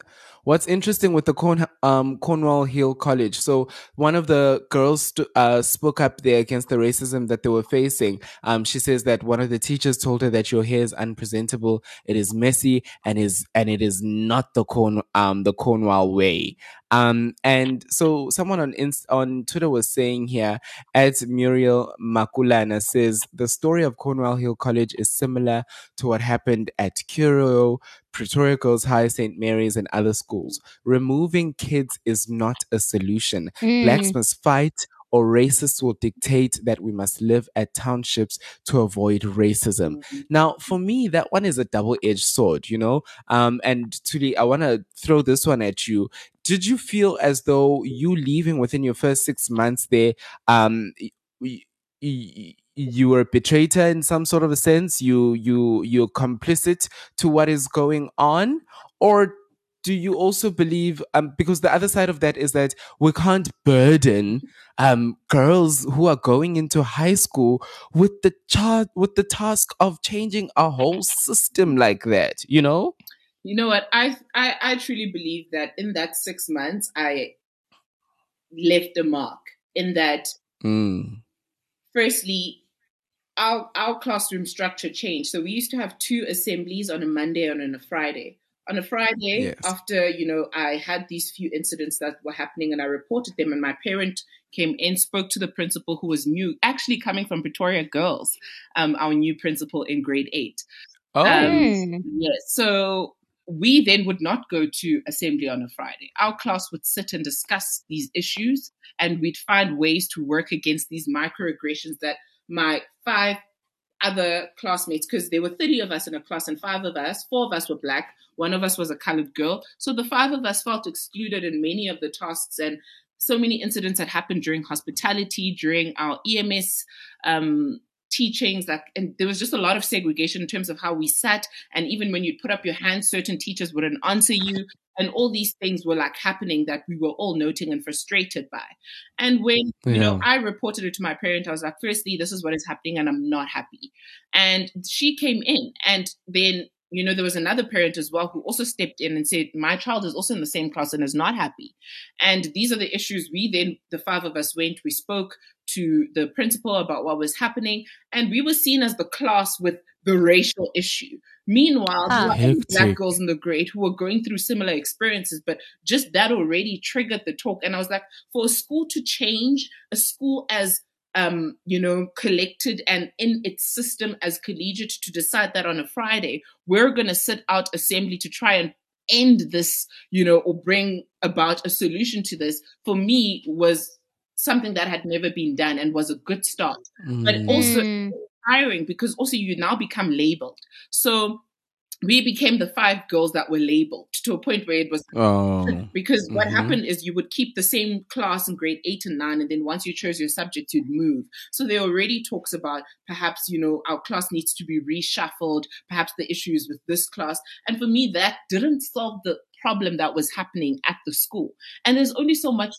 what's interesting with the Corn, um, Cornwall Hill College? So one of the girls uh, spoke up there against the racism that they were facing. Um, she says that one of the teachers told her that your hair is unpresentable, it is messy, and is and it is not the Corn um the Cornwall way. Um, and so someone on Inst- on Twitter was saying here, as Muriel Makulana says, the story of Cornwall Hill College is similar to what happened at Curro, Pretoria Girls High, St. Mary's, and other schools. Removing kids is not a solution. Blacks Mm. must fight. Or racists will dictate that we must live at townships to avoid racism. Now, for me, that one is a double-edged sword, you know. Um, and Thuli, I want to throw this one at you. Did you feel as though you leaving within your first six months there, um, y- y- y- you were a betrayer in some sort of a sense? You you you're complicit to what is going on, or do you also believe um because the other side of that is that we can't burden um girls who are going into high school with the char- with the task of changing a whole system like that you know You know what? I, I I truly believe that in that six months, I left a mark. In that, mm. firstly, our our classroom structure changed. So we used to have two assemblies on a Monday and on a Friday. On a Friday, Yes. after you know, I had these few incidents that were happening, and I reported them. And my parent came in, spoke to the principal, who was new, actually coming from Pretoria Girls, um, our new principal in grade eight. Oh. Um, yes. So we then would not go to assembly on a Friday. Our class would sit and discuss these issues, and we'd find ways to work against these microaggressions that my five other classmates, because there were 30 of us in a class and five of us, four of us were black, one of us was a colored girl. So the five of us felt excluded in many of the tasks and so many incidents that happened during hospitality, during our EMS um, teachings, like, and there was just a lot of segregation in terms of how we sat. And even when you put up your hand, certain teachers wouldn't answer you. And all these things were like happening that we were all noting and frustrated by. And when, you know, I reported it to my parent, I was like, firstly, this is what is happening and I'm not happy. And she came in and then you know, there was another parent as well who also stepped in and said, My child is also in the same class and is not happy. And these are the issues we then, the five of us went, we spoke to the principal about what was happening, and we were seen as the class with the racial issue. Meanwhile, there Ah. were black Hectic. girls in the grade who were going through similar experiences, but just that already triggered the talk. And I was like, for a school to change, a school as um, you know, collected and in its system as collegiate to decide that on a Friday, we're going to sit out assembly to try and end this, you know, or bring about a solution to this, for me was something that had never been done and was a good start. But Mm. also Mm. inspiring because also you now become labeled. So we became the five girls that were labeled to a point where it was Oh. because what Mhm. happened is you would keep the same class in grade eight and nine, and then once you chose your subject, you'd move. So there already talks about perhaps, you know, our class needs to be reshuffled, perhaps the issues with this class. And for me, that didn't solve the problem that was happening at the school. And there's only so much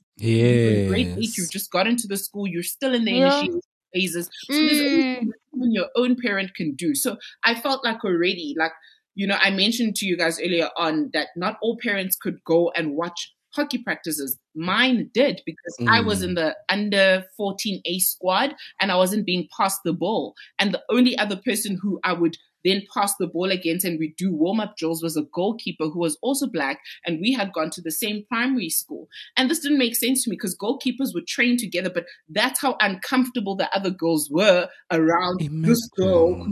in grade eight, you've just got into the school, you're still in the Yeah. initiation phases. So there's only so Mm. much even your own parent can do. So I felt like already, like, you know, I mentioned to you guys earlier on that not all parents could go and watch hockey practices. Mine did because I was in mm. the under 14A squad and I wasn't being passed the ball. And the only other person who I would then pass the ball against and we do warm up drills was a goalkeeper who was also black and we had gone to the same primary school. And this didn't make sense to me because goalkeepers were trained together, but that's how uncomfortable the other girls were around this girl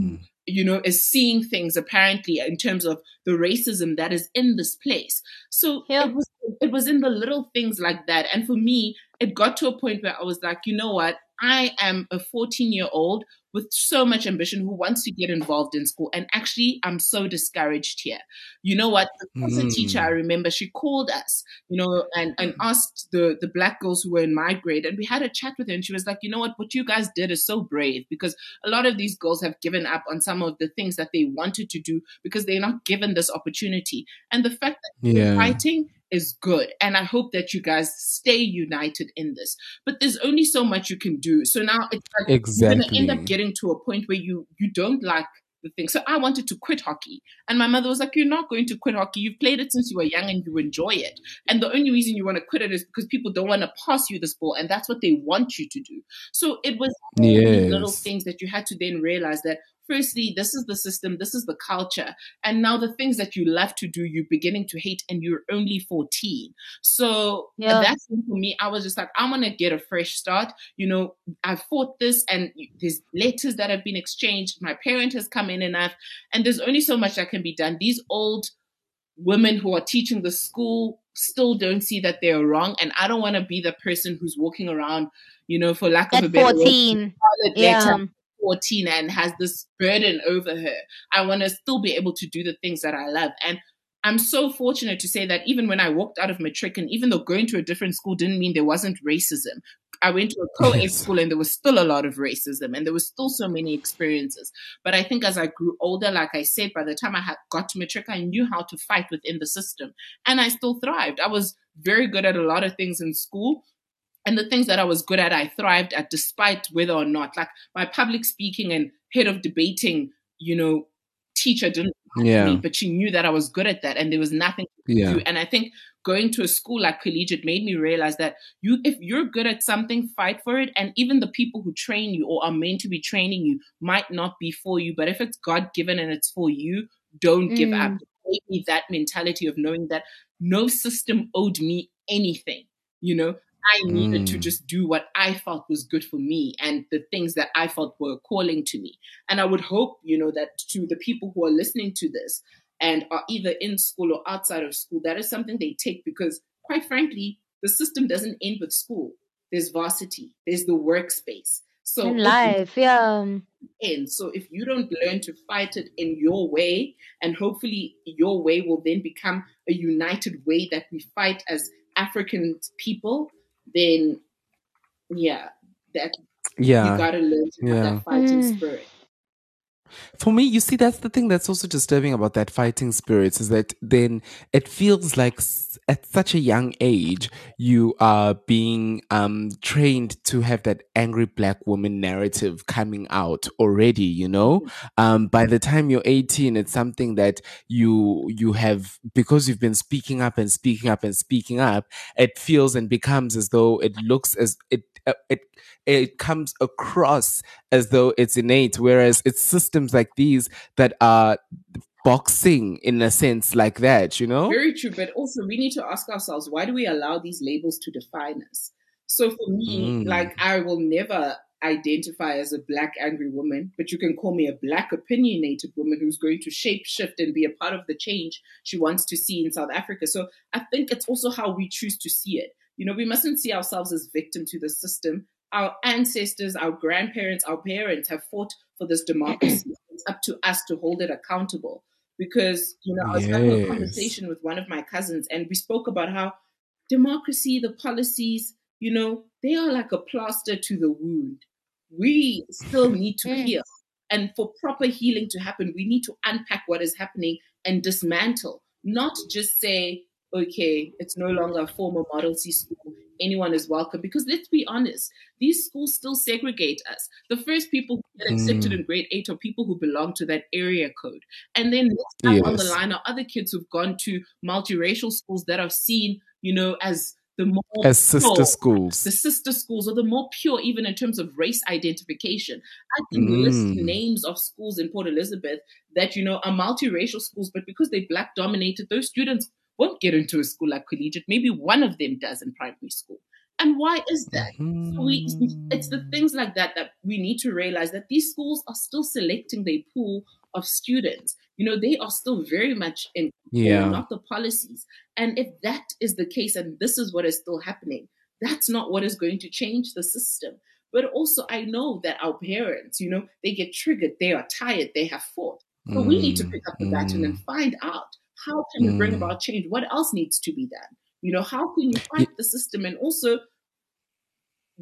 you know, is seeing things apparently in terms of the racism that is in this place. So it was it was in the little things like that. And for me, it got to a point where I was like, you know what? I am a 14 year old with so much ambition who wants to get involved in school. And actually, I'm so discouraged here. You know what? The mm. teacher, I remember, she called us, you know, and, and asked the, the black girls who were in my grade. And we had a chat with her. And she was like, you know what? What you guys did is so brave because a lot of these girls have given up on some of the things that they wanted to do because they're not given this opportunity. And the fact that yeah. they're fighting is good. And I hope that you guys stay united in this. But there's only so much you can do. So now it's like exactly. you're gonna end up getting to a point where you you don't like the thing. So I wanted to quit hockey. And my mother was like, You're not going to quit hockey. You've played it since you were young and you enjoy it. And the only reason you want to quit it is because people don't want to pass you the ball. And that's what they want you to do. So it was yes. little things that you had to then realize that firstly, this is the system, this is the culture. And now the things that you love to do, you're beginning to hate, and you're only 14. So yeah. that's for me. I was just like, I'm going to get a fresh start. You know, I fought this, and there's letters that have been exchanged. My parent has come in enough, and there's only so much that can be done. These old women who are teaching the school still don't see that they're wrong. And I don't want to be the person who's walking around, you know, for lack of At a better 14. word, yeah. 14 and has this burden over her. I want to still be able to do the things that I love. And I'm so fortunate to say that even when I walked out of matric, and even though going to a different school didn't mean there wasn't racism, I went to a co-ed school and there was still a lot of racism and there was still so many experiences. But I think as I grew older, like I said, by the time I had got to matric, I knew how to fight within the system and I still thrived. I was very good at a lot of things in school, and the things that I was good at, I thrived at despite whether or not, like my public speaking and head of debating, you know, teacher didn't yeah. me, but she knew that I was good at that and there was nothing to yeah. do. And I think going to a school like collegiate made me realize that you if you're good at something, fight for it. And even the people who train you or are meant to be training you might not be for you. But if it's God given and it's for you, don't mm. give up. It gave me that mentality of knowing that no system owed me anything. You know, I needed mm. to just do what I felt was good for me and the things that I felt were calling to me. And I would hope, you know, that to the people who are listening to this and are either in school or outside of school, that is something they take because, quite frankly, the system doesn't end with school. There's varsity, there's the workspace. So in life, yeah. And so if you don't learn to fight it in your way, and hopefully your way will then become a united way that we fight as African people, then yeah, that yeah, you gotta learn to yeah. have that fighting mm. spirit. For me, you see, that's the thing that's also disturbing about that fighting spirit is that then it feels like at such a young age you are being um, trained to have that angry black woman narrative coming out already. You know, um, by the time you're 18, it's something that you you have because you've been speaking up and speaking up and speaking up. It feels and becomes as though it looks as it uh, it it comes across as though it's innate whereas it's systems like these that are boxing in a sense like that, you know? Very true. But also, we need to ask ourselves why do we allow these labels to define us? So for me, mm. like, I will never identify as a black angry woman, but you can call me a black opinionated woman who's going to shape shift and be a part of the change she wants to see in South Africa. So I think it's also how we choose to see it. You know, we mustn't see ourselves as victim to the system. Our ancestors, our grandparents, our parents have fought for this democracy. it's up to us to hold it accountable because you know I was yes. having a conversation with one of my cousins and we spoke about how democracy, the policies, you know, they are like a plaster to the wound. We still need to mm. heal. And for proper healing to happen, we need to unpack what is happening and dismantle, not just say, okay, it's no longer a former Model C school anyone is welcome. Because let's be honest, these schools still segregate us. The first people who get accepted mm. in grade eight are people who belong to that area code. And then next yes. on the line are other kids who've gone to multiracial schools that are seen, you know, as the more as sister pure, schools, the sister schools, or the more pure, even in terms of race identification. I can mm. list names of schools in Port Elizabeth that you know are multiracial schools, but because they're black dominated, those students won't get into a school like collegiate. Maybe one of them does in primary school. And why is that? So we, it's the things like that that we need to realize that these schools are still selecting their pool of students. You know, they are still very much in yeah. not the policies. And if that is the case, and this is what is still happening, that's not what is going to change the system. But also, I know that our parents, you know, they get triggered, they are tired, they have fought. So we need to Mm, pick up the baton and mm, find out how can we bring mm. about change? What else needs to be done? You know, how can you fight the system and also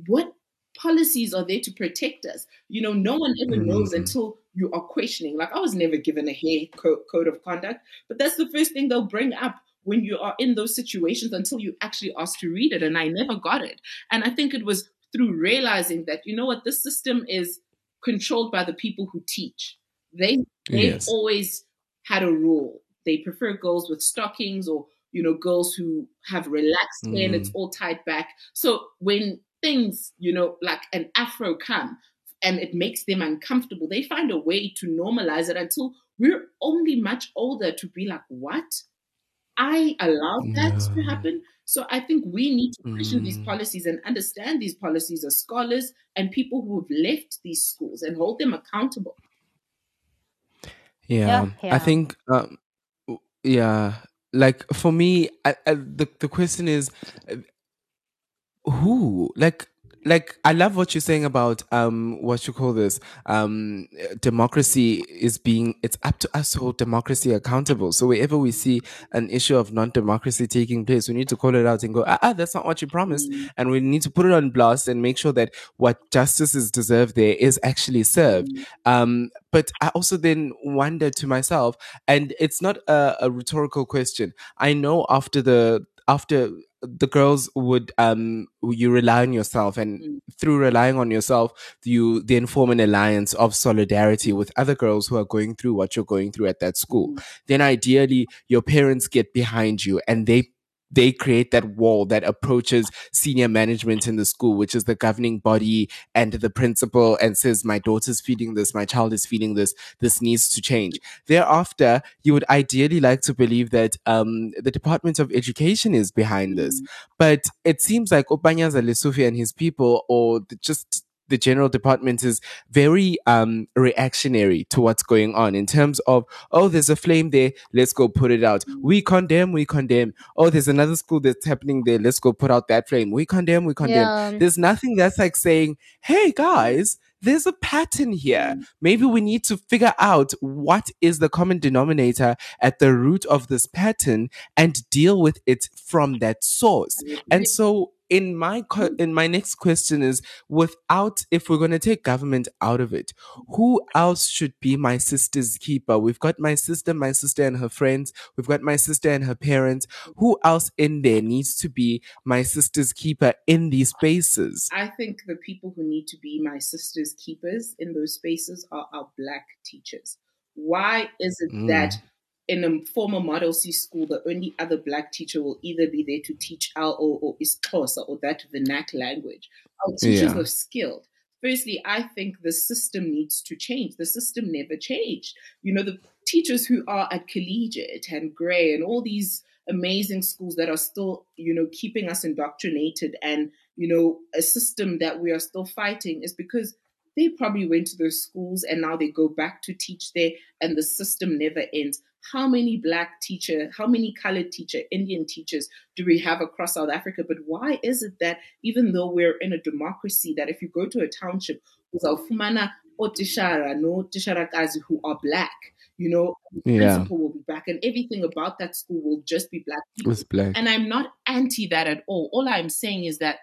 what policies are there to protect us? You know, no one ever knows Mm. until you are questioning. Like I was never given a hair co- code of conduct, but that's the first thing they'll bring up when you are in those situations until you actually ask to read it. And I never got it. And I think it was through realizing that, you know what, this system is controlled by the people who teach. They they've Yes. always had a rule. They prefer girls with stockings or you know girls who have relaxed hair and it's Mm. all tied back. So when things you know like an afro come and it makes them uncomfortable, they find a way to normalize it until we're only much older to be like, what? I allowed that to happen. So I think we need to question these Mm. policies and understand these policies as scholars and people who have left these schools and hold them accountable. Yeah, yeah. I think, um, w- yeah, like for me, I, I, the the question is, who? Like like i love what you're saying about um what you call this um democracy is being it's up to us to hold democracy accountable. So wherever we see an issue of non-democracy taking place we need to call it out and go ah, ah that's not what you promised. And we need to put it on blast and make sure that what justice is deserved there is actually served. Um but i also then wonder to myself and it's not a, a rhetorical question. I know after the after the girls would um you rely on yourself and through relying on yourself you then form an alliance of solidarity with other girls who are going through what you're going through at that school. Then ideally your parents get behind you and they they create that wall that approaches senior management in the school, which is the governing body and the principal, and says, My daughter's feeling this, my child is feeling this, this needs to change. Thereafter, you would ideally like to believe that um, the Department of Education is behind this. But it seems like Opanyaza Lesufi and his people, or the, just the general department is very um, reactionary to what's going on in terms of oh there's a flame there let's go put it out we condemn we condemn oh there's another school that's happening there let's go put out that flame we condemn we condemn Yeah. there's nothing that's like saying hey guys there's a pattern here. Maybe we need to figure out what is the common denominator at the root of this pattern and deal with it from that source. And so in my co- in my next question is without if we're going to take government out of it who else should be my sister's keeper we've got my sister my sister and her friends we've got my sister and her parents who else in there needs to be my sister's keeper in these spaces I think the people who need to be my sister's keepers in those spaces are our black teachers. Why is it Mm. that in a former Model C school, the only other black teacher will either be there to teach LO or isiXhosa or that vernacular language? Our teachers Yeah. are skilled. Firstly, I think the system needs to change. The system never changed. You know, the teachers who are at collegiate and Grey and all these amazing schools that are still, you know, keeping us indoctrinated and, you know, a system that we are still fighting is because they probably went to those schools and now they go back to teach there and the system never ends. How many black teacher, how many colored teacher, Indian teachers do we have across South Africa? But why is it that even though we're in a democracy, that if you go to a township, uzawufumana otishara no tisharakazi who are black, you know, the Yeah. principal will be black and everything about that school will just be black people. black And I'm not anti that at all. All I'm saying is that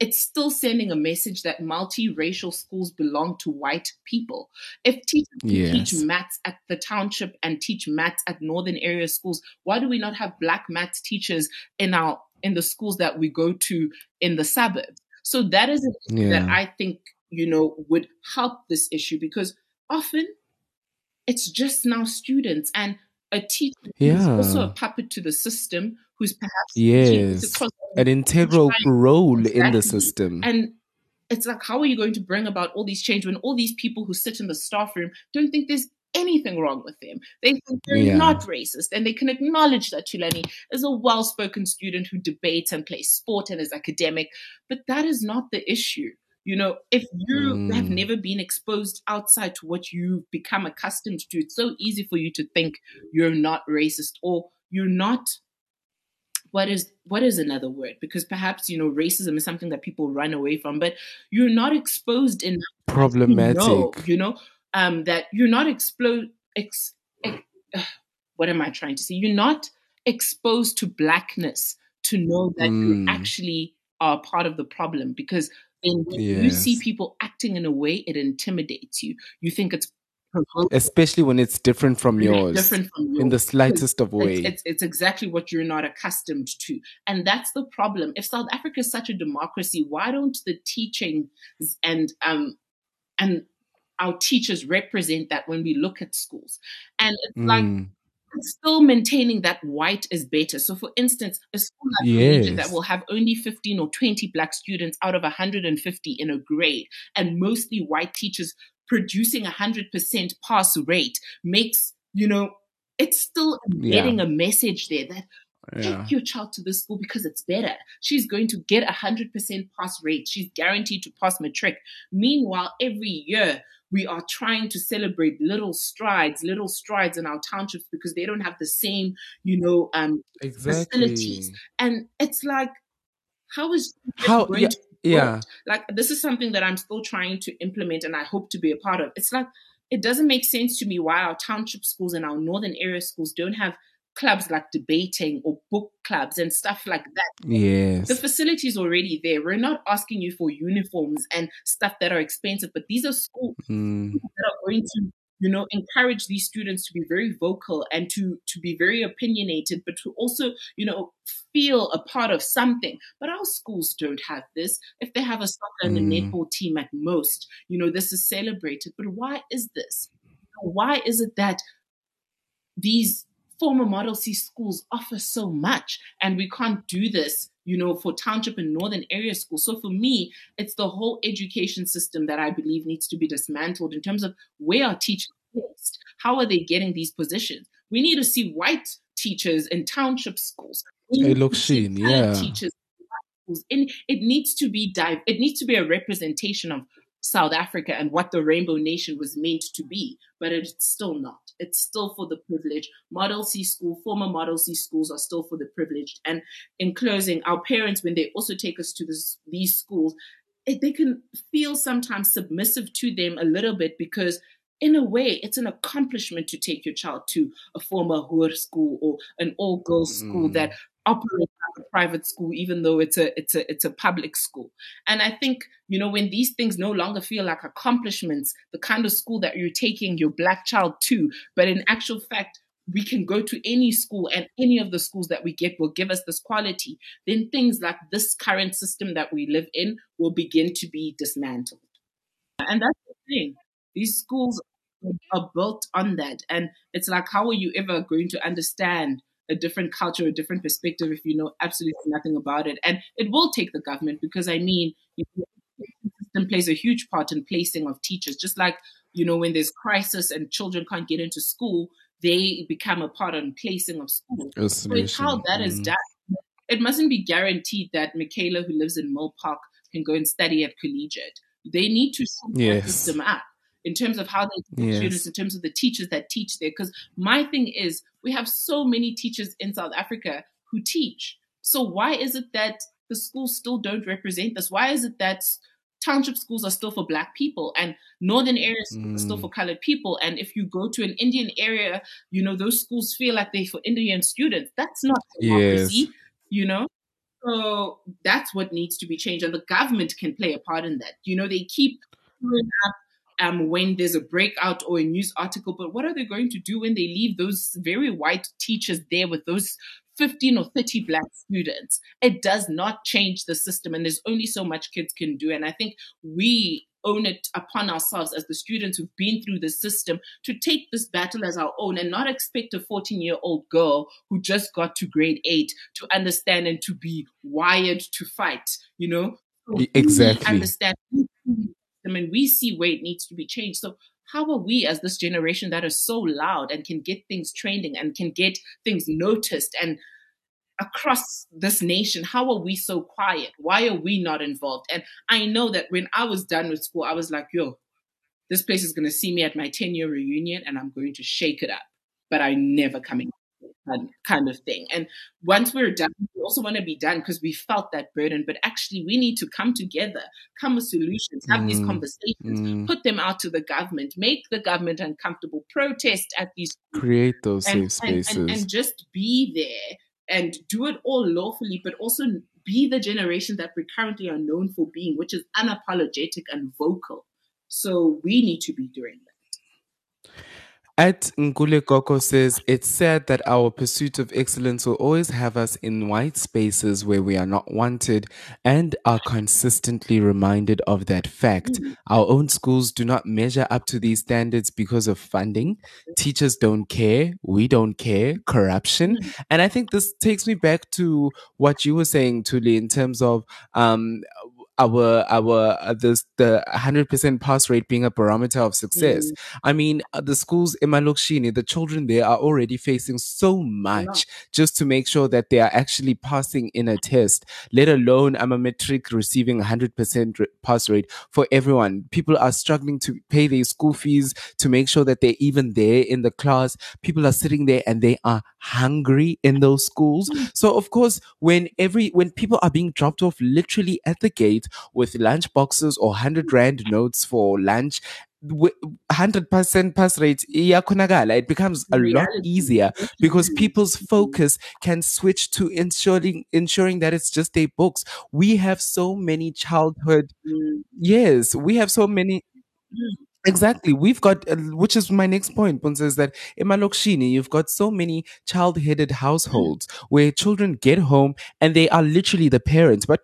it's still sending a message that multiracial schools belong to white people. If teachers can teach Yes. maths at the township and teach maths at northern area schools, why do we not have black maths teachers in our in the schools that we go to in the suburbs? So that is an issue that I think you know would help this issue because often it's just now students and a teacher who's also a puppet to the system who's perhaps yes an integral role in the system and it's like, how are you going to bring about all these change when all these people who sit in the staff room don't think there's anything wrong with them? They think they're Yeah. not racist and they can acknowledge that Thulani is a well spoken student who debates and plays sport and is academic. But that is not the issue. You know, if you have Mm. never been exposed outside to what you've become accustomed to, it's so easy for you to think you're not racist or you're not what is what is another word because perhaps you know racism is something that people run away from but you're not exposed in Problematic. know, you know um that you're not explode ex, ex, uh, what am i trying to say you're not exposed to blackness to know that you Mm. actually are part of the problem because then when you see people acting in a way it intimidates you you think it's Especially when it's different from yours. different from In the slightest of ways. it's, it's exactly what you're not accustomed to. And that's the problem. If South Africa is such a democracy, why don't the teachings and um and our teachers represent that when we look at schools? And it's like Mm. it's still maintaining that white is better. So, for instance, a school like Collegiate that will have only 15 or 20 black students out of 150 in a grade and mostly white teachers producing a 100% pass rate makes, you know, it's still Yeah. getting a message there that Yeah. take your child to this school because it's better. She's going to get a 100% pass rate. She's guaranteed to pass matric. Meanwhile, every year we are trying to celebrate little strides, little strides in our townships because they don't have the same, you know, um, facilities. And it's like, how is How- yeah, yeah. Like this is something that I'm still trying to implement and I hope to be a part of. It's like it doesn't make sense to me why our township schools and our northern area schools don't have clubs like debating or book clubs and stuff like that. Yes. The facility is already there. We're not asking you for uniforms and stuff that are expensive, but these are schools Mm. that are going to you know encourage these students to be very vocal and to to be very opinionated but to also you know feel a part of something. But our schools don't have this. If they have a soccer and a Mm. netball team at most you know this is celebrated. But why is this? Why is it that these former Model C schools offer so much, and we can't do this, you know, for township and northern area schools. So for me, it's the whole education system that I believe needs to be dismantled in terms of where are teachers placed? How are they getting these positions? We need to see white teachers in township schools. We Hey, need look, to see Sheen, colored yeah. teachers in. It needs to be dive. it needs to be a representation of South Africa and what the Rainbow Nation was meant to be, but it's still not. It's still for the privileged. Model C school, former Model C schools are still for the privileged. And in closing, our parents, when they also take us to this, these schools, it, they can feel sometimes submissive to them a little bit because in a way, it's an accomplishment to take your child to a former Hoerskool or an all girls school Mm. that operates like a private school, even though it's a it's a it's a public school. And I think you know when these things no longer feel like accomplishments, the kind of school that you're taking your black child to, but in actual fact. We can go to any school and any of the schools that we get will give us this quality. Then things like this current system that we live in will begin to be dismantled. And that's the thing. These schools are built on that. And it's like, how are you ever going to understand a different culture, a different perspective if you know absolutely nothing about it? And it will take the government because, I mean, you know, the system plays a huge part in placing of teachers. Just like, you know, when there's crisis and children can't get into school, they become a part in placing of school. So it's how that is Mm. done. It mustn't be guaranteed that Michaela, who lives in Mill Park, can go and study at collegiate. They need to set Yes. system up in terms of how they teach Yes. students, in terms of the teachers that teach there. Because my thing is, we have so many teachers in South Africa who teach. So why is it that the schools still don't represent this? Why is it that township schools are still for black people and northern areas are still Mm. for colored people? And if you go to an Indian area, you know, those schools feel like they're for Indian students. That's not democracy, Yes. you know? So that's what needs to be changed, and the government can play a part in that. You know, they keep up um, when there's a breakout or a news article, but what are they going to do when they leave those very white teachers there with those 15 or 30 black students? It does not change the system, and there's only so much kids can do. And I think we own it upon ourselves as the students who've been through the system to take this battle as our own and not expect a 14 year old girl who just got to grade eight to understand and to be wired to fight, you know? So exactly. understand Mean, we see where it needs to be changed. So how are we as this generation that is so loud and can get things trending and can get things noticed and across this nation, how are we so quiet? Why are we not involved? And I know that when I was done with school, I was like, yo, this place is going to see me at my 10 year reunion and I'm going to shake it up. But I never coming. Kind, kind of thing. And once we're done, we also want to be done because we felt that burden. But actually, we need to come together, come with solutions, have these Mm, conversations, mm. put them out to the government, make the government uncomfortable, protest at these Create those and, safe and, and, spaces. and just be there and do it all lawfully, but also be the generation that we currently are known for being, which is unapologetic and vocal. So we need to be doing that. At Ngule Koko says, it's sad that our pursuit of excellence will always have us in white spaces where we are not wanted and are consistently reminded of that fact. Our own schools do not measure up to these standards because of funding. Teachers don't care. We don't care. Corruption. And I think this takes me back to what you were saying, Thuli, in terms of um, our our uh, this the 100% pass rate being a barometer of success. Mm. I mean, uh, the schools in Malokshini, the children there are already facing so much just to make sure that they are actually passing in a test, let alone I'm a matric receiving 100% re- pass rate for everyone. People are struggling to pay their school fees to make sure that they're even there in the class. People are sitting there and they are hungry in those schools. So of course, when every when people are being dropped off literally at the gate with lunch boxes or 100 rand notes for lunch, wi- 100% pass rate iyakhonakala. it becomes a lot easier because people's focus can switch to ensuring ensuring that it's just their books. We have so many childhood mm. yes we have so many mm. Exactly. We've got, uh, which is my next point, Puntsa, is that in Malokshini, you've got so many child headed households where children get home and they are literally the parents. But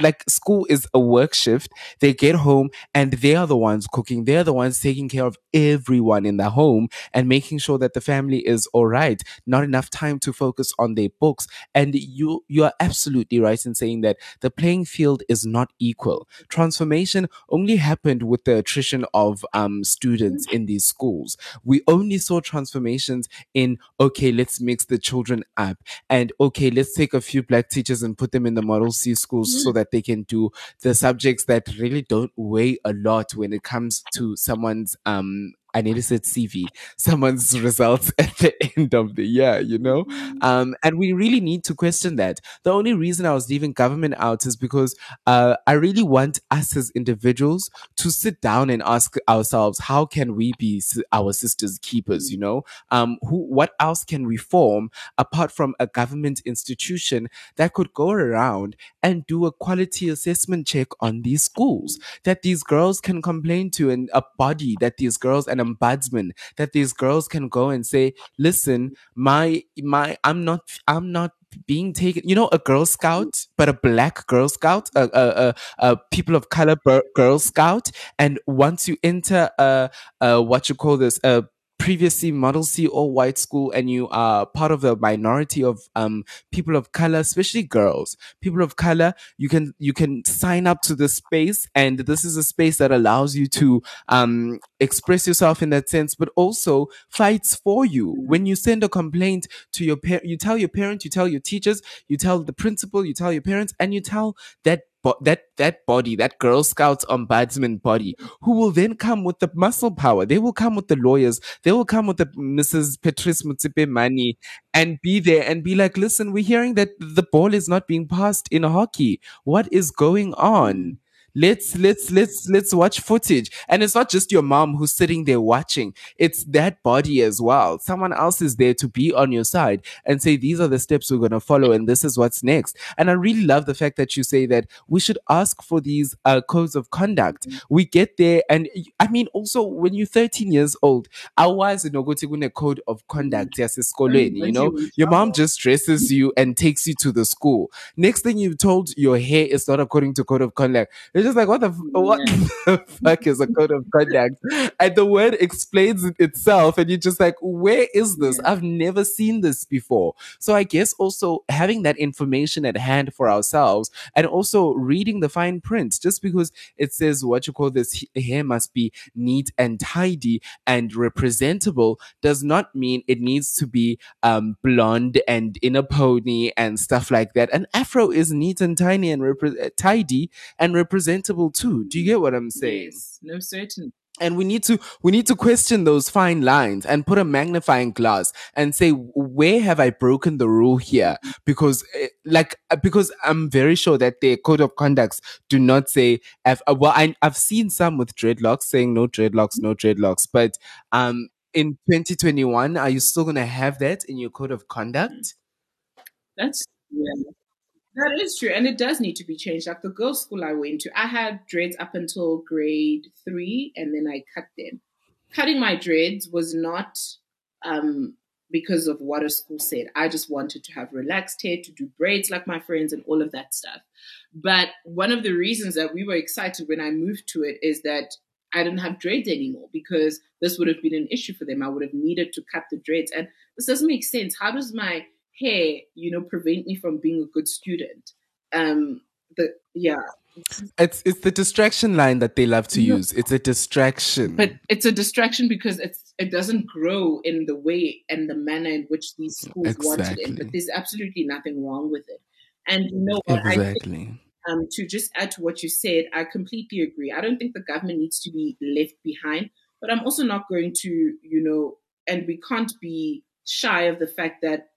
like school is a work shift. They get home and they are the ones cooking. They're the ones taking care of everyone in the home and making sure that the family is all right. Not enough time to focus on their books. And you, you are absolutely right in saying that the playing field is not equal. Transformation only happened with the attrition of um, students in these schools. We only saw transformations in, okay, let's mix the children up. And okay, let's take a few black teachers and put them in the Model C schools so that they can do the subjects that really don't weigh a lot when it comes to someone's um I need to said CV, someone's results at the end of the year, you know? Um, and we really need to question that. The only reason I was leaving government out is because uh, I really want us as individuals to sit down and ask ourselves, how can we be our sisters' keepers, you know? Um, who, what else can we form apart from a government institution that could go around and do a quality assessment check on these schools that these girls can complain to and a body that these girls an ombudsman that these girls can go and say listen my my i'm not i'm not being taken you know a girl scout but a black girl scout a, a, a, a people of color girl scout and once you enter a, a what you call this a previously model C or white school and you are part of the minority of um people of color, especially girls, people of color, you can you can sign up to this space and this is a space that allows you to um express yourself in that sense, but also fights for you. When you send a complaint to your parent, you tell your parent, you tell your teachers, you tell the principal, you tell your parents, and you tell that bo- that that body, that Girl Scouts ombudsman body, who will then come with the muscle power. They will come with the lawyers. They will come with the Mrs. Patrice Motsepe and be there and be like, listen, we're hearing that the ball is not being passed in hockey. What is going on? Let's let's let's let's watch footage. And it's not just your mom who's sitting there watching. It's that body as well. Someone else is there to be on your side and say these are the steps we're going to follow and this is what's next. And I really love the fact that you say that we should ask for these uh, codes of conduct. We get there and I mean also when you're 13 years old, awazi nokuthi a code of conduct yasesikolweni, you know? Your mom just dresses you and takes you to the school. Next thing you've told your hair is not according to code of conduct. It's just like what the what the fuck is a code of conduct? And the word explains it itself, and you're just like, where is this? I've never seen this before. So I guess also having that information at hand for ourselves, and also reading the fine print, just because it says what you call this hair must be neat and tidy and representable, does not mean it needs to be um, blonde and in a pony and stuff like that. An afro is neat and tiny and uh, tidy and representable too. Do you get what I'm saying? Yes, no, certainly. and we need to we need to question those fine lines and put a magnifying glass and say where have i broken the rule here because eh, like uh, because i'm very sure that their code of conducts do not say uh, well I, i've seen some with dreadlocks saying no dreadlocks no dreadlocks but um in 2021 are you still going to have that in your code of conduct That's yeah. That is true, and it does need to be changed. Like the girls' school I went to, I had dreads up until grade three, and then I cut them. Cutting my dreads was not um, because of what a school said. I just wanted to have relaxed hair, to do braids like my friends, and all of that stuff. But one of the reasons that we were excited when I moved to it is that I didn't have dreads anymore because this would have been an issue for them. I would have needed to cut the dreads, and this doesn't make sense. How does my hair, you know, prevent me from being a good student? Um, the yeah, it's it's the distraction line that they love to No. use it's a distraction but it's a distraction because it's it doesn't grow in the way and the manner in which these schools wanted it. Exactly. But there's absolutely nothing wrong with it. And you know what? I think exactly um, to just add to what you said, I completely agree. I don't think the government needs to be left behind, but I'm also not going to, you know, and we can't be shy of the fact that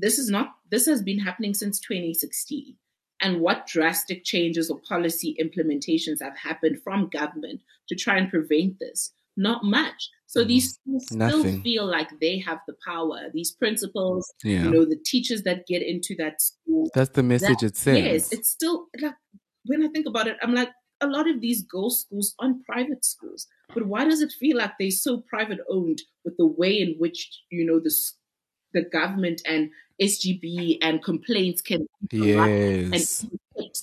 this is not, this has been happening since 2016. And what drastic changes or policy implementations have happened from government to try and prevent this? Not much. So mm-hmm. these schools still feel like they have the power. These principals, Yeah. you know, the teachers that get into that school, that's the message that- it sends Yes, it's still like when I think about it, I'm like a lot of these girls' schools aren't private schools, but why does it feel like they're so private owned with the way in which you know the the government and SGB and complaints can interrupt and yes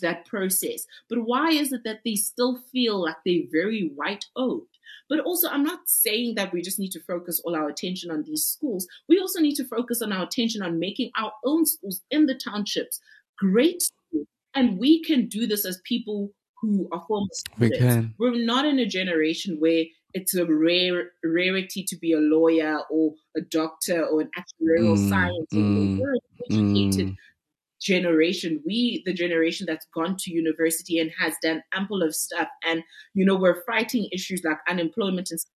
that process? But why is it that they still feel like they're very white owned? But also, I'm not saying that we just need to focus all our attention on these schools. We also need to focus on our attention on making our own schools in the townships great schools. And we can do this as people who are former students. We can. We're not in a generation where it's a rare rarity to be a lawyer or a doctor or an actuarial Mm, scientist. mm, We're an educated mm. generation we the generation that's gone to university and has done ample of stuff and you know we're fighting issues like unemployment and stuff.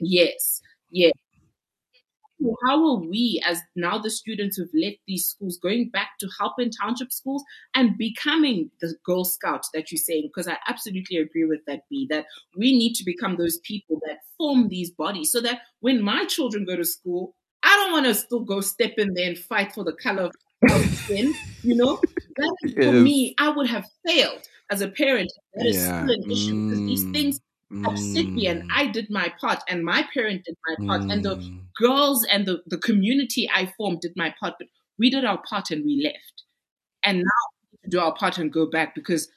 yes yes So how are we as now the students who've left these schools going back to help in township schools and becoming the girl scout that you're saying because i absolutely agree with that Bee that we need to become those people that form these bodies so that when my children go to school i don't want to still go step in there and fight for the color of skin you know that for Yes. me i would have failed as a parent that is Yeah. still an issue because these Mm, things upset me and mm, I did my part and my parent did my part and the mm. girls and the, the community I formed did my part, but we did our part and we left. And now we need to do our part and go back because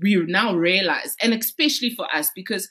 we now realize, and especially for us, because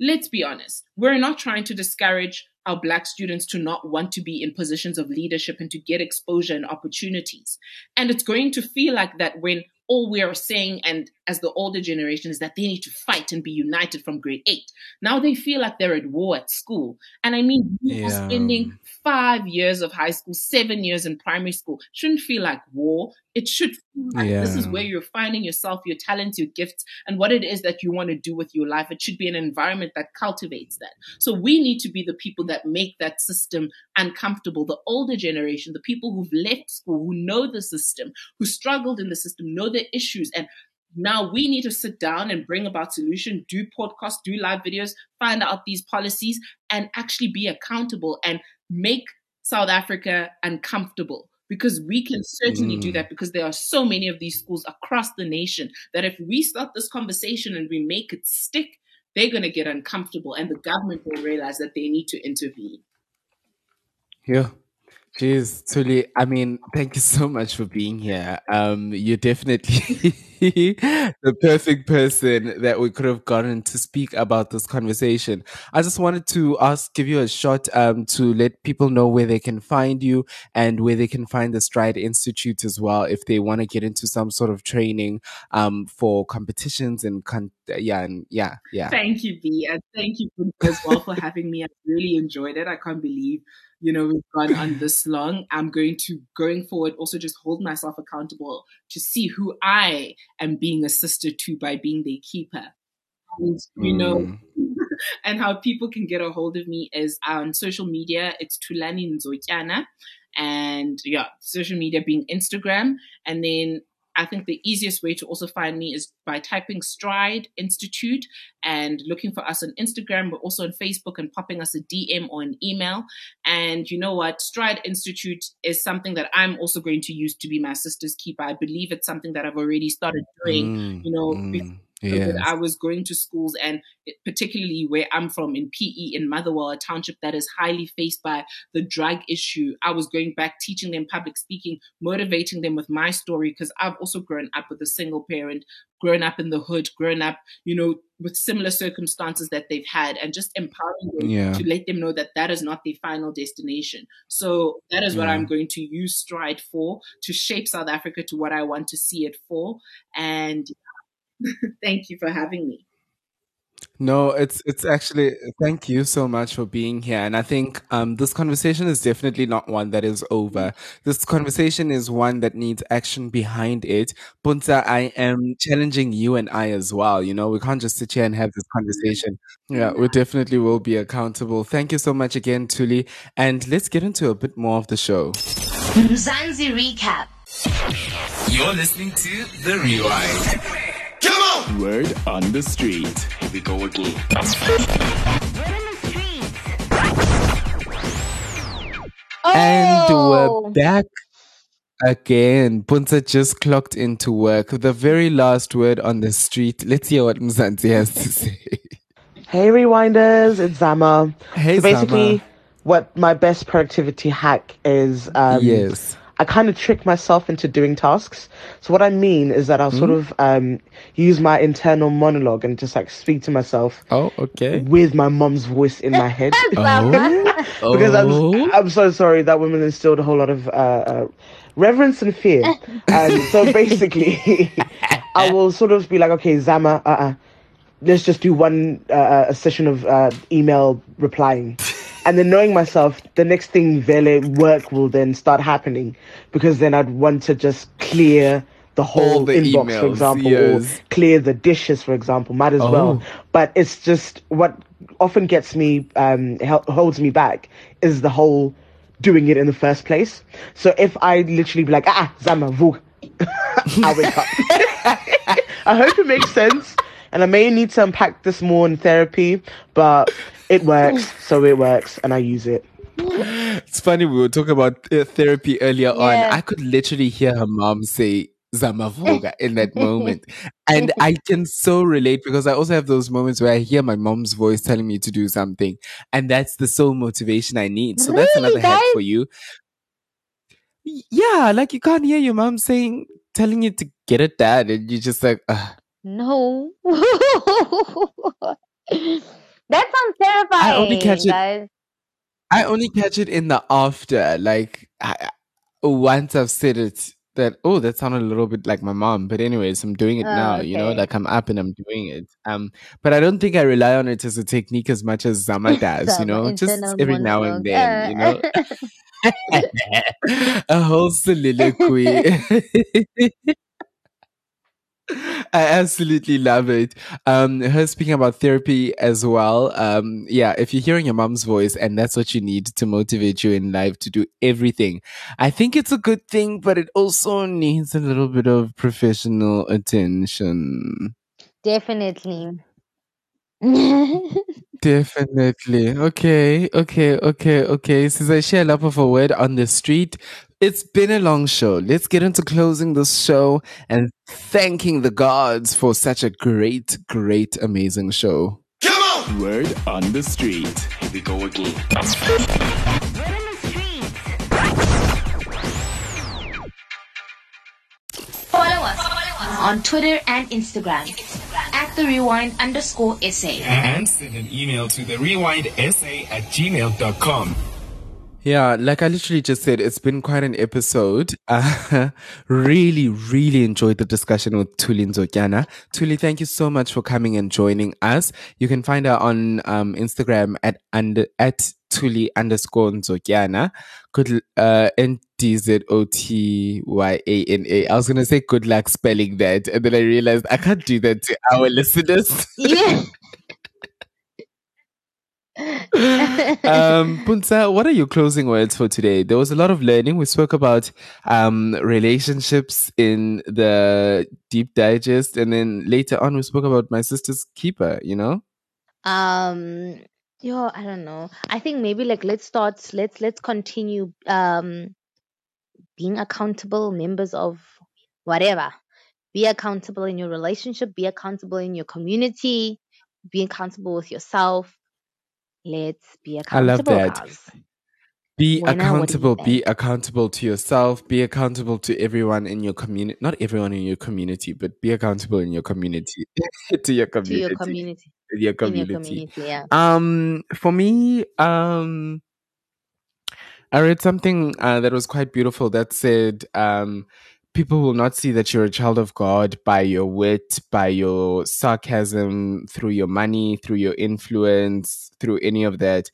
let's be honest, we're not trying to discourage our black students to not want to be in positions of leadership and to get exposure and opportunities. And it's going to feel like that when all we are saying, and as the older generation, is that they need to fight and be united from grade eight. Now they feel like they're at war at school. And I mean, Yeah. spending five years of high school, seven years in primary school. Shouldn't feel like war. It should feel like this is where you're finding yourself, your talents, your gifts, and what it is that you want to do with your life. It should be an environment that cultivates that. So we need to be the people that make that system uncomfortable. The older generation, the people who've left school, who know the system, who struggled in the system, know the issues, and now we need to sit down and bring about solution, do podcasts, do live videos, find out these policies, and actually be accountable and make South Africa uncomfortable. Because we can certainly do Mm. that because there are so many of these schools across the nation that if we start this conversation and we make it stick, they're going to get uncomfortable and the government will realize that they need to intervene. Yeah. Jeez, Thuli, I mean, thank you so much for being here. Um, you're definitely the perfect person that we could have gotten to speak about this conversation. I just wanted to ask, give you a shot, um, to let people know where they can find you and where they can find the Stride Institute as well, if they want to get into some sort of training, um, for competitions and con- yeah, and yeah, yeah. Thank you, Bee, and thank you as well for having me. I really enjoyed it. I can't believe, you know, we've gone on this long. I'm going to, going forward, also just hold myself accountable to see who I am being a sister to by being their keeper. and you know Mm. and how people can get a hold of me is on social media. It's Thulani Ndzotyana. And yeah, social media being Instagram. And then I think the easiest way to also find me is by typing Stride Institute and looking for us on Instagram, but also on Facebook and popping us a DM or an email. And you know what? Stride Institute is something that I'm also going to use to be my sister's keeper. I believe it's something that I've already started doing, Mm, you know, mm, yes. I was going to schools, and particularly where I'm from in PE in Motherwell, a township that is highly faced by the drug issue. I was going back, teaching them public speaking, motivating them with my story because I've also grown up with a single parent, grown up in the hood, grown up, you know, with similar circumstances that they've had, and just empowering them Yeah. to let them know that that is not their final destination. So that is what I'm going to use Stride for to shape South Africa to what I want to see it for. And thank you for having me. No, it's it's actually thank you so much for being here. And I think um this conversation is definitely not one that is over. This conversation is one that needs action behind it. Puntsa, I am challenging you and I as well. You know, we can't just sit here and have this conversation. Yeah, we definitely will be accountable. Thank you so much again, Thuli. And let's get into a bit more of the show. Mzansi Recap. You're listening to The Rewind. Word on the street. Here we go again. And Oh. we're back again. Puntsa just clocked into work. The very last word on the street. Let's hear what Mzansi has to say. Hey Rewinders, it's Zama. Hey, so basically, Zama. what my best productivity hack is um, Yes. I kind of trick myself into doing tasks. So what I mean is that I'll sort Mm. of um, use my internal monologue and just like speak to myself Oh, okay. with my mom's voice in my head. Oh. because Oh. I'm I'm so sorry that woman instilled a whole lot of uh, uh, reverence and fear. and so basically, I will sort of be like, okay, Zama, uh, uh let's just do one uh, a session of uh, email replying. And then knowing myself, the next thing Vele work will then start happening because then I'd want to just clear the whole the inbox, for example, yes. or clear the dishes, for example. Might as Oh. well. But it's just what often gets me, um, holds me back is the whole doing it in the first place. So if I literally be like, ah, Zama, vu, I wake up. I hope it makes sense. And I may need to unpack this more in therapy, but it works, so it works, and I use it. It's funny, we were talking about uh, therapy earlier on. I could literally hear her mom say Zamavoga in that moment. And I can so relate because I also have those moments where I hear my mom's voice telling me to do something. And that's the sole motivation I need. So that's Really, another hack guys? for you. Yeah, like you can't hear your mom saying, telling you to get it dad. And you're just like, Ugh. No. that sounds terrifying, I only catch it- guys. I only catch it in the after. Like I, once I've said it, that oh, that sounded a little bit like my mom. But anyways, I'm doing it Oh, now. You know, like I'm up and I'm doing it. Um, but I don't think I rely on it as a technique as much as Zama does. You know, just every now and then. You know, a whole soliloquy. I absolutely love it. Um, her speaking about therapy as well. Um, yeah, if you're hearing your mom's voice and that's what you need to motivate you in life to do everything, I think it's a good thing, but it also needs a little bit of professional attention. Definitely. Definitely. Okay, okay, okay, okay. Since I share a love of a word on the street, it's been a long show. Let's get into closing this show and thanking the gods for such a great, great, amazing show. Come on! Word on the street. Here we go again. Follow us on Twitter and Instagram at the rewind underscore SA. And send an email to the rewindsa at gmail.com. Yeah, like I literally just said, it's been quite an episode. Uh, really, really enjoyed the discussion with Thuli Ndzotyana. Thuli, thank you so much for coming and joining us. You can find her on um, Instagram at under at Thuli underscore Ndzotyana. Good, uh, N D Z O T Y A N A. I was to say good luck spelling that. And then I realized I can't do that to our listeners. Yeah. um, Puntsa, what are your closing words for today? There was a lot of learning. We spoke about um, relationships in the deep digest, and then later on, we spoke about my sister's keeper. You know, um yo i don't know i think maybe like let's start let's let's continue um being accountable members of whatever be accountable in your relationship be accountable in your community be accountable with yourself let's be accountable. I love that. guys. Be Wena, what do accountable. Be accountable to yourself. Be accountable to everyone in your community. Not everyone in your community, but be accountable in your community. to your community. to your community your in your community. community yeah Um, for me, um, I read something uh, that was quite beautiful that said, um, people will not see that you're a child of God by your wit, by your sarcasm, through your money, through your influence, through any of that.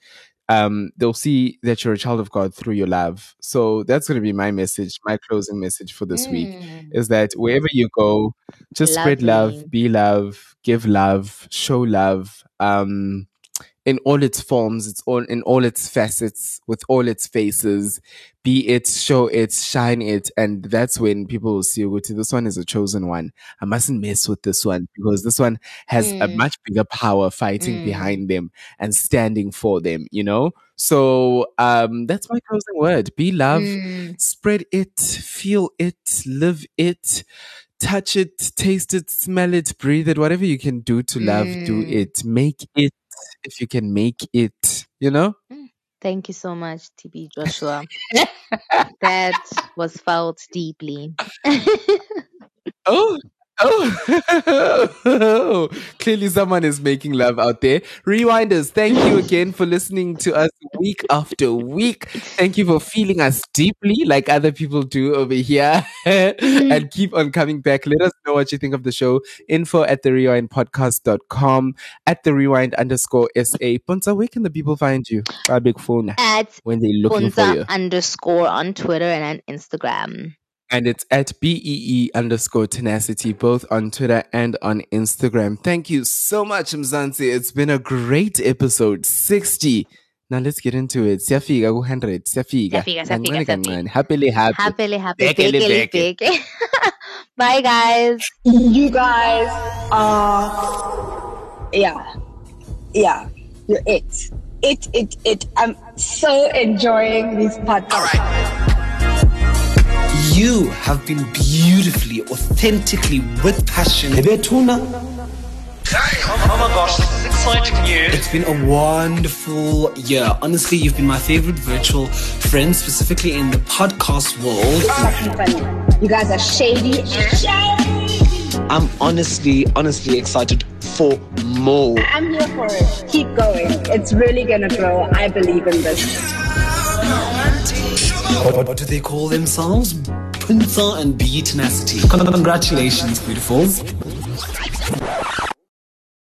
Um, they'll see that you're a child of God through your love. So that's going to be my message, my closing message for this week Mm, is that wherever you go, just spread love, be love, give love, show love. Um, in all its forms, it's all in all its facets, with all its faces. Be it, show it, shine it, and that's when people will see Uguti. This one is a chosen one. I mustn't mess with this one because this one has a Mm, much bigger power fighting mm, behind them and standing for them. You know. So um, that's my closing word. Be love, mm. spread it, feel it, live it touch it, taste it, smell it, breathe it, whatever you can do to love, do Mm. it. Make it if you can make it, you know? Mm. Thank you so much, TB Joshua. that was felt deeply. Oh, oh, clearly someone is making love out there. Rewinders, thank you again for listening to us week after week. Thank you for feeling us deeply like other people do over here and keep on coming back. Let us know what you think of the show. Info at the rewind rewindpodcast.com at the rewind underscore SA. Puntsa, where can the people find you? A big phone At when they're looking for you. Underscore on Twitter and on Instagram. And it's at BEE underscore tenacity, both on Twitter and on Instagram. Thank you so much, Mzansi. It's been a great episode 60. Now let's get into it. Siyafika ku-100. Siyafika. Siyafika, siyafika, Kancane, siyafika. kancane. Happily happy. Happily, happy, Bekele, big, beke. big. Bye, guys. You guys are, yeah, yeah, you're it. It, it, it. I'm so enjoying this podcast. You have been beautifully, authentically, with passion. Betuna. Oh, oh my gosh, this is exciting news. It's been a wonderful year. Honestly, you've been my favorite virtual friend, specifically in the podcast world. Fucking funny. You guys are shady. Shady. I'm honestly, honestly excited for more. I'm here for it. Keep going. It's really gonna grow. I believe in this. What, what do they call themselves? Puntsa and Bee Tenacity. Congratulations, beautifuls.